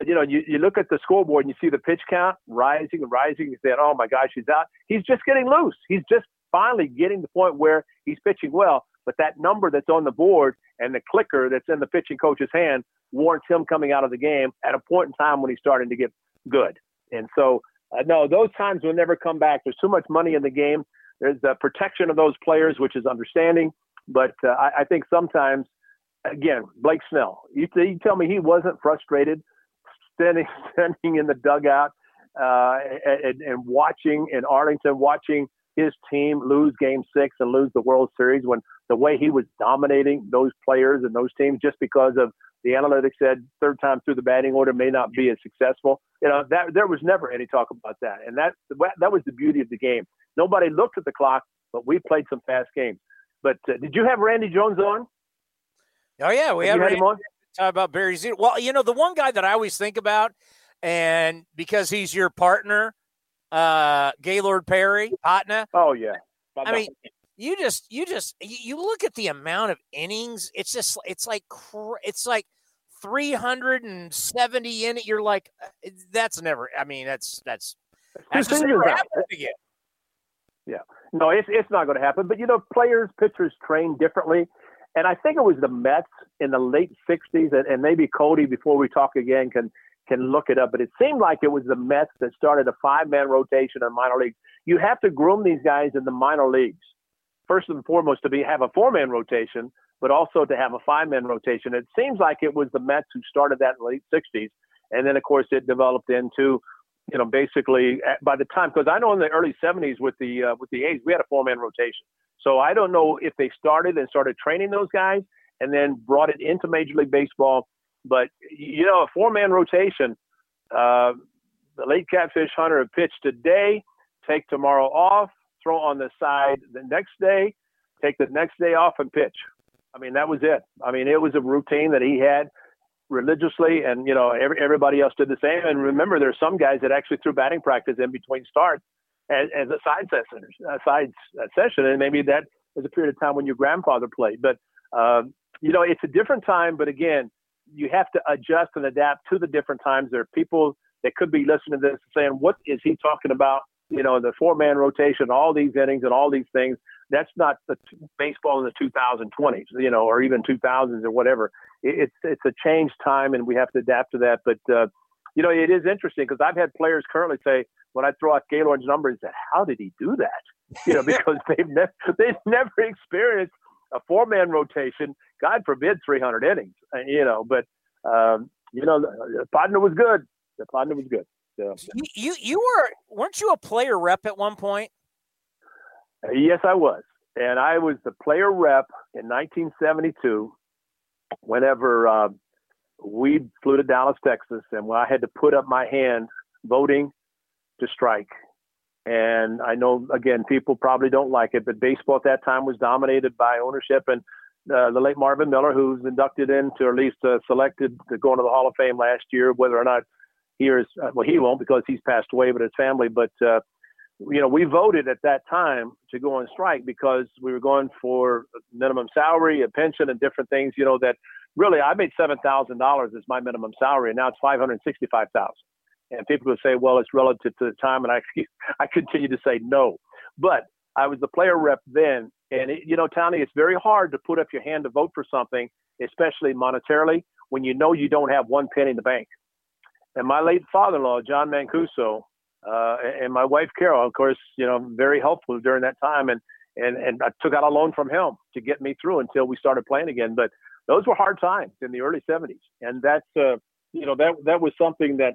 S10: You know, you, you look at the scoreboard and you see the pitch count rising and rising. You say, "Oh my gosh, he's out." He's just getting loose. He's just finally getting the point where he's pitching well. But that number that's on the board and the clicker that's in the pitching coach's hand warrants him coming out of the game at a point in time when he's starting to get good. And so, uh, no, those times will never come back. There's too much money in the game. There's the protection of those players, which is understanding. But uh, I, I think sometimes, again, Blake Snell, you, you tell me he wasn't frustrated standing, [laughs] standing in the dugout uh, and, and watching in Arlington, watching his team lose game six and lose the World Series when the way he was dominating those players and those teams just because of the analytics said third time through the batting order may not be as successful. You know, that there was never any talk about that. And that that was the beauty of the game. Nobody looked at the clock, but we played some fast games. But uh, did you have Randy Jones on?
S4: Oh yeah, we
S10: had,
S4: had
S10: him on.
S4: Talk about Barry Zito. Well, you know, the one guy that I always think about, and because he's your partner, uh, Gaylord Perry, Patna.
S10: Oh yeah.
S4: I mean, you just you just you look at the amount of innings. It's just it's like it's like 370 in it. You're like, uh, that's never. I mean, that's that's that's just never happened again.
S10: Yeah, no, it's it's not going to happen. But you know, players, pitchers train differently, and I think it was the Mets in the late '60s, and, and maybe Cody before we talk again can can look it up. But it seemed like it was the Mets that started a five-man rotation in minor leagues. You have to groom these guys in the minor leagues first and foremost to be have a four-man rotation, but also to have a five-man rotation. It seems like it was the Mets who started that in the late '60s, and then of course it developed into you know, basically by the time, because I know in the early 70s with the uh, with the A's, we had a four man rotation. So I don't know if they started and started training those guys and then brought it into Major League Baseball. But you know, a four man rotation. Uh, the late catfish hunter would pitch today, take tomorrow off, throw on the side the next day, take the next day off and pitch. I mean, that was it. I mean, it was a routine that he had religiously, and you know every, everybody else did the same. And remember, there's some guys that actually threw batting practice in between starts as, as a side session, a side session, and maybe that was a period of time when your grandfather played. But um, you know, it's a different time. But again, you have to adjust and adapt to the different times. There are people that could be listening to this saying, "What is he talking about?" You know, the four-man rotation, all these innings, and all these things. That's not the t- baseball in the 2020s, you know, or even 2000s or whatever it's it's a changed time, and we have to adapt to that. But uh, you know, it is interesting because I've had players currently say when I throw out Gaylord's numbers, that how did he do that? You know, [laughs] because they've never they've never experienced a four man rotation. God forbid 300 innings. Uh, you know, but um, you know, the partner was good. The partner was good. So.
S4: You you were weren't you a player rep at one point?
S10: Yes, I was, and I was the player rep in 1972 whenever uh, we flew to Dallas, Texas, and I had to put up my hand voting to strike. And I know, again, people probably don't like it, but baseball at that time was dominated by ownership. And uh, the late Marvin Miller, who's inducted into, or at least uh, selected to go into the Hall of Fame last year, whether or not he is, uh, well, he won't because he's passed away, but his family. But, uh, you know, we voted at that time to go on strike because we were going for minimum salary, a pension, and different things, you know, that really I made $7,000 as my minimum salary, and now it's 565000 And people would say, well, it's relative to the time, and I, [laughs] I continue to say no. But I was the player rep then, and it, you know, Tony, it's very hard to put up your hand to vote for something, especially monetarily, when you know you don't have one penny in the bank. And my late father-in-law, John Mancuso, uh, and my wife Carol, of course, you know, very helpful during that time, and and and I took out a loan from him to get me through until we started playing again. But those were hard times in the early 70s, and that's uh, you know that that was something that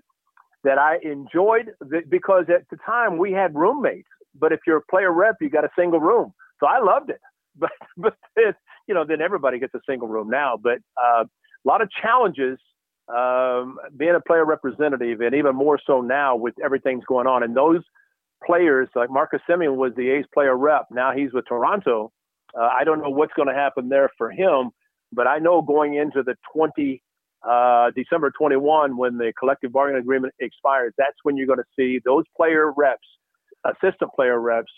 S10: that I enjoyed because at the time we had roommates. But if you're a player rep, you got a single room, so I loved it. [laughs] But but it, you know then everybody gets a single room now. But uh, a lot of challenges um, being a player representative, and even more so now with everything's going on. And those players, like Marcus Semien was the A's player rep. Now he's with Toronto. Uh, I don't know what's going to happen there for him, but I know going into the 20 uh, December 21, when the collective bargaining agreement expires, that's when you're going to see those player reps, assistant player reps,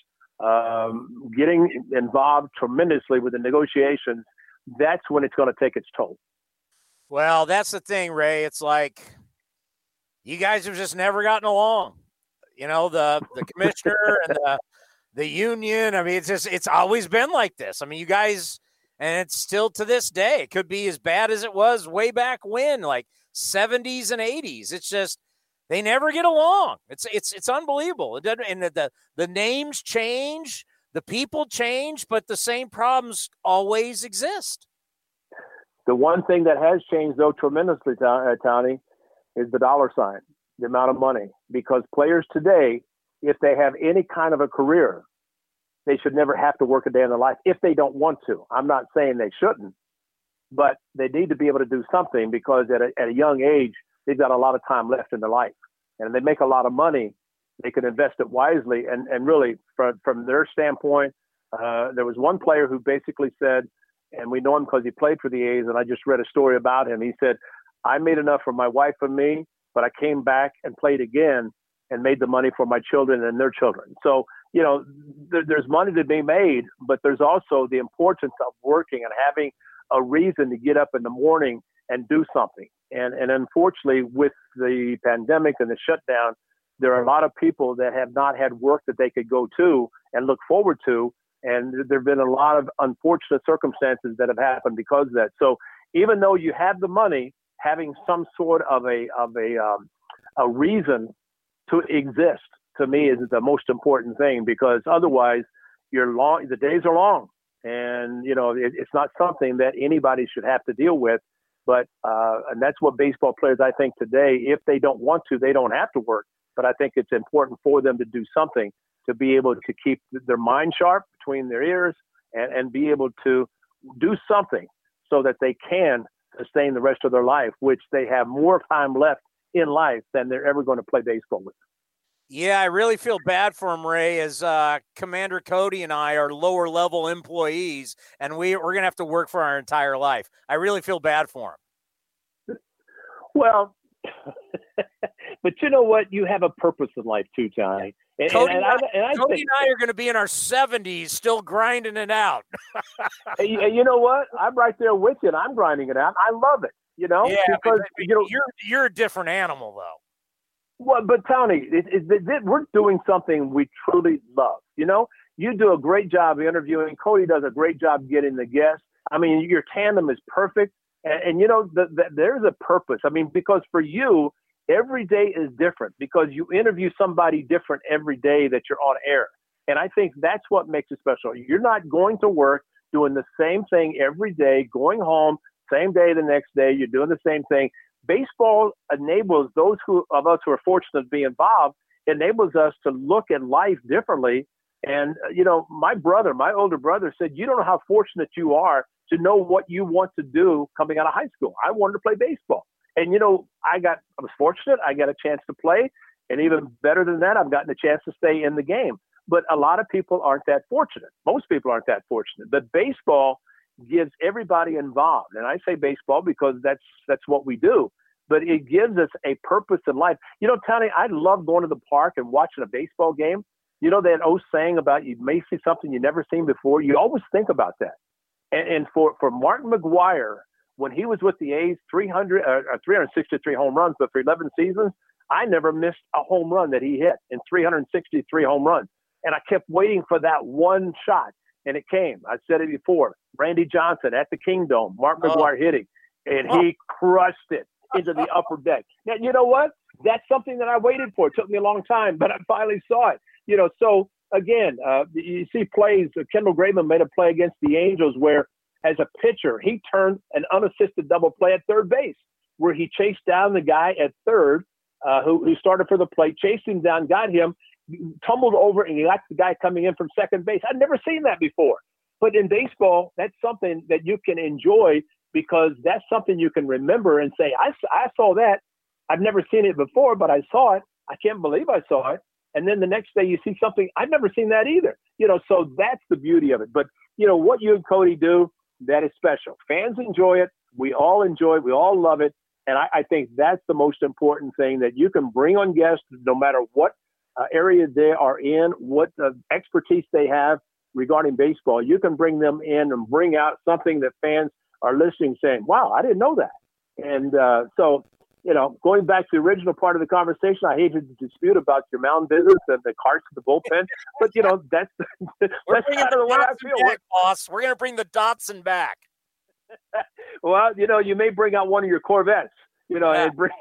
S10: um, getting involved tremendously with the negotiations that's when it's going to take its toll.
S4: Well, that's the thing, Ray. It's like you guys have just never gotten along. You know, the the commissioner and the the union. I mean, it's just it's always been like this. I mean, you guys and it's still to this day. It could be as bad as it was way back when, like 70s and 80s. It's just they never get along. It's it's it's unbelievable. It doesn't and the, the, the names change, the people change, but the same problems always exist.
S10: The one thing that has changed though tremendously, uh, Tony, is the dollar sign, the amount of money. Because players today, if they have any kind of a career, they should never have to work a day in their life if they don't want to. I'm not saying they shouldn't, but they need to be able to do something because at a, at a young age, they've got a lot of time left in their life. And they make a lot of money, they can invest it wisely. And, and really, from, from their standpoint, uh, there was one player who basically said, and we know him because he played for the A's, and I just read a story about him. He said, I made enough for my wife and me, but I came back and played again and made the money for my children and their children. So you know, there, there's money to be made, but there's also the importance of working and having a reason to get up in the morning and do something. And and unfortunately, with the pandemic and the shutdown, there are a lot of people that have not had work that they could go to and look forward to. And there have been a lot of unfortunate circumstances that have happened because of that. So even though you have the money, having some sort of a of a um, a reason to exist to me is the most important thing because otherwise you're long the days are long. And you know it, it's not something that anybody should have to deal with. But uh, and that's what baseball players i think today if they don't want to they don't have to work. But i think it's important for them to do something to be able to keep their mind sharp between their ears and, and be able to do something so that they can sustain the rest of their life which they have more time left in life than they're ever going to play baseball with
S4: yeah, I really feel bad for him, Ray, as uh, Commander Cody and I are lower level employees, and we, we're going to have to work for our entire life. I really feel bad for him.
S10: Well, [laughs] but you know what? You have a purpose in life too, Johnny.
S4: And, Cody and, and, I, and I Cody think, and I are going to be in our 70s still grinding it out. [laughs]
S10: you know what? I'm right there with you, and I'm grinding it out. I love it, you know?
S4: Yeah, because, you know, you're, you're a different animal, though.
S10: Well, but Tony, it, it, it, we're doing something we truly love. You know, you do a great job interviewing. Cody does a great job getting the guests. I mean, your tandem is perfect. And, and you know, the, the, there's a purpose. I mean, because for you, every day is different because you interview somebody different every day that you're on air. And I think that's what makes it special. You're not going to work doing the same thing every day, going home, same day the next day, you're doing the same thing baseball enables those who of us who are fortunate to be involved enables us to look at life differently. And uh, you know, my brother, my older brother, said, "You don't know how fortunate you are to know what you want to do coming out of high school. I wanted to play baseball, and you know, I got I was fortunate. I got a chance to play, and even better than that, I've gotten a chance to stay in the game. But a lot of people aren't that fortunate. Most people aren't that fortunate. But baseball gives everybody involved, and I say baseball because that's that's what we do. But it gives us a purpose in life. You know, Tony, I love going to the park and watching a baseball game. You know that old saying about you may see something you've never seen before. You always think about that. And, and for for Martin McGwire, when he was with the A's, 300 uh, 363 home runs, but for 11 seasons, I never missed a home run that he hit in 363 home runs. And I kept waiting for that one shot and it came. I said it before. Randy Johnson at the Kingdome, Mark oh. McGwire hitting, and oh. he crushed it into the upper deck. Now, you know what? That's something that I waited for. It took me a long time, but I finally saw it. You know, so again, uh, you see plays. Uh, Kendall Graveman made a play against the Angels where, as a pitcher, he turned an unassisted double play at third base, where he chased down the guy at third, uh, who, who started for the plate, chased him down, got him, tumbled over and he got the guy coming in from second base. I'd never seen that before. But in baseball, that's something that you can enjoy because that's something you can remember and say, I, I saw that. I've never seen it before, but I saw it. I can't believe I saw it. And then the next day you see something, I've never seen that either. You know, so that's the beauty of it. But, you know, what you and Cody do, that is special. Fans enjoy it. We all enjoy it. We all love it. And I, I think that's the most important thing that you can bring on guests no matter what uh, area they are in, what uh, expertise they have, regarding baseball, you can bring them in and bring out something that fans are listening saying, wow, I didn't know that. And uh, so, you know, going back to the original part of the conversation, I hated to dispute about your mound visits and the carts to the bullpen, [laughs] but you know, that's [laughs] that's kind of the way I feel.
S4: Back, boss. We're going to bring the Datsun back. [laughs]
S10: well, you know, you may bring out one of your Corvettes, you know, yeah. and bring.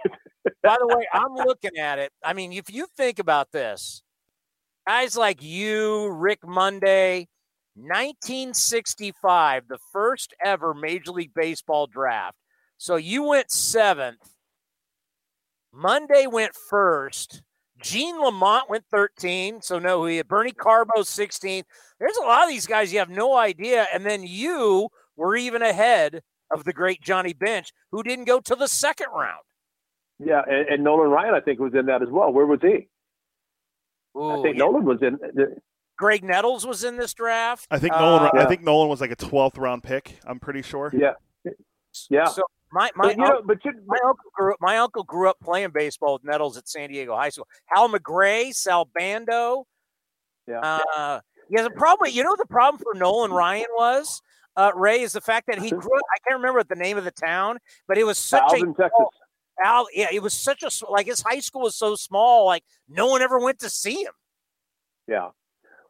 S4: By the way, I'm looking at it. I mean, if you think about this, guys like you, Rick Monday, 1965, the first ever Major League Baseball draft. So you went seventh. Monday went first. Gene Lamont went 13. So no, he had. Bernie Carbo 16. There's a lot of these guys you have no idea. And then you were even ahead of the great Johnny Bench, who didn't go to the second round.
S10: Yeah, and, and Nolan Ryan, I think, was in that as well. Where was he? Ooh, I think yeah. Nolan was in.
S4: Graig Nettles was in this draft.
S5: I think Nolan. Uh, yeah. I think Nolan was like a twelfth round pick. I'm pretty sure.
S10: Yeah. Yeah.
S4: So my my, but, you know, but you, my uncle grew up, my uncle grew up playing baseball with Nettles at San Diego High School. Hal McRae, Sal Bando.
S10: Yeah.
S4: Uh, yeah. The problem, you know, the problem for Nolan Ryan was uh, Ray is the fact that he grew up. I can't remember the name of the town, but it was such
S10: Alvin,
S4: a
S10: Texas.
S4: Al, yeah, it was such a like his high school was so small, like no one ever went to see him.
S10: Yeah.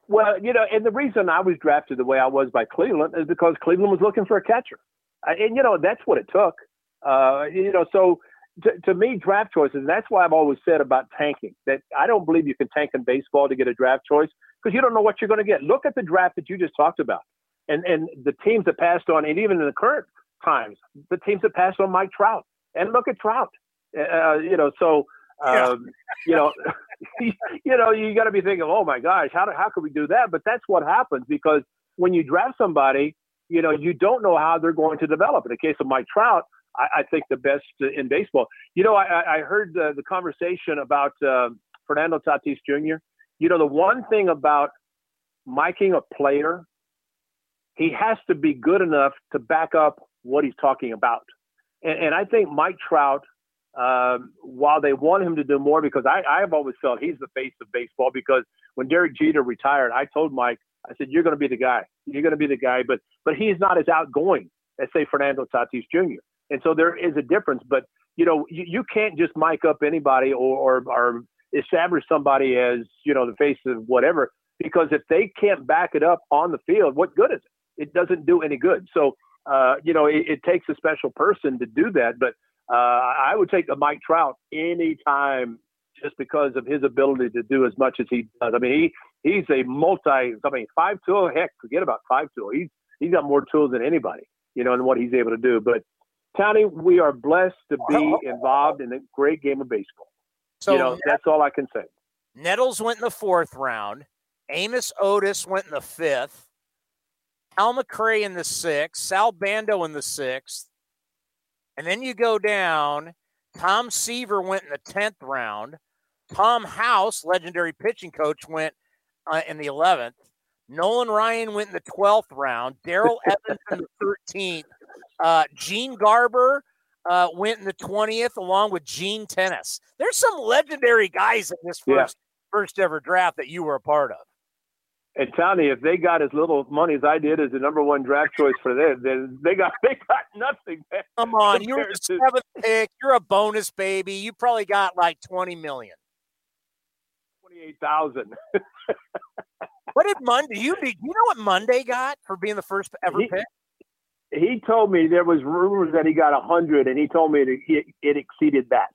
S10: Well, you know, and the reason I was drafted the way I was by Cleveland is because Cleveland was looking for a catcher, and you know that's what it took. Uh, you know, so to, to me, draft choices. that's why I've always said about tanking that I don't believe you can tank in baseball to get a draft choice because you don't know what you're going to get. Look at the draft that you just talked about, and and the teams that passed on, and even in the current times, the teams that passed on Mike Trout, and look at Trout. Uh, you know, so um, you know, [laughs] you know, you got to be thinking, oh my gosh, how do, how could we do that? But that's what happens because when you draft somebody, you know, you don't know how they're going to develop. In the case of Mike Trout, I, I think the best in baseball. You know, I, I heard the, the conversation about uh, Fernando Tatis Jr. You know, the one thing about miking a player, he has to be good enough to back up what he's talking about. And, and I think Mike Trout um, while they want him to do more, because I, I've always felt he's the face of baseball. Because when Derek Jeter retired, I told Mike, I said, "You're going to be the guy. You're going to be the guy." But but he's not as outgoing as say Fernando Tatis Jr. And so there is a difference. But you know, you, you can't just mic up anybody or, or or establish somebody as you know the face of whatever. Because if they can't back it up on the field, what good is it? It doesn't do any good. So uh, you know, it, it takes a special person to do that. But uh, I would take a Mike Trout anytime just because of his ability to do as much as he does. I mean, he he's a multi. I mean, five tool. Heck, forget about five tool. He's he's got more tools than anybody, you know, and what he's able to do. But Tony, we are blessed to be involved in a great game of baseball. So you know, that's all I can say.
S4: Nettles went in the fourth round. Amos Otis went in the fifth. Al McRae in the sixth. Sal Bando in the sixth. And then you go down. Tom Seaver went in the 10th round. Tom House, legendary pitching coach, went uh, in the 11th. Nolan Ryan went in the 12th round. Darrell [laughs] Evans in the 13th. Uh, Gene Garber uh, went in the 20th, along with Gene Tenace. There's some legendary guys in this first yeah. first ever draft that you were a part of.
S10: And Tony, if they got as little money as I did as the number one draft choice for them, then they got [laughs] they got nothing. Man.
S4: Come on, [laughs] you were the seventh pick. You're a bonus baby. You probably got like twenty million.
S10: Twenty-eight thousand. [laughs]
S4: what did Monday? You did you know what Monday got for being the first ever
S10: he,
S4: pick?
S10: He told me there was rumors that he got a hundred, and he told me it, it exceeded that,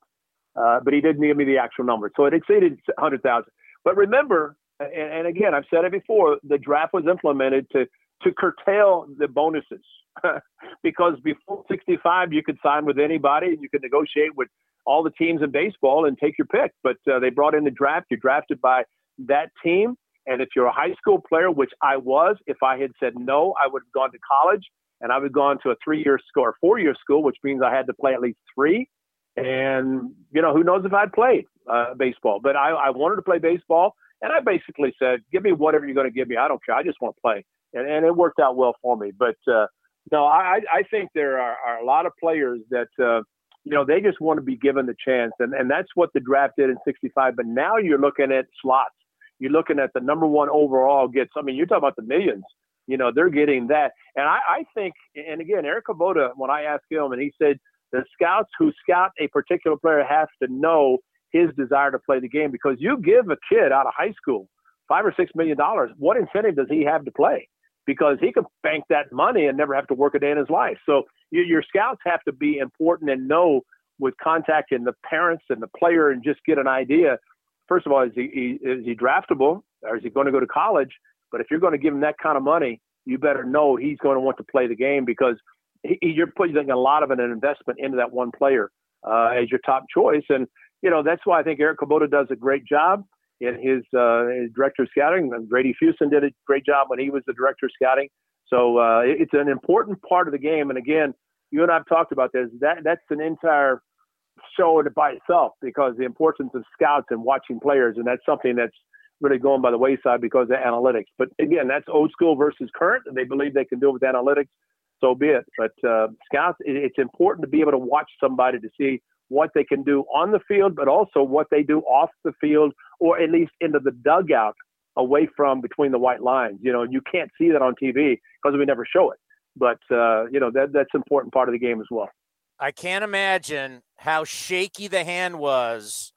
S10: uh, but he didn't give me the actual number. So it exceeded hundred thousand. But remember, and, and again, I've said it before, the draft was implemented to to curtail the bonuses. [laughs] Because before 65 you could sign with anybody you could negotiate with all the teams in baseball and take your pick. But uh, they brought in the draft. You're drafted by that team. And if you're a high school player which i was if i had said no i would have gone to college and i have gone to a three year school or four year school which means i had to play at least three and you know who knows if i'd played uh, baseball but I, I wanted to play baseball and I basically said, give me whatever you're going to give me. I don't care. I just want to play. And, and it worked out well for me. But uh, no, I, I think there are, are a lot of players that, uh, you know, they just want to be given the chance. And, and that's what the draft did in 65. But now you're looking at slots. you're looking at the number one overall gets. I mean, you're talking about the millions. You know, they're getting that, and I, I think, and again, Eric Kubota, when I asked him, and he said the scouts who scout a particular player have to know his desire to play the game because you give a kid out of high school five or six million dollars, what incentive does he have to play? Because he could bank that money and never have to work a day in his life. So you, your scouts have to be important and know with contacting the parents and the player and just get an idea. First of all, is he, is he draftable or is he going to go to college? But if you're going to give him that kind of money, you better know he's going to want to play the game because he, you're putting a lot of an investment into that one player uh, as your top choice. And you know that's why I think Eric Kubota does a great job in his, uh, his director of scouting. Grady Fuson did a great job when he was the director of scouting. So uh, it's an important part of the game. And again, you and I've talked about this. That that's an entire show by itself because the importance of scouts and watching players, and that's something that's really going by the wayside because of analytics. But again, that's old school versus current. They believe they can do it with analytics, so be it. But uh, scouts, it's important to be able to watch somebody to see what they can do on the field, but also what they do off the field or at least into the dugout away from between the white lines. You know, you can't see that on TV because we never show it. But uh, you know that that's an important part of the game as well.
S4: I can't imagine how shaky the hand was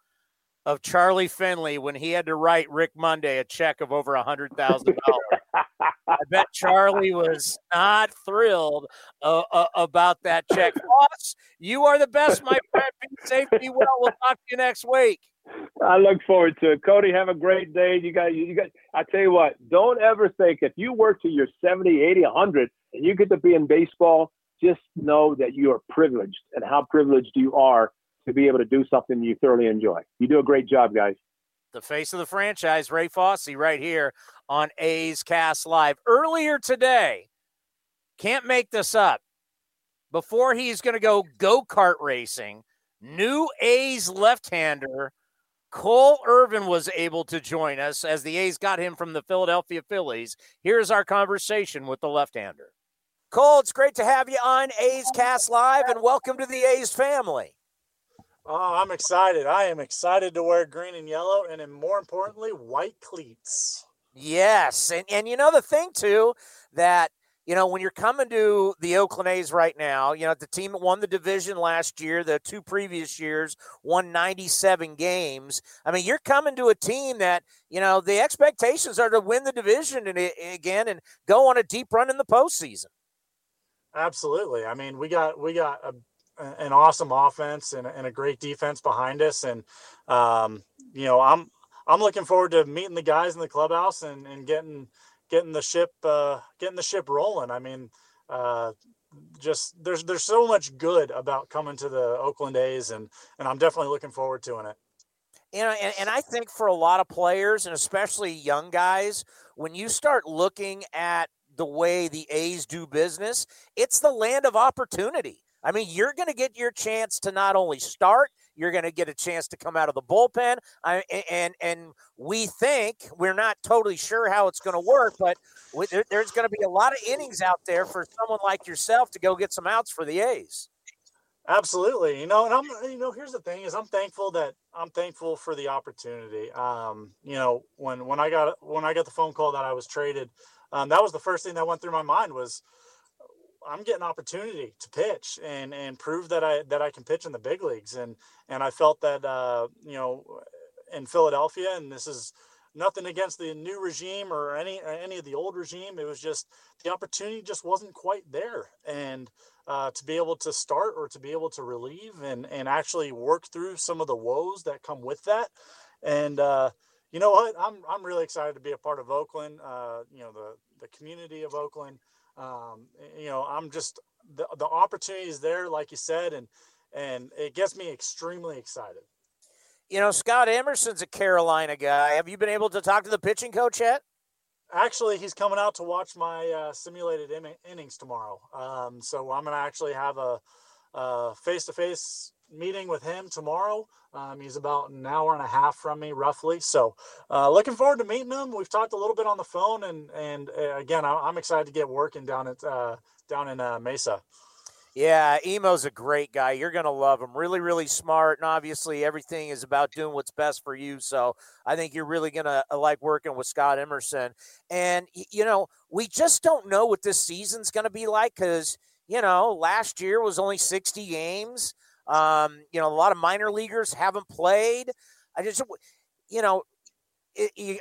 S4: of Charlie Finley when he had to write Rick Monday a check of over a hundred thousand dollars. [laughs] I bet Charlie was not thrilled uh, uh, about that check. Boss, you are the best, my friend. Be safe, be well. We'll talk to you next week.
S10: I look forward to it. Cody, have a great day. You got, you got, I tell you what, don't ever think if you work to your 70, 80, 100 and you get to be in baseball, just know that you are privileged and how privileged you are to be able to do something you thoroughly enjoy. You do a great job, guys.
S4: The face of the franchise, Ray Fosse, right here on A's Cast Live. Earlier today, can't make this up. Before he's going to go go kart racing, new A's left hander Cole Irvin was able to join us as the A's got him from the Philadelphia Phillies. Here's our conversation with the left hander. Cole, it's great to have you on A's Cast Live and welcome to the A's family.
S11: Oh, I'm excited. I am excited to wear green and yellow and, and more importantly, white cleats.
S4: Yes. And, and you know, the thing too, that you know, when you're coming to the Oakland A's right now, you know, the team that won the division last year, the two previous years won 97 games. I mean, you're coming to a team that, you know, the expectations are to win the division and, eh, again and go on a deep run in the postseason.
S11: Absolutely. I mean, we got we got a, an awesome offense and, and, a great defense behind us, and um, you know, I'm I'm looking forward to meeting the guys in the clubhouse and, and getting getting the ship uh, getting the ship rolling. I mean, uh, just there's there's so much good about coming to the Oakland A's, and and I'm definitely looking forward to it.
S4: You know, and, and I think for a lot of players, and especially young guys, when you start looking at the way the A's do business, it's the land of opportunity. I mean, you're going to get your chance to not only start, you're going to get a chance to come out of the bullpen. I, and and we think we're not totally sure how it's going to work, but we, there, there's going to be a lot of innings out there for someone like yourself to go get some outs for the A's.
S11: Absolutely, you know, and I'm, you know, here's the thing: is I'm thankful that I'm thankful for the opportunity. Um, you know, when when I got when I got the phone call that I was traded, um, that was the first thing that went through my mind was I'm getting opportunity to pitch and and prove that I that I can pitch in the big leagues. And and I felt that uh, you know in Philadelphia and this is nothing against the new regime or any any of the old regime. It was just the opportunity just wasn't quite there. And uh, to be able to start or to be able to relieve and and actually work through some of the woes that come with that. And uh, you know what? I'm I'm really excited to be a part of Oakland uh, you know the the community of Oakland um, you know, I'm just the, the opportunity is there, like you said, and and it gets me extremely excited.
S4: You know, Scott Emerson's a Carolina guy. Have you been able to talk to the pitching coach yet?
S11: Actually, he's coming out to watch my uh, simulated in- innings tomorrow. Um, so I'm going to actually have a face to face meeting with him tomorrow. Um, he's about an hour and a half from me, roughly. So, uh, looking forward to meeting him. We've talked a little bit on the phone, and and uh, again, I, am excited to get working down at uh, down in uh, Mesa.
S4: Yeah, Emo's a great guy. You're going to love him. Really, really smart. And obviously, everything is about doing what's best for you. So I think you're really going to uh, like working with Scott Emerson. And, you know, we just don't know what this season's going to be like because, you know, last year was only 60 games. Um, you know, a lot of minor leaguers haven't played. I just, you know,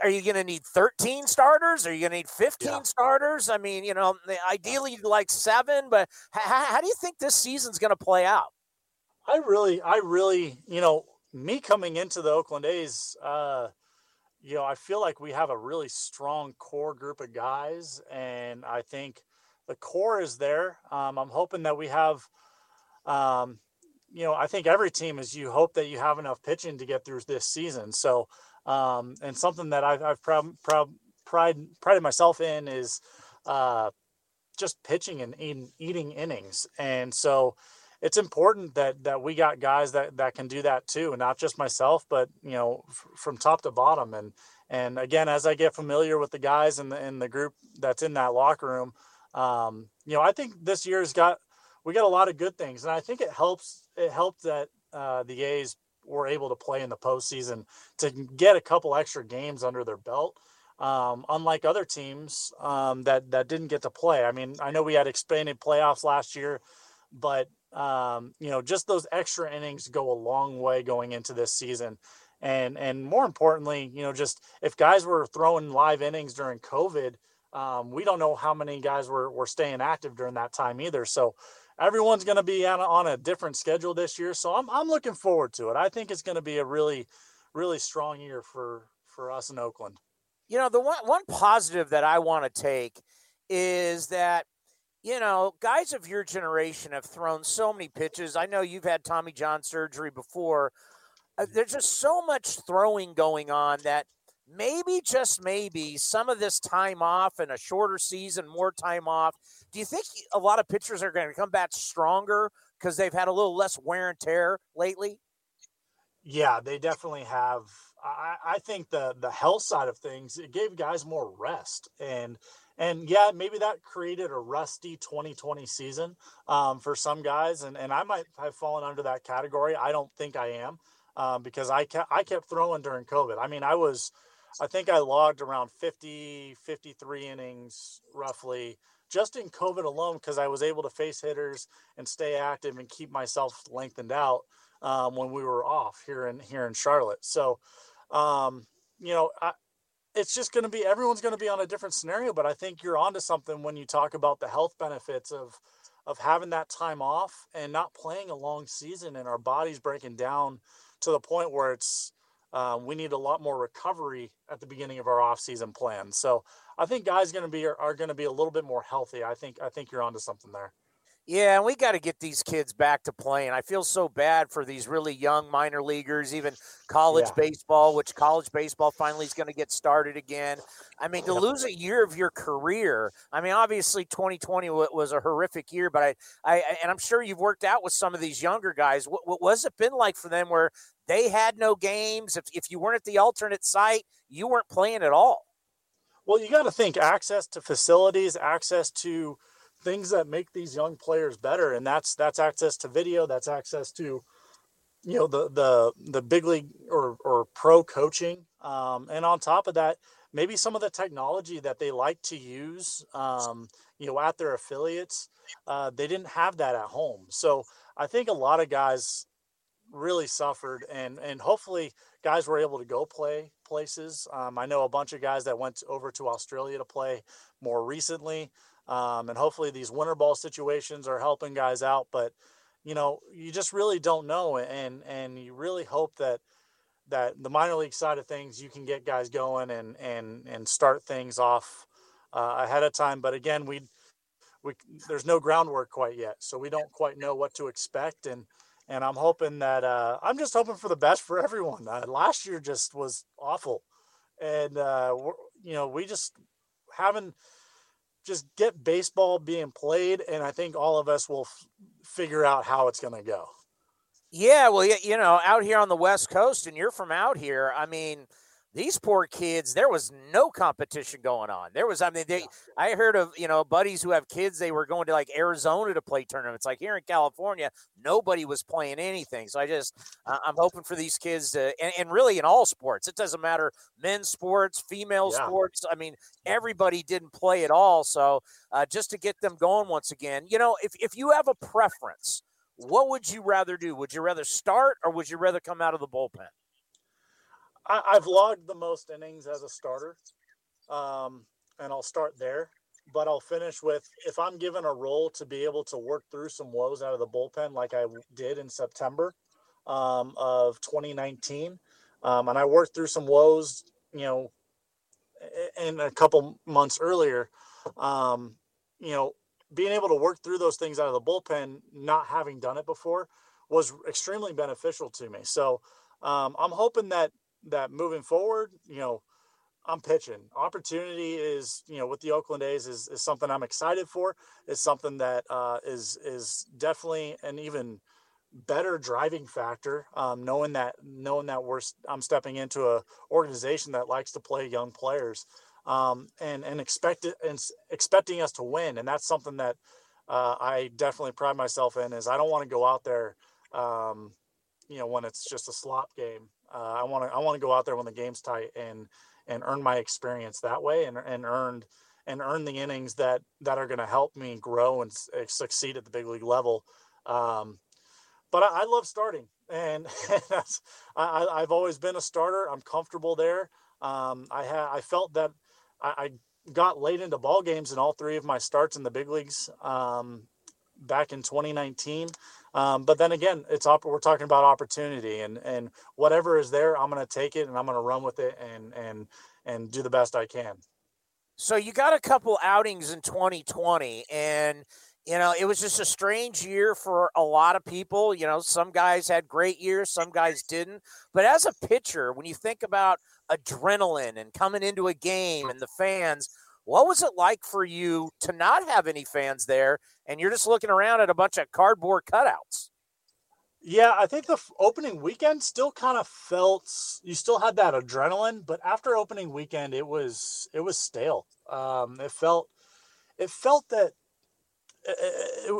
S4: are you going to need 13 starters? Are you going to need 15 yeah. starters? I mean, you know, ideally you'd like seven, but how, how do you think this season's going to play out?
S11: I really, I really, you know, me coming into the Oakland A's, uh, you know, I feel like we have a really strong core group of guys, and I think the core is there. Um, I'm hoping that we have, um, you know, I think every team is you hope that you have enough pitching to get through this season. So um, and something that I've, I've proud, proud, pride, prided myself in is uh, just pitching and eating, eating innings. And so it's important that that we got guys that that can do that too, and not just myself, but you know, f- from top to bottom. And and again, as I get familiar with the guys in the in the group that's in that locker room, um, you know, I think this year's got we got a lot of good things, and I think it helps. It helped that uh, the A's were able to play in the postseason to get a couple extra games under their belt. Um, unlike other teams um, that that didn't get to play. I mean, I know we had expanded playoffs last year, but um, you know, just those extra innings go a long way going into this season. And and more importantly, you know, just if guys were throwing live innings during COVID, um, we don't know how many guys were were staying active during that time either. So everyone's going to be on a, on a different schedule this year, so I'm I'm looking forward to it. I think it's going to be a really really strong year for for us in Oakland.
S4: You know, the one one positive that I want to take is that you know, guys of your generation have thrown so many pitches. I know you've had Tommy John surgery before. Uh, there's just so much throwing going on that maybe just maybe some of this time off and a shorter season, more time off. Do you think a lot of pitchers are going to come back stronger because they've had a little less wear and tear lately?
S11: Yeah, they definitely have. I, I think the the health side of things it gave guys more rest and and yeah, maybe that created a rusty 2020 season um, for some guys, and and I might have fallen under that category. I don't think I am um, because I I kept throwing during COVID. I mean, I was I think I logged around 50, 53 innings roughly just in COVID alone because I was able to face hitters and stay active and keep myself lengthened out um, when we were off here in here in Charlotte. So, um, you know, I, it's just going to be everyone's going to be on a different scenario. But I think you're onto something when you talk about the health benefits of of having that time off and not playing a long season and our bodies breaking down to the point where it's um, we need a lot more recovery at the beginning of our offseason plan. So I think guys going to be are, are going to be a little bit more healthy. I think I think you're onto something there.
S4: Yeah, and we got to get these kids back to playing. I feel so bad for these really young minor leaguers, even college yeah. baseball, which college baseball finally is going to get started again. I mean, to lose a year of your career. I mean, obviously 2020 was a horrific year, but I, I, and I'm sure you've worked out with some of these younger guys. What, what was it been like for them where they had no games? If if you weren't at the alternate site, you weren't playing at all.
S11: Well, you got to think access to facilities, access to things that make these young players better and that's that's access to video that's access to you know the the the big league or or pro coaching um, and on top of that maybe some of the technology that they like to use um, you know at their affiliates uh, they didn't have that at home so i think a lot of guys really suffered and and hopefully guys were able to go play places um, i know a bunch of guys that went over to australia to play more recently um, and hopefully these winter ball situations are helping guys out. But you know, you just really don't know, and and you really hope that that the minor league side of things you can get guys going and and and start things off uh, ahead of time. But again, we we there's no groundwork quite yet, so we don't quite know what to expect and. And I'm hoping that uh, I'm just hoping for the best for [laughs] everyone. Uh, last year just was awful, and uh, you know we just haven't just get baseball being played, and I think all of us will f- figure out how it's going to go.
S4: Yeah, well, you know, out here on the West Coast, and you're from out here. I mean, these poor kids, there was no competition going on. There was, I mean, they, I heard of, you know, buddies who have kids, they were going to like Arizona to play tournaments. Like here in California, nobody was playing anything. So I just, I'm hoping for these kids to, and, and really in all sports, it doesn't matter men's sports, female yeah. sports. I mean, everybody didn't play at all. So uh, just to get them going once again, you know, if, if you have a preference, what would you rather do? Would you rather start or would you rather come out of the bullpen?
S11: I, have logged the most innings as a starter, um, and I'll start there. But I'll finish with if I'm given a role to be able to work through some woes out of the bullpen, like I did in September um, of 2019, um, and I worked through some woes, you know, in a couple months earlier. Um, you know, being able to work through those things out of the bullpen, not having done it before, was extremely beneficial to me. So um, I'm hoping that that moving forward, you know, I'm pitching. Opportunity is, you know, with the Oakland A's is, is something I'm excited for. It's something that uh, is is definitely an even better driving factor. Um, knowing that knowing that we're I'm stepping into a organization that likes to play young players, um, and and expect it, and expecting us to win, and that's something that uh, I definitely pride myself in. Is I don't want to go out there, um, you know, when it's just a slop game. Uh, I want to I want to go out there when the game's tight and and earn my experience that way and and earned and earn the innings that that are going to help me grow and uh, succeed at the big league level. Um, but I, I, love starting, and, [laughs] that's I, I've always been a starter. I'm comfortable there. Um, I had I felt that I, I, got late into ball games in all three of my starts in the big leagues um, back in 2019. Um, but then again, it's op- we're talking about opportunity, and and whatever is there, I'm going to take it and I'm going to run with it and and and do the best I can.
S4: So you got a couple outings in 2020, and you know it was just a strange year for a lot of people. You know, some guys had great years, some guys didn't. But as a pitcher, when you think about adrenaline and coming into a game and the fans, what was it like for you to not have any fans there and you're just looking around at a bunch of cardboard cutouts?
S11: Yeah, I think the f- opening weekend still kind of felt you still had that adrenaline, but after opening weekend, it was it was stale. Um, it felt it felt that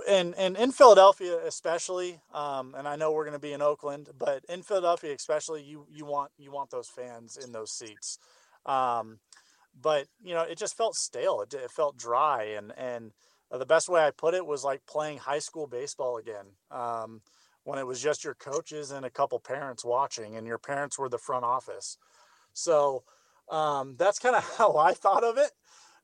S11: and and in Philadelphia especially, um, and I know we're going to be in Oakland, but in Philadelphia especially, you you want you want those fans in those seats. Um, but you know, it just felt stale. It, it felt dry, and and uh, the best way I put it was like playing high school baseball again. Um, when it was just your coaches and a couple parents watching, and your parents were the front office. So um, that's kind of [laughs] how I thought of it,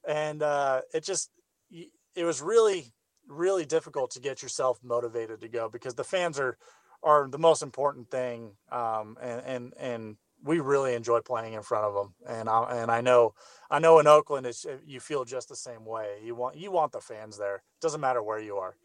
S11: and uh, it just it was really really difficult to get yourself motivated to go because the fans are are the most important thing um, and and and we really enjoy playing in front of them, and I and I know I know in Oakland it's you feel just the same way. You want you want the fans there. Doesn't matter where you are.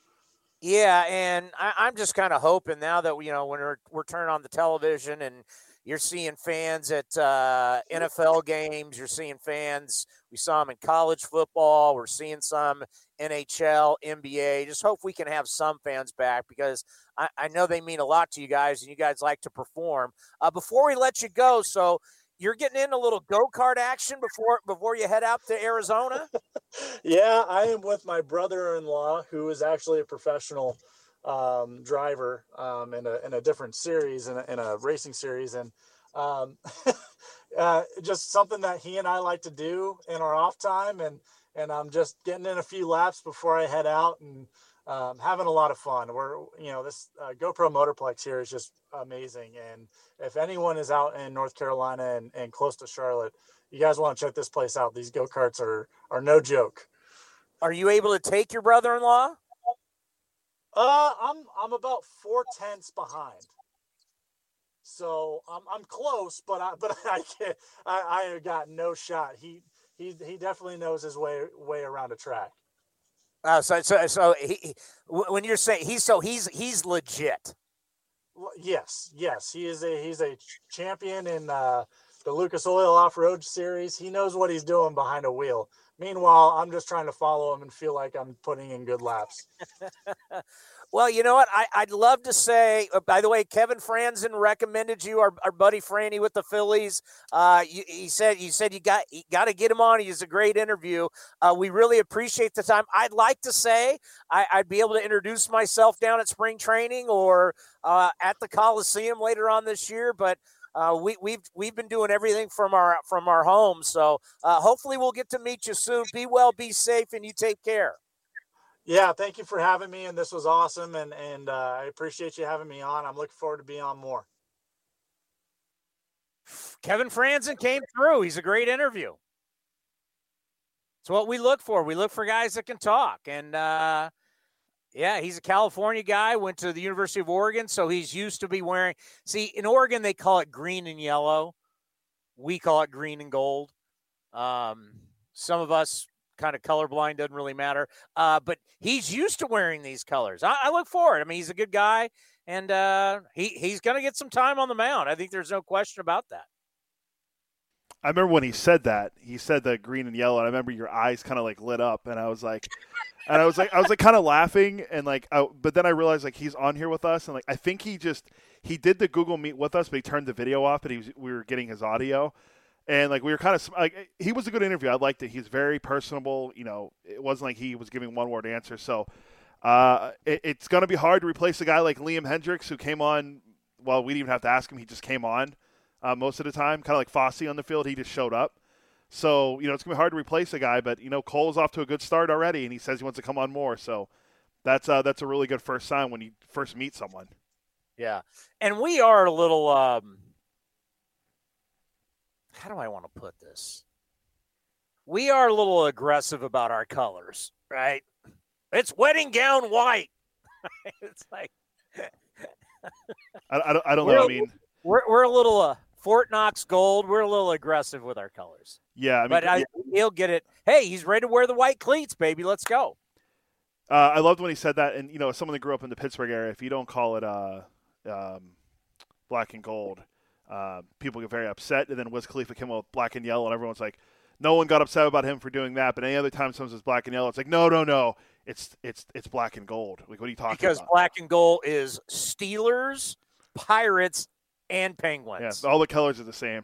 S4: Yeah, and I, am just kind of hoping now that you know when we're we're turning on the television and you're seeing fans at uh, NFL games. You're seeing fans. We saw them in college football. We're seeing some NHL, NBA. Just hope we can have some fans back because I, I know they mean a lot to you guys and you guys like to perform. Uh, before we let you go, so you're getting in a little go kart action before before you head out to Arizona. [laughs]
S11: yeah, I am with my brother-in-law, who is actually a professional um, driver um, in, a, in a different series, in a, in a racing series. And um, [laughs] uh, just something that he and I like to do in our off time. And, and I'm just getting in a few laps before I head out and um, having a lot of fun. We're, you know, this uh, GoPro Motorplex here is just amazing. And if anyone is out in North Carolina and, and close to Charlotte, you guys want to check this place out. These go karts are are no joke.
S4: Are you able to take your brother-in-law?
S11: Uh, I'm I'm about four tenths behind. So I'm I'm close, but I [laughs] but I can't. I I got no shot. He he he definitely knows his way way around a track.
S4: Uh, so so so he when you're saying he's so he's he's legit.
S11: Yes, yes, he is a he's a champion in uh, the Lucas Oil Off Road Series. He knows what he's doing behind a wheel. Meanwhile, I'm just trying to follow him and feel like I'm putting in good laps. [laughs]
S4: Well, you know what? I, I'd love to say, uh, by the way, Kevin Frandsen recommended you, our, our buddy Franny with the Phillies. Uh, you, he said you said you got you got to get him on. He's a great interview. Uh, we really appreciate the time. I'd like to say I, would be able to introduce myself down at spring training or uh, at the Coliseum later on this year, but uh, we, we've we've been doing everything from our from our home. So uh, hopefully we'll get to meet you soon. Be well, be safe, and you take care.
S11: Yeah, thank you for having me, and this was awesome, and and uh, I appreciate you having me on. I'm looking forward to being on more.
S4: Kevin Frandsen came through. He's a great interview. It's what we look for. We look for guys that can talk, and uh, yeah, he's a California guy. Went to the University of Oregon, so he's used to be wearing. See, in Oregon they call it green and yellow. We call it green and gold. Um, some of us kind of colorblind, doesn't really matter. Uh, but he's used to wearing these colors. I, I look forward. I mean, he's a good guy, and uh, he he's going to get some time on the mound. I think there's no question about that.
S5: I remember when he said that. He said the green and yellow, and I remember your eyes kind of like lit up, and I was like, and I was like, I was like kind of laughing, and like, I, but then I realized like he's on here with us, and like I think he just he did the Google Meet with us, but he turned the video off, and he was, we were getting his audio and like we were kind of like he was a good interview. I liked it. He's very personable. You know, it wasn't like he was giving one word answers. So uh, it, it's going to be hard to replace a guy like Liam Hendriks who came on. Well, we didn't even have to ask him. He just came on uh, most of the time, kind of like Fosse on the field. He just showed up. So you know it's going to be hard to replace a guy. But you know Cole is off to a good start already, and he says he wants to come on more. So that's uh, that's a really good first sign when you first meet someone.
S4: Yeah, and we are a little. Um how do I want to put this? We are a little aggressive about our colors, right? It's wedding gown white. [laughs] it's like
S5: I, I, don't, I don't know. I mean,
S4: we're, we're a little uh, Fort Knox gold. We're a little aggressive with our colors.
S5: Yeah, I mean,
S4: but I, he'll get it. Hey, he's ready to wear the white cleats, baby. Let's go.
S5: Uh, I loved when he said that, and you know, someone that grew up in the Pittsburgh area, if you don't call it uh, um, black and gold, uh, people get very upset. And then Wiz Khalifa came out with black and yellow, and everyone's like, no one got upset about him for doing that. But any other time someone says black and yellow, it's like, no, no, no, it's it's it's black and gold. Like, what are you talking
S4: because
S5: about?
S4: Because black and gold is Steelers, Pirates, and Penguins.
S5: Yeah, all the colors are the same.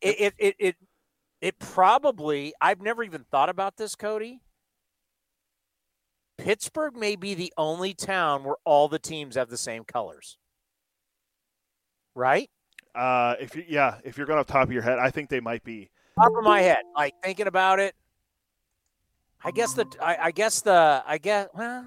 S4: It it it it, it probably. I've never even thought about this, Cody. Pittsburgh may be the only town where all the teams have the same colors. Right?
S5: Uh, if you, yeah, if you're going off top of your head, I think they might be.
S4: Top of my head, like thinking about it. I guess the, I, I guess the, I guess, well,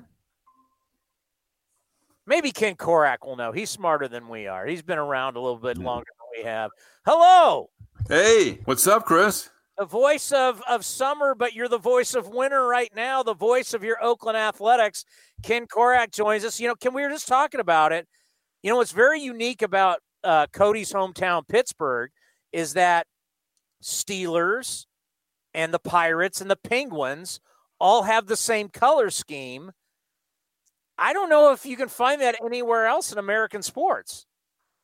S4: maybe Ken Korach will know. He's smarter than we are. He's been around a little bit longer than we have. Hello.
S12: Hey, what's up, Chris?
S4: The voice of, of summer, but you're the voice of winter right now, the voice of your Oakland Athletics. Ken Korach joins us. You know, Ken, we were just talking about it. You know, what's very unique about uh, Cody's hometown, Pittsburgh, is that Steelers and the Pirates and the Penguins all have the same color scheme. I don't know if you can find that anywhere else in American sports.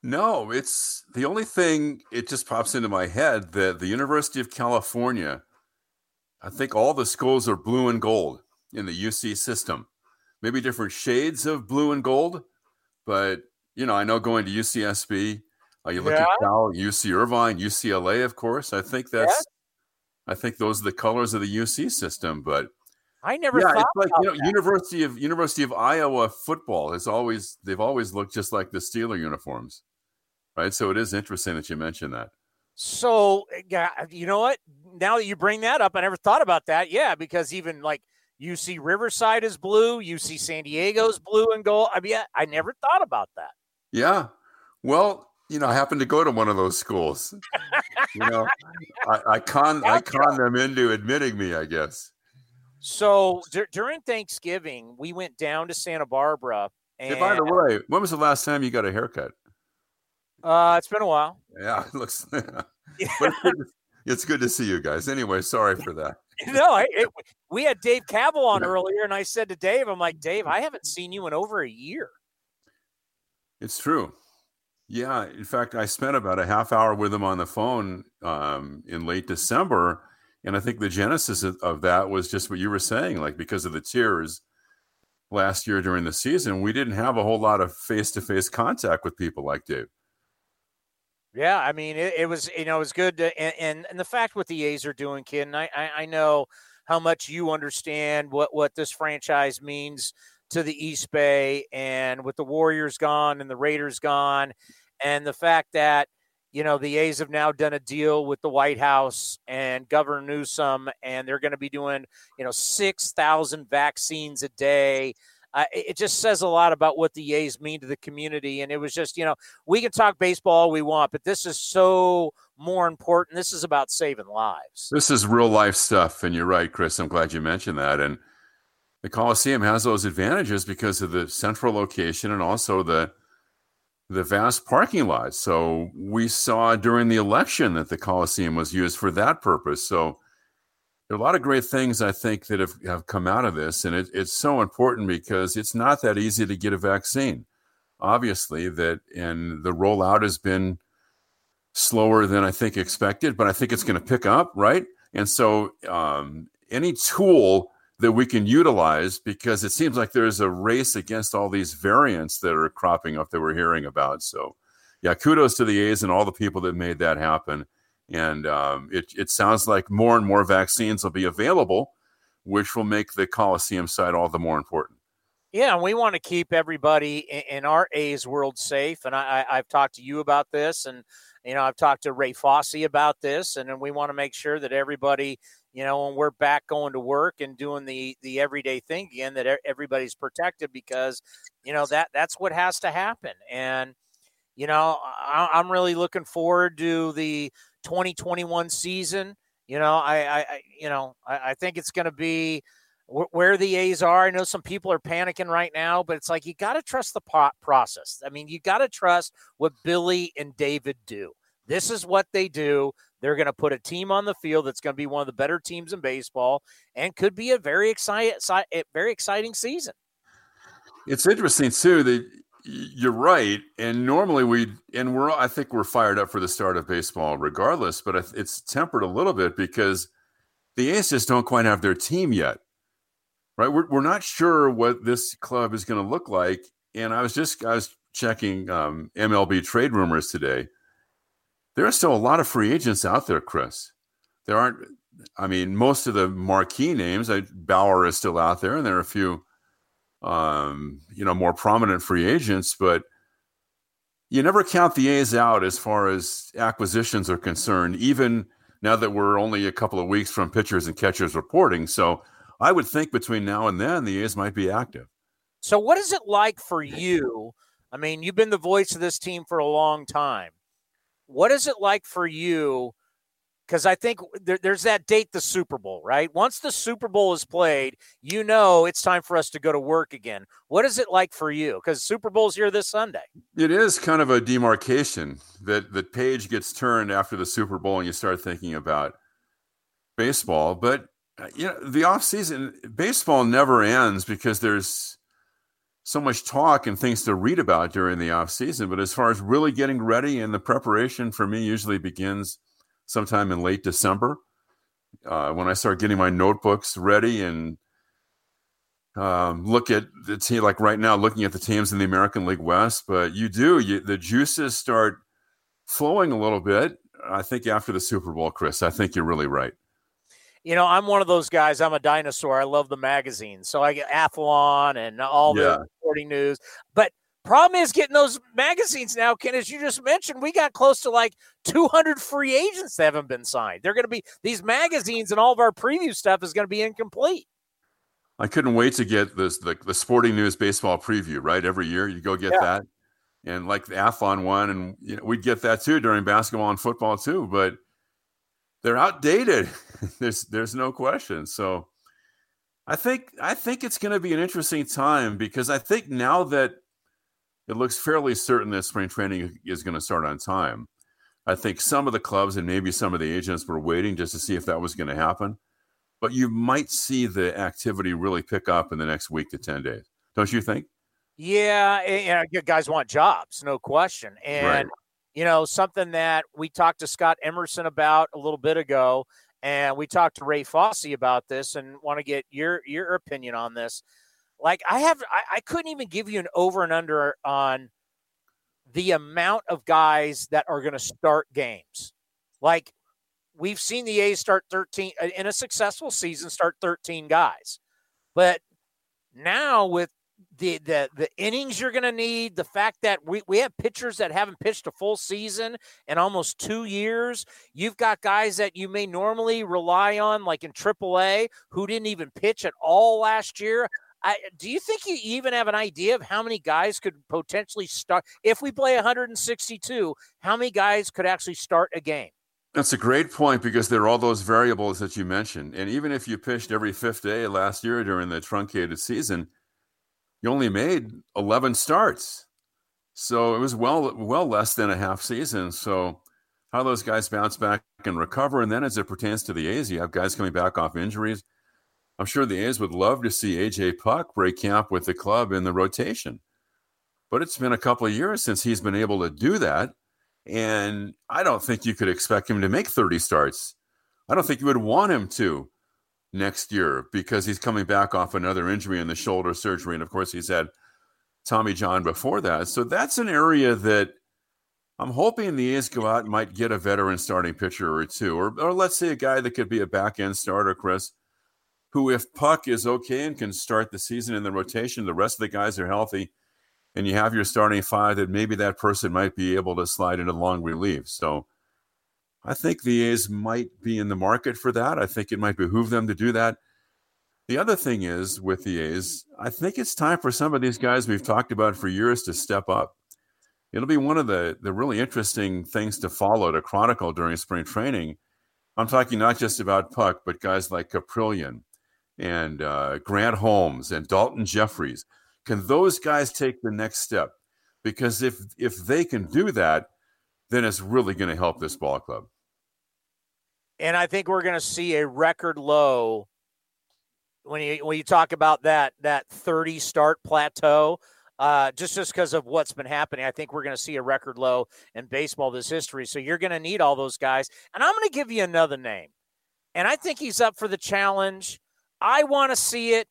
S12: No, it's the only thing it just pops into my head that the University of California, I think all the schools are blue and gold in the UC system. Maybe different shades of blue and gold, but you know, I know going to UCSB, uh, you look yeah. at Cal, UC Irvine, UCLA, of course. I think that's, yeah. I think those are the colors of the UC system. But
S4: I never
S12: yeah,
S4: thought
S12: it's like you know,
S4: that.
S12: University of University of Iowa football has always they've always looked just like the Steeler uniforms, right? So it is interesting that you mentioned that.
S4: So yeah, you know what? Now that you bring that up, I never thought about that. Yeah, because even like UC Riverside is blue, UC San Diego's blue and gold. I mean, I never thought about that.
S12: Yeah. Well, you know, I happen to go to one of those schools. you know, I, I con I con them into admitting me, I guess.
S4: So d- during Thanksgiving, we went down to Santa Barbara. And,
S12: hey, by the way, when was the last time you got a haircut?
S4: Uh, it's been a while.
S12: Yeah, it looks. [laughs] it's, good to, it's good to see you guys. Anyway, sorry for that. [laughs]
S4: no, I, it, we had Dave Kaval on earlier, and I said to Dave, "I'm like, Dave, I haven't seen you in over a year."
S12: It's true. Yeah. In fact, I spent about a half hour with him on the phone um, in late December. And I think the genesis of, that was just what you were saying, like because of the tears, last year during the season, we didn't have a whole lot of face to face contact with people like Dave.
S4: Yeah, I mean, it, it, was you know it was good, to, and, and, the fact what the A's are doing, kid. I, I I know how much you understand what what this franchise means to the East Bay, and with the Warriors gone and the Raiders gone, and the fact that you know the A's have now done a deal with the White House and Governor Newsom, and they're going to be doing you know six thousand vaccines a day uh, it just says a lot about what the A's mean to the community. And it was just, you know, we can talk baseball all we want, but this is so more important. This is about saving lives.
S12: This is real life stuff. And you're right, Chris. I'm glad you mentioned that. And the Coliseum has those advantages because of the central location and also the the vast parking lot. So we saw during the election that the Coliseum was used for that purpose. So there are a lot of great things I think that have, have come out of this, and it, it's so important because it's not that easy to get a vaccine. Obviously, that and the rollout has been slower than I think expected, but I think it's going to pick up, right? And so, um, any tool that we can utilize because it seems like there's a race against all these variants that are cropping up that we're hearing about. So, yeah, kudos to the A's and all the people that made that happen. And um, it, it sounds like more and more vaccines will be available, which will make the Coliseum site all the more important.
S4: Yeah, and we want to keep everybody in, our A's world safe. And I, I, have talked to you about this, and you know I've talked to Ray Fosse about this, and, and we want to make sure that everybody, you know, when we're back going to work and doing the the everyday thing again, that everybody's protected because you know that that's what has to happen. And you know, I, I'm really looking forward to the 2021 season. You know, I, I you know, I, I think it's going to be where the A's are. I know some people are panicking right now, but it's like you got to trust the pot process. I mean, you got to trust what Billy and David do. This is what they do. They're going to put a team on the field that's going to be one of the better teams in baseball and could be a very exciting, very exciting season.
S12: It's interesting too that you're right, and normally we and we're I think we're fired up for the start of baseball regardless, but it's tempered a little bit because the A's just don't quite have their team yet, right? We're we're not sure what this club is going to look like, and I was just I was checking um, MLB trade rumors today. There are still a lot of free agents out there, Chris. There aren't. I mean, most of the marquee names. I, Bauer is still out there, and there are a few um, you know, more prominent free agents, but you never count the A's out as far as acquisitions are concerned, even now that we're only a couple of weeks from pitchers and catchers reporting. So I would think between now and then the A's might be active.
S4: So what is it like for you? I mean, you've been the voice of this team for a long time. What is it like for you because I think there, there's that date, the Super Bowl, right? Once the Super Bowl is played, you know it's time for us to go to work again. What is it like for you? Because Super Bowl's here this Sunday.
S12: It is kind of a demarcation that the page gets turned after the Super Bowl, and you start thinking about baseball. But uh, you know, the off season, baseball never ends because there's so much talk and things to read about during the off season. But as far as really getting ready and the preparation for me usually begins sometime in late December uh, when I start getting my notebooks ready and um, look at the team like right now, looking at the teams in the American League West. But you do, you, the juices start flowing a little bit. I think after the Super Bowl, Chris, I think you're really right.
S4: You know, I'm one of those guys. I'm a dinosaur. I love the magazines. So I get Athlon and all yeah. the sporting news. But Problem is getting those magazines now, Ken, as you just mentioned, we got close to like 200 free agents that haven't been signed. They're going to be these magazines and all of our preview stuff is going to be incomplete.
S12: I couldn't wait to get this the, the sporting news baseball preview, right? Every year you go get yeah. that. And like the Athlon one, and you know, we'd get that too during basketball and football too, but they're outdated. [laughs] [laughs] there's there's no question. So I think I think it's going to be an interesting time because I think now that it looks fairly certain that spring training is going to start on time. I think some of the clubs and maybe some of the agents were waiting just to see if that was going to happen. But you might see the activity really pick up in the next week to 10 days. Don't you think?
S4: Yeah, eh, and you guys want jobs, no question. And right. you know, something that we talked to Scott Emerson about a little bit ago, and we talked to Ray Fosse about this and want to get your your opinion on this. Like I have, I, I couldn't even give you an over and under on the amount of guys that are going to start games. Like we've seen the A's start 13 uh, in a successful season, start 13 guys. But now with the the the innings you're going to need, the fact that we, we have pitchers that haven't pitched a full season in almost two years. You've got guys that you may normally rely on, like in AAA, who didn't even pitch at all last year. I, do you think you even have an idea of how many guys could potentially start if we play 162? How many guys could actually start a game?
S12: That's a great point because there are all those variables that you mentioned. And even if you pitched every fifth day last year during the truncated season, you only made 11 starts. So it was well well less than a half season. So how those guys bounce back and recover. And then as it pertains to the A's, you have guys coming back off injuries. I'm sure the A's would love to see AJ Puk break camp with the club in the rotation. But it's been a couple of years since he's been able to do that. And I don't think you could expect him to make 30 starts. I don't think you would want him to next year because he's coming back off another injury in the shoulder surgery. And of course, he's had Tommy John before that. So that's an area that I'm hoping the A's go out and might get a veteran starting pitcher or two, or, or let's say a guy that could be a back end starter, Chris, who, if Puk is okay and can start the season in the rotation, the rest of the guys are healthy, and you have your starting five, that maybe that person might be able to slide into long relief. So, I think the A's might be in the market for that. I think it might behoove them to do that. The other thing is with the A's, I think it's time for some of these guys we've talked about for years to step up. It'll be one of the, the really interesting things to follow, to chronicle during spring training. I'm talking not just about Puk, but guys like Kaprielian and uh, Grant Holmes and Daulton Jefferies. Can those guys take the next step? Because if if they can do that, then it's really going to help this ball club
S4: and I think we're going to see a record low when you when you talk about that that 30 start plateau. Uh, just just because of what's been happening, I think we're going to see a record low in baseball this history. So you're going to need all those guys, and I'm going to give you another name, and I think he's up for the challenge. I want to see it.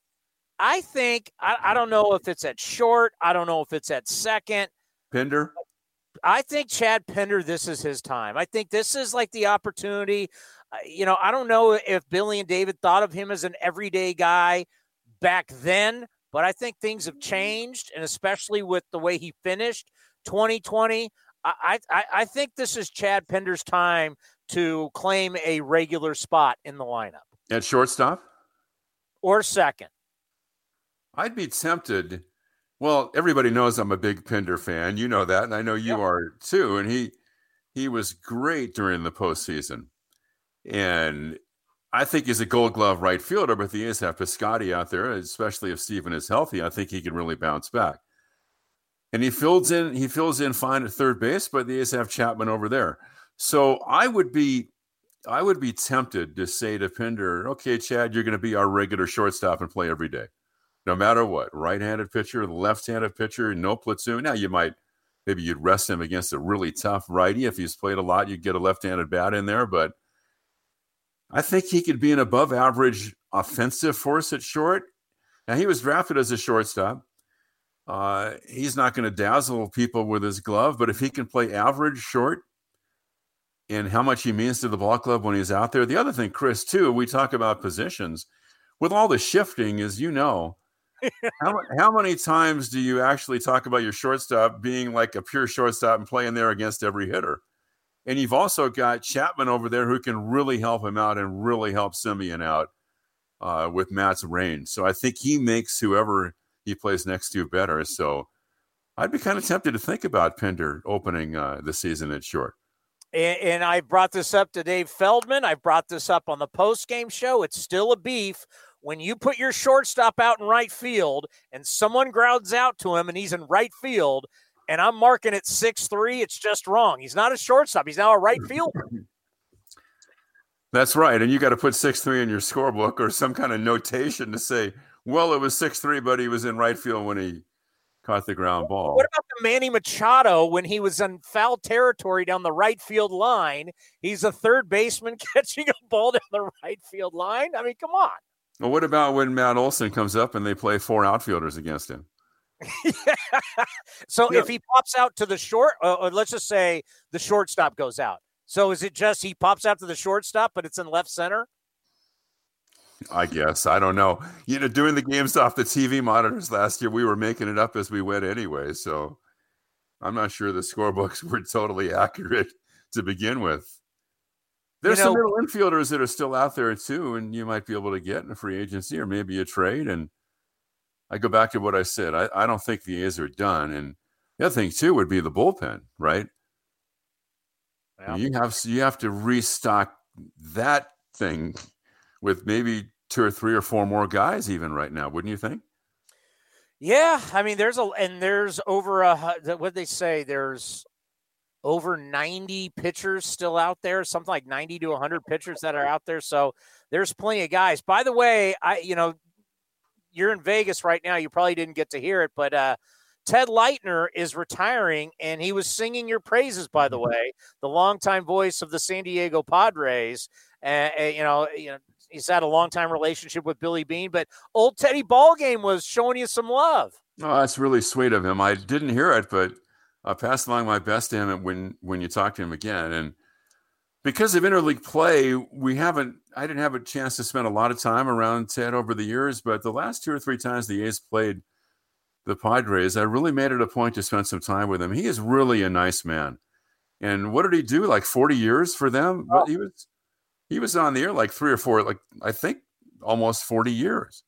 S4: I think I, I don't know if it's at short. I don't know if it's at second.
S12: Pinder.
S4: I think Chad Pinder, this is his time. I think this is like the opportunity. Uh, you know, I don't know if Billy and David thought of him as an everyday guy back then, but I think things have changed, and especially with the way he finished 2020. I, I, I think this is Chad Pinder's time to claim a regular spot in the lineup.
S12: At shortstop?
S4: Or second.
S12: I'd be tempted well, everybody knows I'm a big Pinder fan. You know that, and I know you are too. And he he was great during the postseason, and I think he's a Gold Glove right fielder. But the A's have Piscotty out there, especially if Steven is healthy. I think he can really bounce back. And he fills in he fills in fine at third base, but the A's have Chapman over there. So I would be I would be tempted to say to Pinder, okay, Chad, you're going to be our regular shortstop and play every day no matter what, right-handed pitcher, left-handed pitcher, no platoon. Now you might maybe you'd rest him against a really tough righty. If he's played a lot, you'd get a left-handed bat in there. But I think he could be an above average offensive force at short. Now he was drafted as a shortstop. Uh, he's not going to dazzle people with his glove, but if he can play average short and how much he means to the ball club when he's out there. The other thing, Chris, too, we talk about positions. With all the shifting, as you know, how, how many times do you actually talk about your shortstop being like a pure shortstop and playing there against every hitter? And you've also got Chapman over there who can really help him out and really help Semien out uh, with Matt's range. So I think he makes whoever he plays next to better. So I'd be kind of tempted to think about Pinder opening uh, the season at short.
S4: And, and I brought this up to Dave Feldman. I brought this up on the post game show. It's still a beef when you put your shortstop out in right field and someone grounds out to him and he's in right field and I'm marking it six three, it's just wrong. He's not a shortstop. He's now a right fielder. [laughs]
S12: That's right. And you got to put six three in your scorebook or some kind of notation to say, well, it was six three, but he was in right field when he caught the ground ball.
S4: What about the Manny Machado when he was in foul territory down the right field line? He's a third baseman [laughs] catching a ball down the right field line. I mean, come on.
S12: Well, what about when Matt Olson comes up and they play four outfielders against him? [laughs]
S4: so yeah. if he pops out to the short, uh, or let's just say the shortstop goes out. So is it just he pops out to the shortstop, but it's in left center?
S12: I guess I don't know. You know, doing the games off the TV monitors last year, we were making it up as we went anyway. So I'm not sure the scorebooks [laughs] were totally accurate to begin with. There's you know, some middle infielders that are still out there too, and you might be able to get in a free agency or maybe a trade. And I go back to what I said. I, I don't think the A's are done. And the other thing too would be the bullpen, right? Yeah. You have you have to restock that thing with maybe two or three or four more guys even right now, wouldn't you think?
S4: Yeah, I mean, there's a and there's over a what they say. There's over 90 pitchers still out there, something like 90 to 100 pitchers that are out there. So there's plenty of guys. By the way, I you know you're in Vegas right now. You probably didn't get to hear it, but uh, Ted Leitner is retiring, and he was singing your praises. By the mm-hmm. way, the longtime voice of the San Diego Padres. Uh, you know, you know, he's had a long time relationship with Billy Beane, but old Teddy Ballgame was showing you some love.
S12: Oh, that's really sweet of him. I didn't hear it, but I passed along my best to him when when you talk to him again. And because of interleague play, we haven't. I didn't have a chance to spend a lot of time around Ted over the years, but the last two or three times the A's played the Padres, I really made it a point to spend some time with him. He is really a nice man. And what did he do? Like forty years for them? Oh. He was he was on the air like three or four, like I think almost 40 years.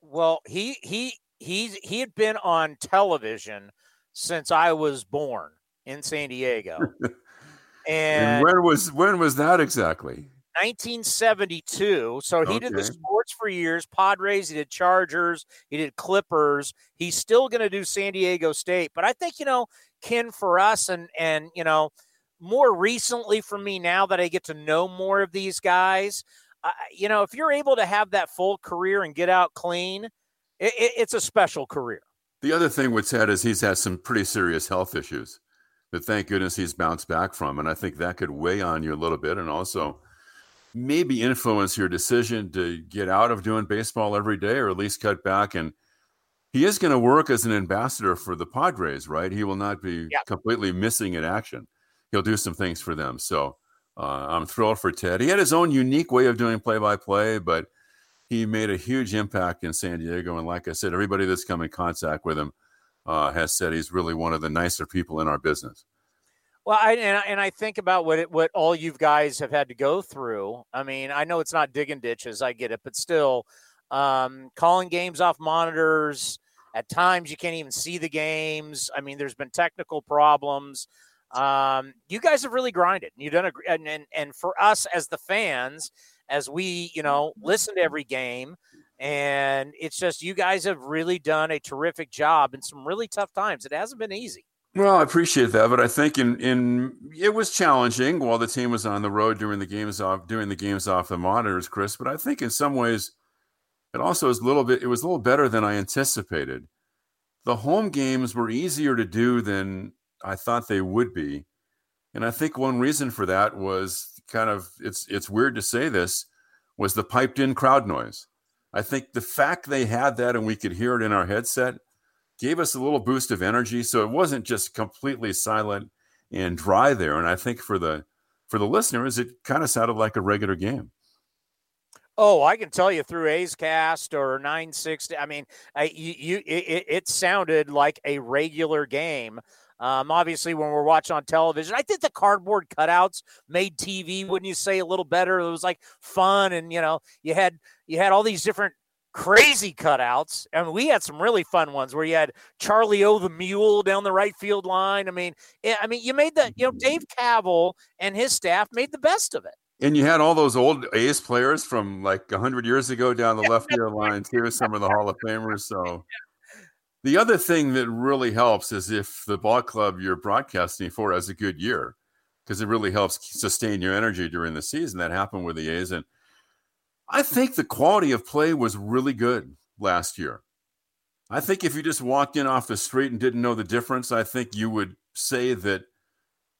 S4: Well, he he he he had been on television since I was born in San Diego. [laughs]
S12: and, and, when was when was that exactly?
S4: 1972. So he okay. did the sports for years. Padres, he did Chargers, he did Clippers. He's still going to do San Diego State, but I think you know, Ken, for us, and and you know, more recently for me now that I get to know more of these guys, uh, you know, if you're able to have that full career and get out clean, it, it, it's a special career.
S12: The other thing with Ted is he's had some pretty serious health issues that thank goodness he's bounced back from. And I think that could weigh on you a little bit and also maybe influence your decision to get out of doing baseball every day or at least cut back. And he is going to work as an ambassador for the Padres, right? He will not be yeah. completely missing in action he'll do some things for them. So uh, I'm thrilled for Ted. He had his own unique way of doing play by play, but he made a huge impact in San Diego. And like I said, everybody that's come in contact with him uh, has said he's really one of the nicer people in our business.
S4: Well, I, and, and I think about what it, what all you guys have had to go through. I mean, I know it's not digging ditches, I get it, but still, um, calling games off monitors. At times, you can't even see the games. I mean, there's been technical problems. Um, you guys have really grinded. You've done a and, and and for us as the fans, as we you know mm-hmm. listen to every game, and it's just you guys have really done a terrific job in some really tough times. It hasn't been easy.
S12: Well, I appreciate that, but I think in in it was challenging while the team was on the road during the games off doing the games off the monitors, Chris. But I think in some ways, it also was a little bit. It was a little better than I anticipated. The home games were easier to do than I thought they would be. And I think one reason for that was kind of it's it's weird to say this was the piped in crowd noise. I think the fact they had that and we could hear it in our headset gave us a little boost of energy so it wasn't just completely silent and dry there and I think for the for the listeners it kind of sounded like a regular game.
S4: Oh, I can tell you through A's Cast or 960. I mean, I, you, you it, it sounded like a regular game. Um, obviously, when we're watching on television, I think the cardboard cutouts made TV, wouldn't you say, a little better? It was like fun, and you know, you had you had all these different crazy cutouts. I mean, we had some really fun ones where you had Charlie O the Mule down the right field line. I mean, it, I mean, you made the you know Dave Kaval and his staff made the best of it.
S12: And you had all those old A's players from like hundred years ago down the left field line too. Some of the Hall of Famers. So [laughs] the other thing that really helps is if the ball club you're broadcasting for has a good year, because it really helps sustain your energy during the season. That happened with the A's. And I think the quality of play was really good last year. I think if you just walked in off the street and didn't know the difference, I think you would say that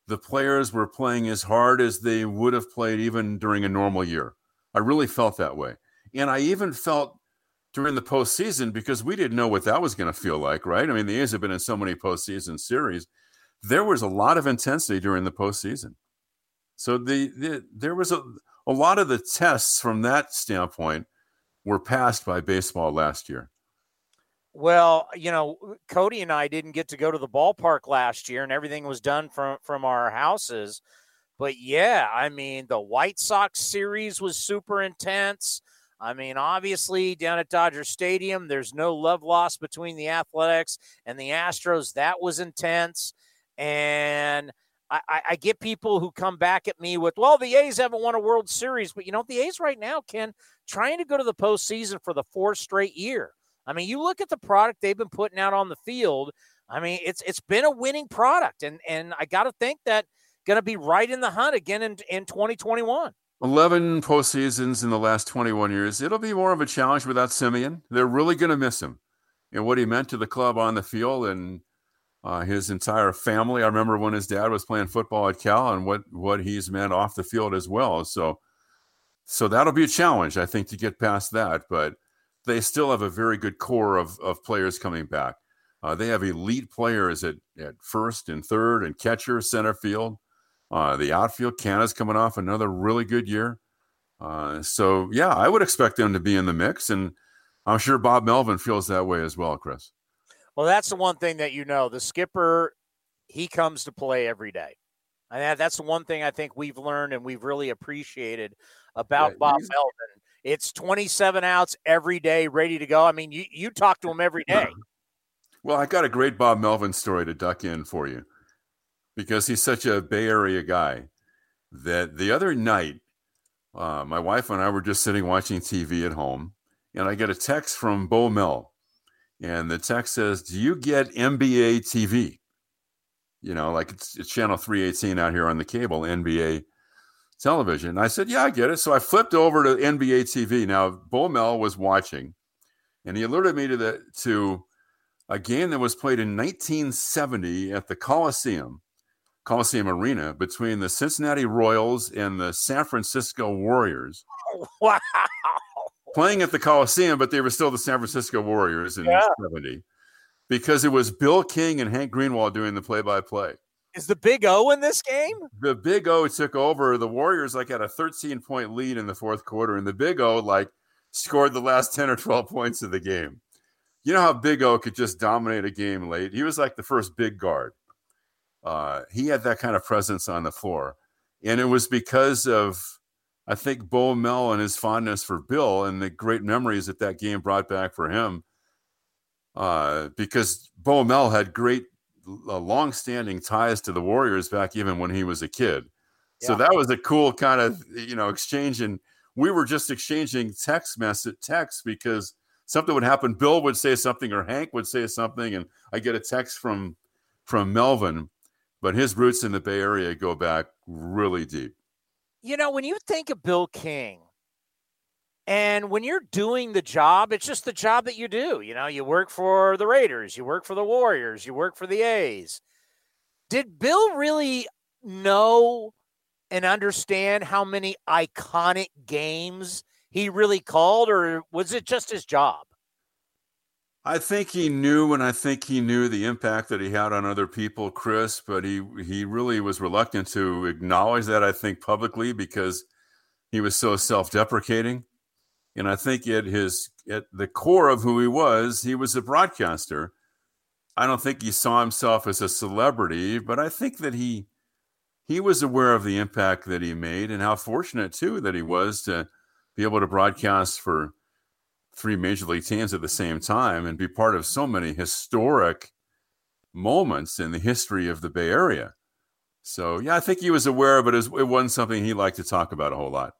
S12: the players were playing as hard as they would have played even during a normal year. I really felt that way. And I even felt during the postseason because we didn't know what that was going to feel like, right? I mean, the A's have been in so many postseason series. There was a lot of intensity during the postseason. So the, the there was a, a lot of the tests from that standpoint were passed by baseball last year.
S4: Well, you know, Cody and I didn't get to go to the ballpark last year, and everything was done from from our houses. But yeah, I mean, the White Sox series was super intense. I mean, obviously, down at Dodger Stadium, there's no love lost between the Athletics and the Astros. That was intense. And I, I, get people who come back at me with, well, the A's haven't won a World Series. But you know, the A's right now, Ken, trying to go to the postseason for the fourth straight year. I mean, you look at the product they've been putting out on the field. I mean, it's it's been a winning product. And and I gotta think that going to be right in the hunt again in, in 2021.
S12: 11 postseasons in the last 21 years. It'll be more of a challenge without Semien. They're really going to miss him and what he meant to the club on the field and uh, his entire family. I remember when his dad was playing football at Cal and what, what he's meant off the field as well. So, so that'll be a challenge, I think, to get past that. But they still have a very good core of, of players coming back. Uh, they have elite players at, at first and third and catcher, center field. Uh, the outfield, Canha's coming off another really good year. Uh, so, yeah, I would expect them to be in the mix. And I'm sure Bob Melvin feels that way as well, Chris.
S4: Well, that's the one thing that you know. The skipper, he comes to play every day. And that's the one thing I think we've learned and we've really appreciated about yeah, Bob Melvin. It's 27 outs every day, ready to go. I mean, you, you talk to him every day. [clears throat]
S12: Well, I got a great Bob Melvin story to duck in for you because he's such a Bay Area guy that the other night, uh, my wife and I were just sitting watching TV at home, and I get a text from Bo Mel. And the text says, Do you get NBA TV? You know, like it's, it's channel 318 out here on the cable, NBA television. And I said, Yeah, I get it. So I flipped over to NBA TV. Now, Bo Mel was watching, and he alerted me to the to a game that was played in 1970 at the Coliseum Coliseum Arena between the Cincinnati Royals and the San Francisco Warriors. [laughs]
S4: Wow.
S12: Playing at the Coliseum, but they were still the San Francisco Warriors in yeah. 70 because it was Bill King and Hank Greenwald doing the play by play.
S4: Is the Big O in this game?
S12: The Big O took over. The Warriors like had a 13 point lead in the fourth quarter, and the Big O like scored the last 10 or 12 points of the game. You know how Big O could just dominate a game late? He was like the first big guard. Uh, he had that kind of presence on the floor. And it was because of, I think, Bo Mel and his fondness for Bill and the great memories that that game brought back for him. Uh, because Bo Mel had great, uh, long-standing ties to the Warriors back even when he was a kid. Yeah. So that was a cool kind of, you know, exchange. And we were just exchanging text message text because something would happen. Bill would say something or Hank would say something, and I get a text from from Melvin but his roots in the Bay Area go back really deep.
S4: You know, when you think of Bill King, and when you're doing the job, it's just the job that you do. You know, you work for the Raiders, you work for the Warriors, you work for the A's. Did Bill really know and understand how many iconic games he really called, or was it just his job?
S12: I think he knew, and I think he knew the impact that he had on other people, Chris. But he he really was reluctant to acknowledge that. I think publicly because he was so self-deprecating, and I think at his at the core of who he was, he was a broadcaster. I don't think he saw himself as a celebrity, but I think that he he was aware of the impact that he made and how fortunate too that he was to be able to broadcast for three major league teams at the same time and be part of so many historic moments in the history of the Bay Area. So yeah, I think he was aware of it. As it wasn't something he liked to talk about a whole lot.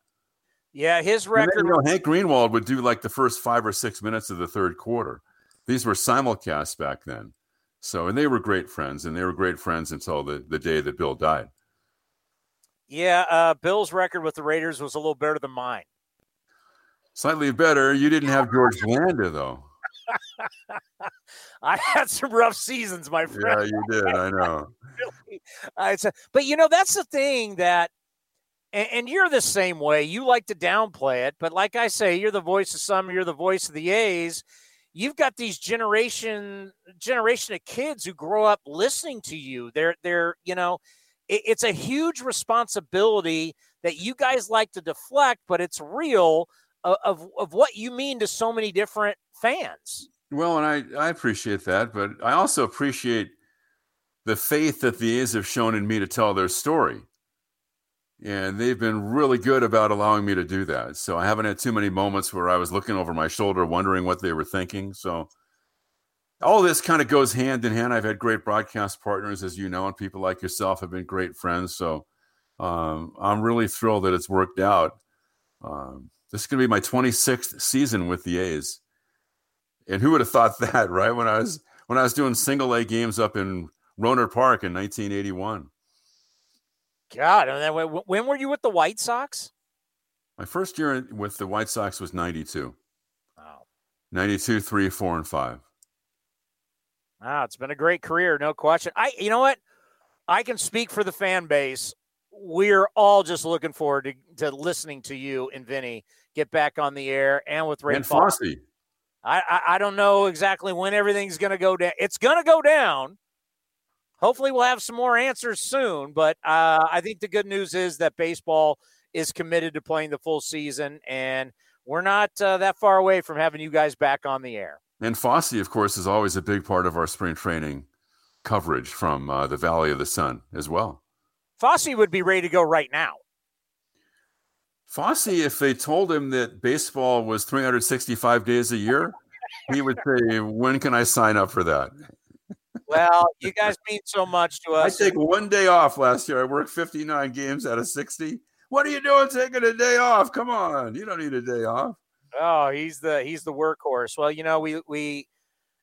S4: Yeah, his record.
S12: Then, you know, Hank Greenwald would do like the first five or six minutes of the third quarter. These were simulcasts back then. So, and they were great friends, and they were great friends until the, the day that Bill died.
S4: Yeah, uh, Bill's record with the Raiders was a little better than mine.
S12: Slightly better. You didn't have George Blanda though. [laughs]
S4: I had some rough seasons, my friend.
S12: Yeah, you did. I know. [laughs]
S4: really, uh, but you know, that's the thing that, and, and you're the same way. You like to downplay it, but like I say, you're the voice of some, you're the voice of the A's. You've got these generation generation of kids who grow up listening to you. They're they're you know, it, it's a huge responsibility that you guys like to deflect, but it's real of, of, what you mean to so many different fans.
S12: Well, and I, I appreciate that, but I also appreciate the faith that the A's have shown in me to tell their story. And they've been really good about allowing me to do that. So I haven't had too many moments where I was looking over my shoulder, wondering what they were thinking. So all this kind of goes hand in hand. I've had great broadcast partners, as you know, and people like yourself have been great friends. So um, I'm really thrilled that it's worked out. Um, this is going to be my 26th season with the A's, and who would have thought that, right? When I was when I was doing single A games up in Rohnert Park in 1981.
S4: God, and then when were you with the White Sox?
S12: My first year with the White Sox was 92. Wow. 92, 3, 4, and 5.
S4: Wow, it's been a great career, no question. I you know what? I can speak for the fan base we're all just looking forward to, to listening to you and Vinny get back on the air and with Ray
S12: and Fosse.
S4: I, I, I don't know exactly when everything's going to go down. It's going to go down. Hopefully, we'll have some more answers soon. But uh, I think the good news is that baseball is committed to playing the full season, and we're not uh, that far away from having you guys back on the air.
S12: And Fosse, of course, is always a big part of our spring training coverage from uh, the Valley of the Sun as well.
S4: Fosse would be ready to go right now.
S12: Fosse, if they told him that baseball was 365 days a year, he would say, When can I sign up for that?
S4: Well, you guys mean so much to [laughs] us.
S12: I take one day off last year. I worked 59 games out of 60. What are you doing taking a day off? Come on. You don't need a day off.
S4: Oh, he's the he's the workhorse. Well, you know, we we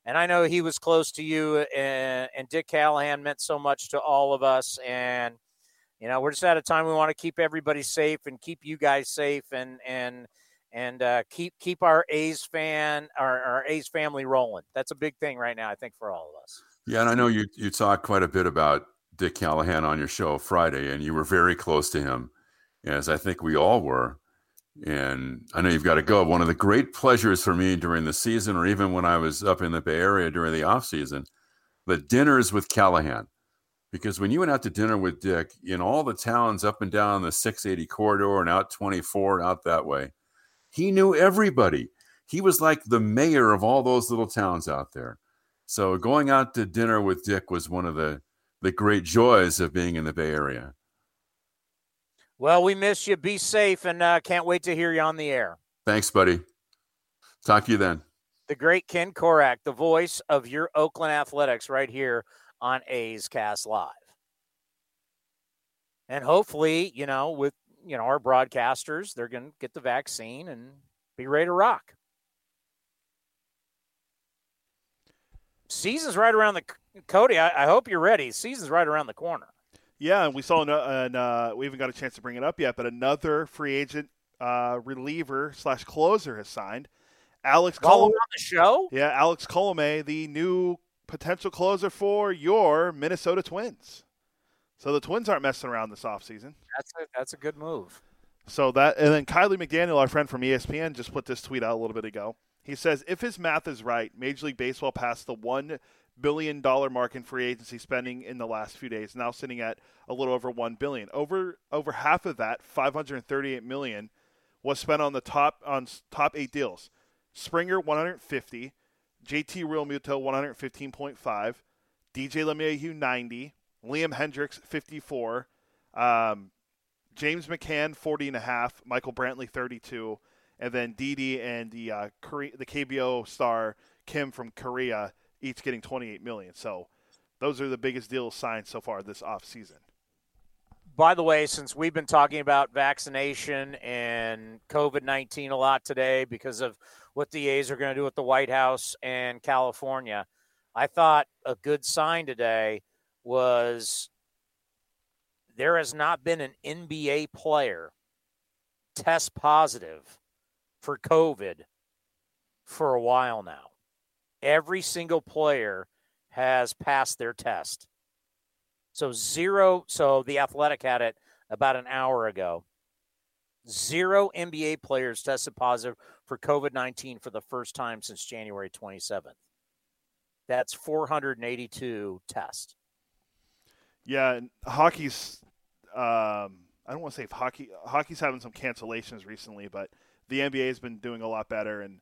S4: and I know he was close to you and and Dick Callahan meant so much to all of us and you know, we're just out of time we want to keep everybody safe and keep you guys safe and and and uh, keep keep our A's fan our, our A's family rolling. That's a big thing right now, I think, for all of us.
S12: Yeah, and I know you you talked quite a bit about Dick Callahan on your show Friday, and you were very close to him, as I think we all were. And I know you've got to go. One of the great pleasures for me during the season, or even when I was up in the Bay Area during the off season, the dinners with Callahan because when you went out to dinner with Dick in all the towns up and down the 680 corridor and out 24 and out that way, he knew everybody. He was like the mayor of all those little towns out there. So going out to dinner with Dick was one of the the great joys of being in the Bay Area.
S4: Well, we miss you. Be safe, and uh, can't wait to hear you on the air.
S12: Thanks, buddy. Talk to you then.
S4: The great Ken Korach, the voice of your Oakland Athletics, right here on A's Cast Live. And hopefully, you know, with you know our broadcasters, they're going to get the vaccine and be ready to rock. Season's right around the Cody. I, I hope you're ready. Season's right around the corner.
S5: Yeah, and we saw, and uh, we haven't got a chance to bring it up yet, but another free agent uh, reliever slash closer has signed. Alex
S4: Colomé on the show.
S5: Yeah, Alex Colomé, the new potential closer for your Minnesota Twins. So the Twins aren't messing around this offseason.
S4: That's a, that's a good move.
S5: So that and then Kiley McDaniel, our friend from ESPN, just put this tweet out a little bit ago. He says if his math is right, Major League Baseball passed the one billion dollar mark in free agency spending in the last few days, now sitting at a little over one billion. Over over half of that, five hundred thirty eight million, was spent on the top on top eight deals. Springer one hundred fifty, JT Realmuto 115.5, DJ LeMahieu 90, Liam Hendriks 54, um, James McCann 40 and a half, Michael Brantley 32, and then Didi and the uh, Korea, the KBO star Kim from Korea each getting 28 million. So those are the biggest deals signed so far this off season.
S4: By the way, since we've been talking about vaccination and COVID 19 a lot today because of what the A's are going to do with the White House and California. I thought a good sign today was there has not been an NBA player test positive for COVID for a while now. Every single player has passed their test. So, zero. So, the athletic had it about an hour ago. Zero NBA players tested positive for COVID 19 for the first time since January 27th. That's 482 tests.
S5: Yeah, hockey's. Um, I don't want to say hockey hockey's having some cancellations recently, but the NBA has been doing a lot better. And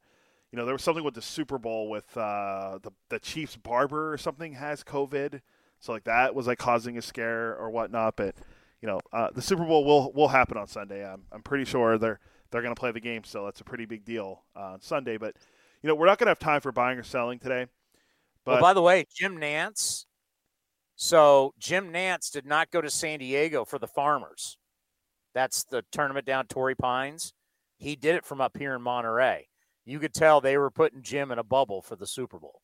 S5: you know, there was something with the Super Bowl with uh, the the Chiefs barber or something has COVID, so like that was like causing a scare or whatnot. But you know, uh, the Super Bowl will will happen on Sunday. I'm I'm pretty sure they're they're going to play the game still. That's a pretty big deal uh, on Sunday. But you know, we're not going to have time for buying or selling today. But
S4: well, by the way, Jim Nantz. So Jim Nantz did not go to San Diego for the Farmers. That's the tournament down Torrey Pines. He did it from up here in Monterey. You could tell they were putting Jim in a bubble for the Super Bowl.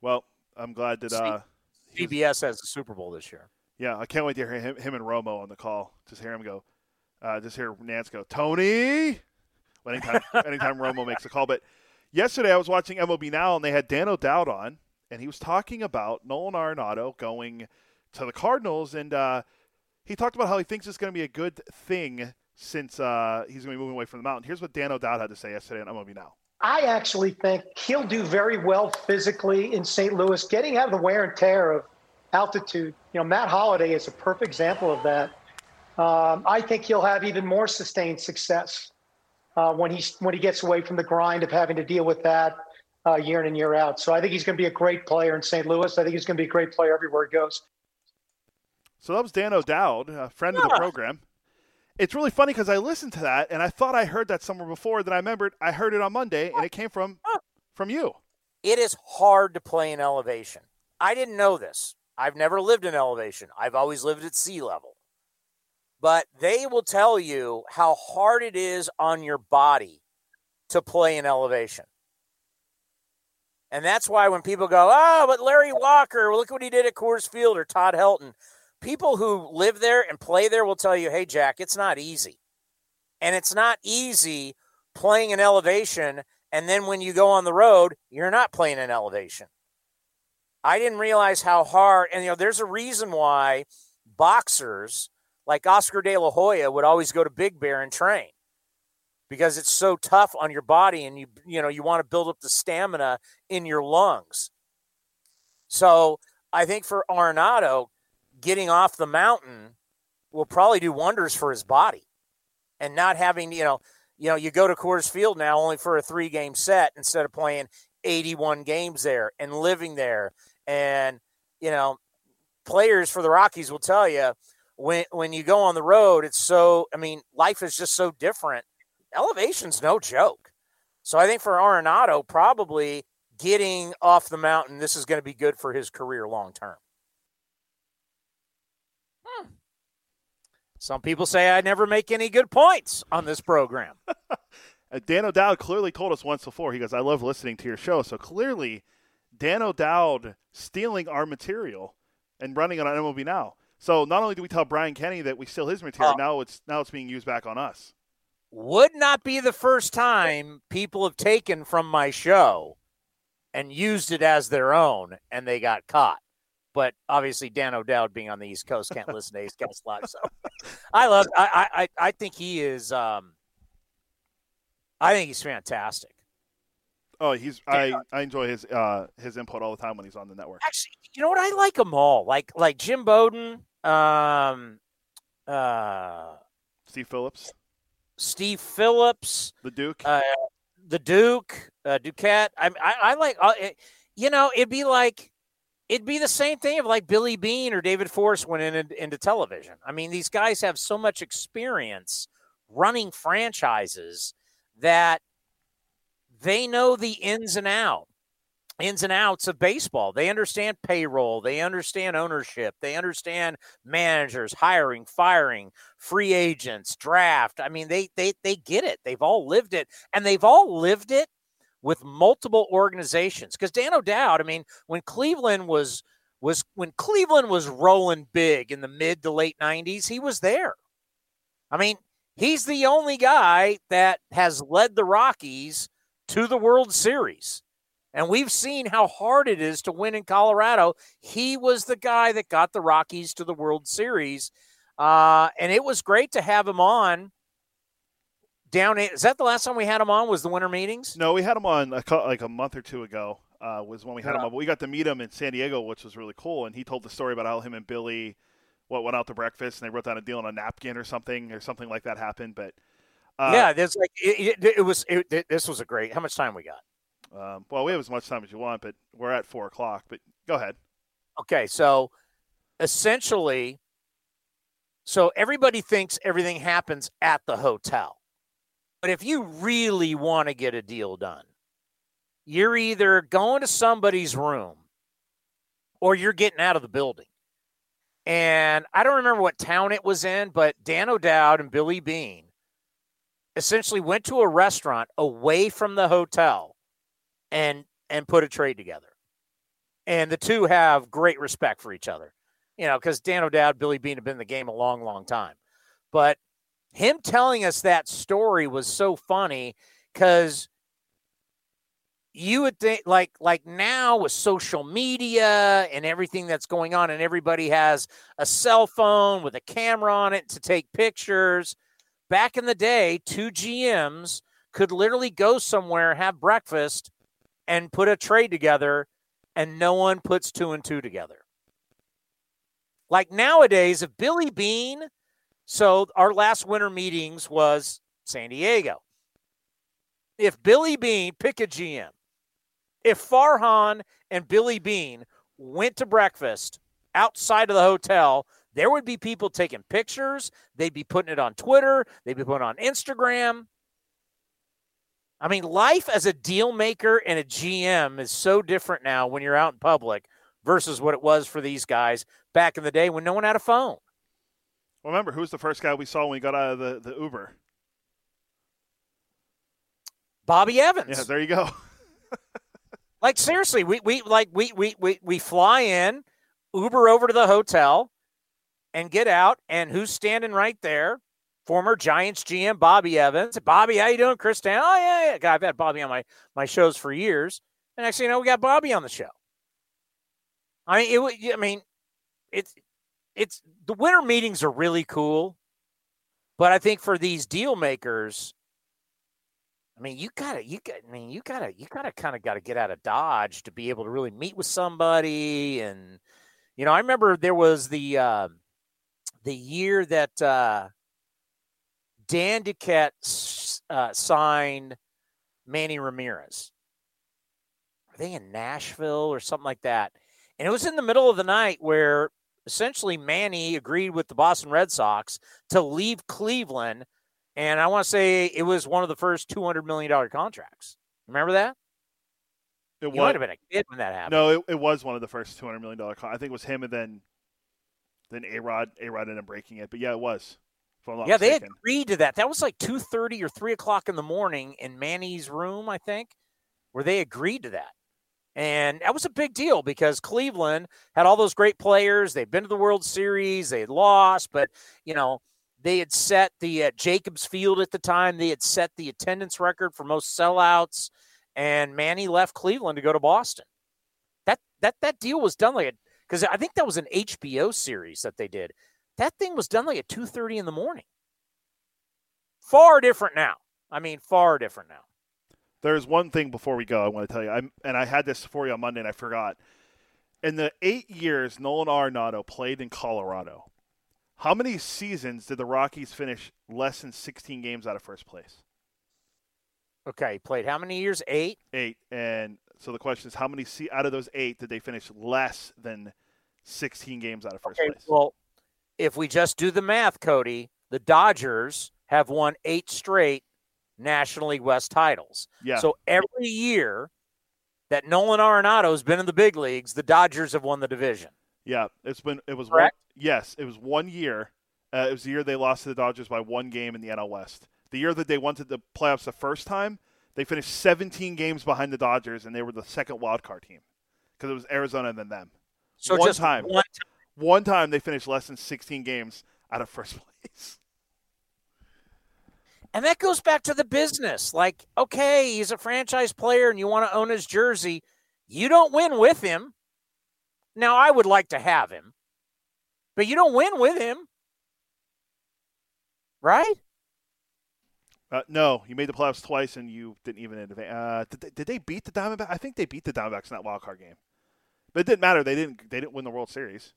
S5: Well, I'm glad that uh,
S4: CBS has the Super Bowl this year.
S5: Yeah, I can't wait to hear him, him and Romo on the call. Just hear him go. Uh, just hear Nantz go, Tony. Anytime, [laughs] anytime Romo makes a call. But yesterday I was watching MLB Now and they had Dan O'Dowd on, and he was talking about Nolan Arenado going to the Cardinals, and uh, he talked about how he thinks it's going to be a good thing since uh, he's going to be moving away from the mountain. Here's what Dan O'Dowd had to say yesterday on MLB Now.
S13: I actually think he'll do very well physically in St. Louis, getting out of the wear and tear of altitude. You know, Matt Holliday is a perfect example of that. Um, I think he'll have even more sustained success uh, when he when he gets away from the grind of having to deal with that uh, year in and year out. So I think he's going to be a great player in St. Louis. I think he's going to be a great player everywhere he goes.
S5: So that was Dan O'Dowd, a friend yeah. of the program. It's really funny because I listened to that and I thought I heard that somewhere before. Then I remembered I heard it on Monday and it came from from you.
S4: It is hard to play in elevation. I didn't know this. I've never lived in elevation. I've always lived at sea level. But they will tell you how hard it is on your body to play in elevation. And that's why when people go, oh, but Larry Walker, look what he did at Coors Field or Todd Helton, people who live there and play there will tell you, hey, Jack, it's not easy. And it's not easy playing in elevation. And then when you go on the road, you're not playing in elevation. I didn't realize how hard, and you know, there's a reason why boxers like Oscar De La Hoya would always go to Big Bear and train because it's so tough on your body and you you know you want to build up the stamina in your lungs. So I think for Arenado, getting off the mountain will probably do wonders for his body, and not having you know you know you go to Coors Field now only for a three game set instead of playing 81 games there and living there, and you know players for the Rockies will tell you when when you go on the road, it's so I mean life is just so different. Elevation's no joke. So I think for Arenado, probably getting off the mountain, this is going to be good for his career long term. Some people say I never make any good points on this program. [laughs]
S5: Dan O'Dowd clearly told us once before. He goes, I love listening to your show. So clearly, Dan O'Dowd stealing our material and running it on MLB Now. So not only do we tell Brian Kenny that we steal his material, uh, now it's now it's being used back on us.
S4: Would not be the first time people have taken from my show and used it as their own, and they got caught. But obviously, Dan O'Dowd being on the East Coast can't listen to East Coast Live. So I love. I I I think he is. Um, I think he's fantastic.
S5: Oh, he's I, I enjoy his uh his input all the time when he's on the network.
S4: Actually, you know what? I like them all. Like like Jim Bowden, um, uh,
S5: Steve Phillips,
S4: Steve Phillips,
S5: the Duke,
S4: uh, the Duke, uh, Duquette. I I, I like. Uh, it, you know, it'd be like it'd be the same thing if like Billy Beane or David Forst went in, into television. I mean, these guys have so much experience running franchises that they know the ins and out ins and outs of baseball. They understand payroll, they understand ownership, they understand managers, hiring, firing, free agents, draft. I mean, they they they get it. They've all lived it and they've all lived it with multiple organizations. Cuz Dan O'Dowd, I mean, when Cleveland was was when Cleveland was rolling big in the mid to late 90s, he was there. I mean, he's the only guy that has led the Rockies to the World Series. And we've seen how hard it is to win in Colorado. He was the guy that got the Rockies to the World Series. Uh, and it was great to have him on down. Is that the last time we had him on? Was the winter meetings?
S5: No, we had him on a, like a month or two ago. Uh, was when we had
S4: Yeah.
S5: him on. But we got to meet him in San Diego, which was really cool. And he told the story about how him and Billy, what went out to breakfast, and they wrote down a deal on a napkin or something, or something like that happened. But uh,
S4: yeah, there's like it, it, it was. It, it- this was a great. How much time we got?
S5: Um, well, we have as much time as you want, but we're at four o'clock. But go ahead.
S4: Okay, so essentially, so everybody thinks everything happens at the hotel. But if you really want to get a deal done, you're either going to somebody's room or you're getting out of the building. And I don't remember what town it was in, but Dan O'Dowd and Billy Beane essentially went to a restaurant away from the hotel and and put a trade together and the two have great respect for each other. You know, because Dan O'Dowd, Billy Beane have been in the game a long, long time. But him telling us that story was so funny because you would think like like now with social media and everything that's going on and everybody has a cell phone with a camera on it to take pictures back in the day two gms could literally go somewhere have breakfast and put a trade together and no one puts two and two together. Like nowadays, if Billy Beane, so our last winter meetings was San Diego. If Billy Beane, pick a GM, if Farhan and Billy Beane went to breakfast outside of the hotel, there would be people taking pictures. They'd be putting it on Twitter. They'd be putting on Instagram. I mean, life as a deal maker and a GM is so different now when you're out in public versus what it was for these guys back in the day when no one had a phone.
S5: Well, remember who was the first guy we saw when we got out of the, the Uber?
S4: Bobby Evans.
S5: Yeah, there you go. [laughs]
S4: Like seriously, we we like we we we we fly in, Uber over to the hotel, and get out. And who's standing right there? Former Giants GM Bobby Evans. Bobby, how you doing, Chris? Stan? Oh yeah, yeah. God, I've had Bobby on my my shows for years. And actually, you know, we got Bobby on the show. I mean, it. I mean, it's it's the winter meetings are really cool, but I think for these deal makers, I mean, you gotta, you got, I mean, you gotta, you gotta kind of got to get out of Dodge to be able to really meet with somebody. And you know, I remember there was the uh, the year that uh, Dan Duquette uh, signed Manny Ramirez. Are they in Nashville or something like that? And it was in the middle of the night where essentially Manny agreed with the Boston Red Sox to leave Cleveland. And I want to say it was one of the first $200 million contracts. Remember that?
S5: It
S4: You might have been a kid when that happened.
S5: No, it, it was one of the first two hundred million dollar. Con- I think it was him and then then A Rod. A Rod ended up breaking it, but yeah, it was. If I'm not
S4: yeah, they
S5: mistaken.
S4: agreed to that. That was like two thirty or three o'clock in the morning in Manny's room, I think, where they agreed to that. And that was a big deal because Cleveland had all those great players. They'd been to the World Series, they lost, but you know they had set the uh, Jacobs Field at the time. They had set the attendance record for most sellouts, and Manny left Cleveland to go to Boston. That that that deal was done like a because I think that was an HBO series that they did. That thing was done like at two thirty in the morning. Far different now. I mean, far different now.
S5: There's one thing before we go I want to tell you, I'm, and I had this for you on Monday and I forgot. In the eight years Nolan Arenado played in Colorado, how many seasons did the Rockies finish less than 16 games out of first place?
S4: Okay, played how many years? Eight.
S5: Eight. And so the question is, how many se- out of those eight did they finish less than 16 games out of first
S4: Okay,
S5: place?
S4: well, if we just do the math, Cody, the Dodgers have won eight straight National League West titles.
S5: Yeah.
S4: So every year that Nolan Arenado has been in the big leagues, the Dodgers have won the division.
S5: Yeah, it's been it was
S4: Correct?
S5: one, yes, it was one year. Uh, it was the year they lost to the Dodgers by one game in the NL West. The year that they went to the playoffs the first time, they finished 17 games behind the Dodgers, and they were the second wild card team because it was Arizona and then them.
S4: So
S5: one
S4: just
S5: time,
S4: one
S5: one time they finished less than 16 games out of first [laughs] place.
S4: And that goes back to the business. Like, okay, he's a franchise player and you want to own his jersey. You don't win with him. Now, I would like to have him, but you don't win with him. right?
S5: Uh, no, you made the playoffs twice and you didn't even advance. Uh, did, they, did they beat the Diamondbacks? I think they beat the Diamondbacks in that wild card game, but it didn't matter. They didn't. They didn't win the World Series.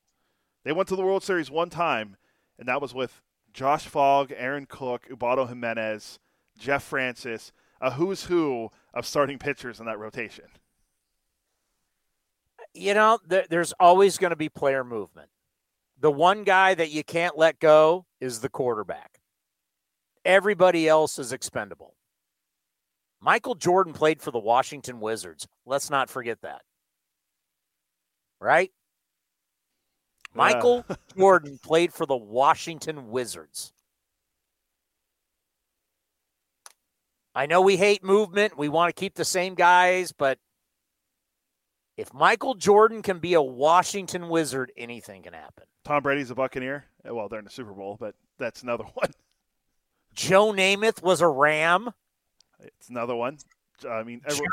S5: They went to the World Series one time, and that was with Josh Fogg, Aaron Cook, Ubaldo Jimenez, Jeff Francis, a who's who of starting pitchers in that rotation.
S4: You know, th- there's always going to be player movement. The one guy that you can't let go is the quarterback. Everybody else is expendable. Michael Jordan played for the Washington Wizards. Let's not forget that. Right? Michael uh. [laughs] Jordan played for the Washington Wizards. I know we hate movement. We want to keep the same guys, but if Michael Jordan can be a Washington Wizard, anything can happen.
S5: Tom Brady's a Buccaneer. Eh, well, they're in the Super Bowl, but that's another [laughs] one.
S4: Joe Namath was a Ram.
S5: It's another one. I mean,
S4: everyone...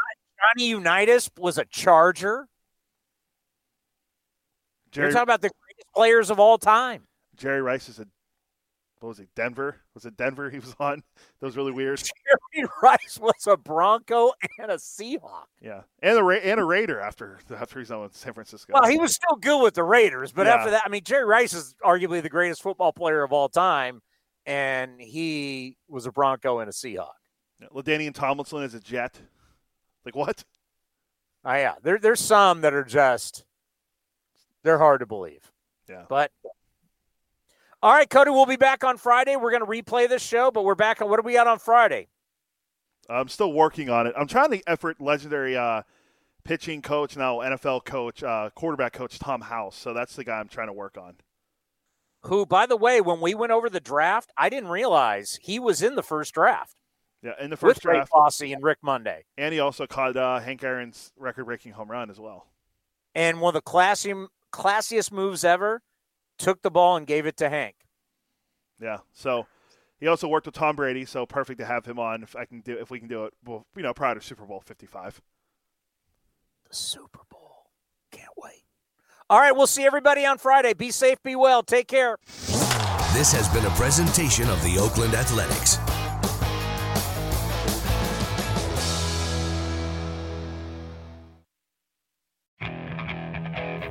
S4: Johnny Unitas was a Charger. Jerry, You're talking about the greatest players of all time.
S5: Jerry Rice is a what was it? Denver? Was it Denver he was [laughs] on? That was really weird. [laughs]
S4: Jerry Rice was a Bronco and a Seahawk.
S5: Yeah, and a and a Raider after after he's on with San Francisco.
S4: Well, he was still good with the Raiders, but yeah. after that, I mean, Jerry Rice is arguably the greatest football player of all time, and he was a Bronco and a Seahawk.
S5: Yeah, LaDainian Tomlinson is a Jet. Like what?
S4: Oh yeah, there there's some that are just they're hard to believe.
S5: Yeah,
S4: but all right, Cody, we'll be back on Friday. We're going to replay this show, but we're back on what are we at on Friday?
S5: I'm still working on it. I'm trying to effort legendary uh, pitching coach, now NFL coach, uh, quarterback coach Tom House. So that's the guy I'm trying to work on.
S4: Who, by the way, when we went over the draft, I didn't realize he was in the first draft.
S5: Yeah, in the first
S4: with
S5: draft,
S4: Ray Fosse and Rick Monday,
S5: and he also caught uh, Hank Aaron's record-breaking home run as well.
S4: And one of the classy, classiest moves ever took the ball and gave it to Hank.
S5: Yeah. So he also worked with Tom Brady, so perfect to have him on if I can do if we can do it. Well, you know, prior to Super Bowl Fifty Five.
S4: The Super Bowl. Can't wait. All right, we'll see everybody on Friday. Be safe, be well. Take care.
S2: This has been a presentation of the Oakland Athletics.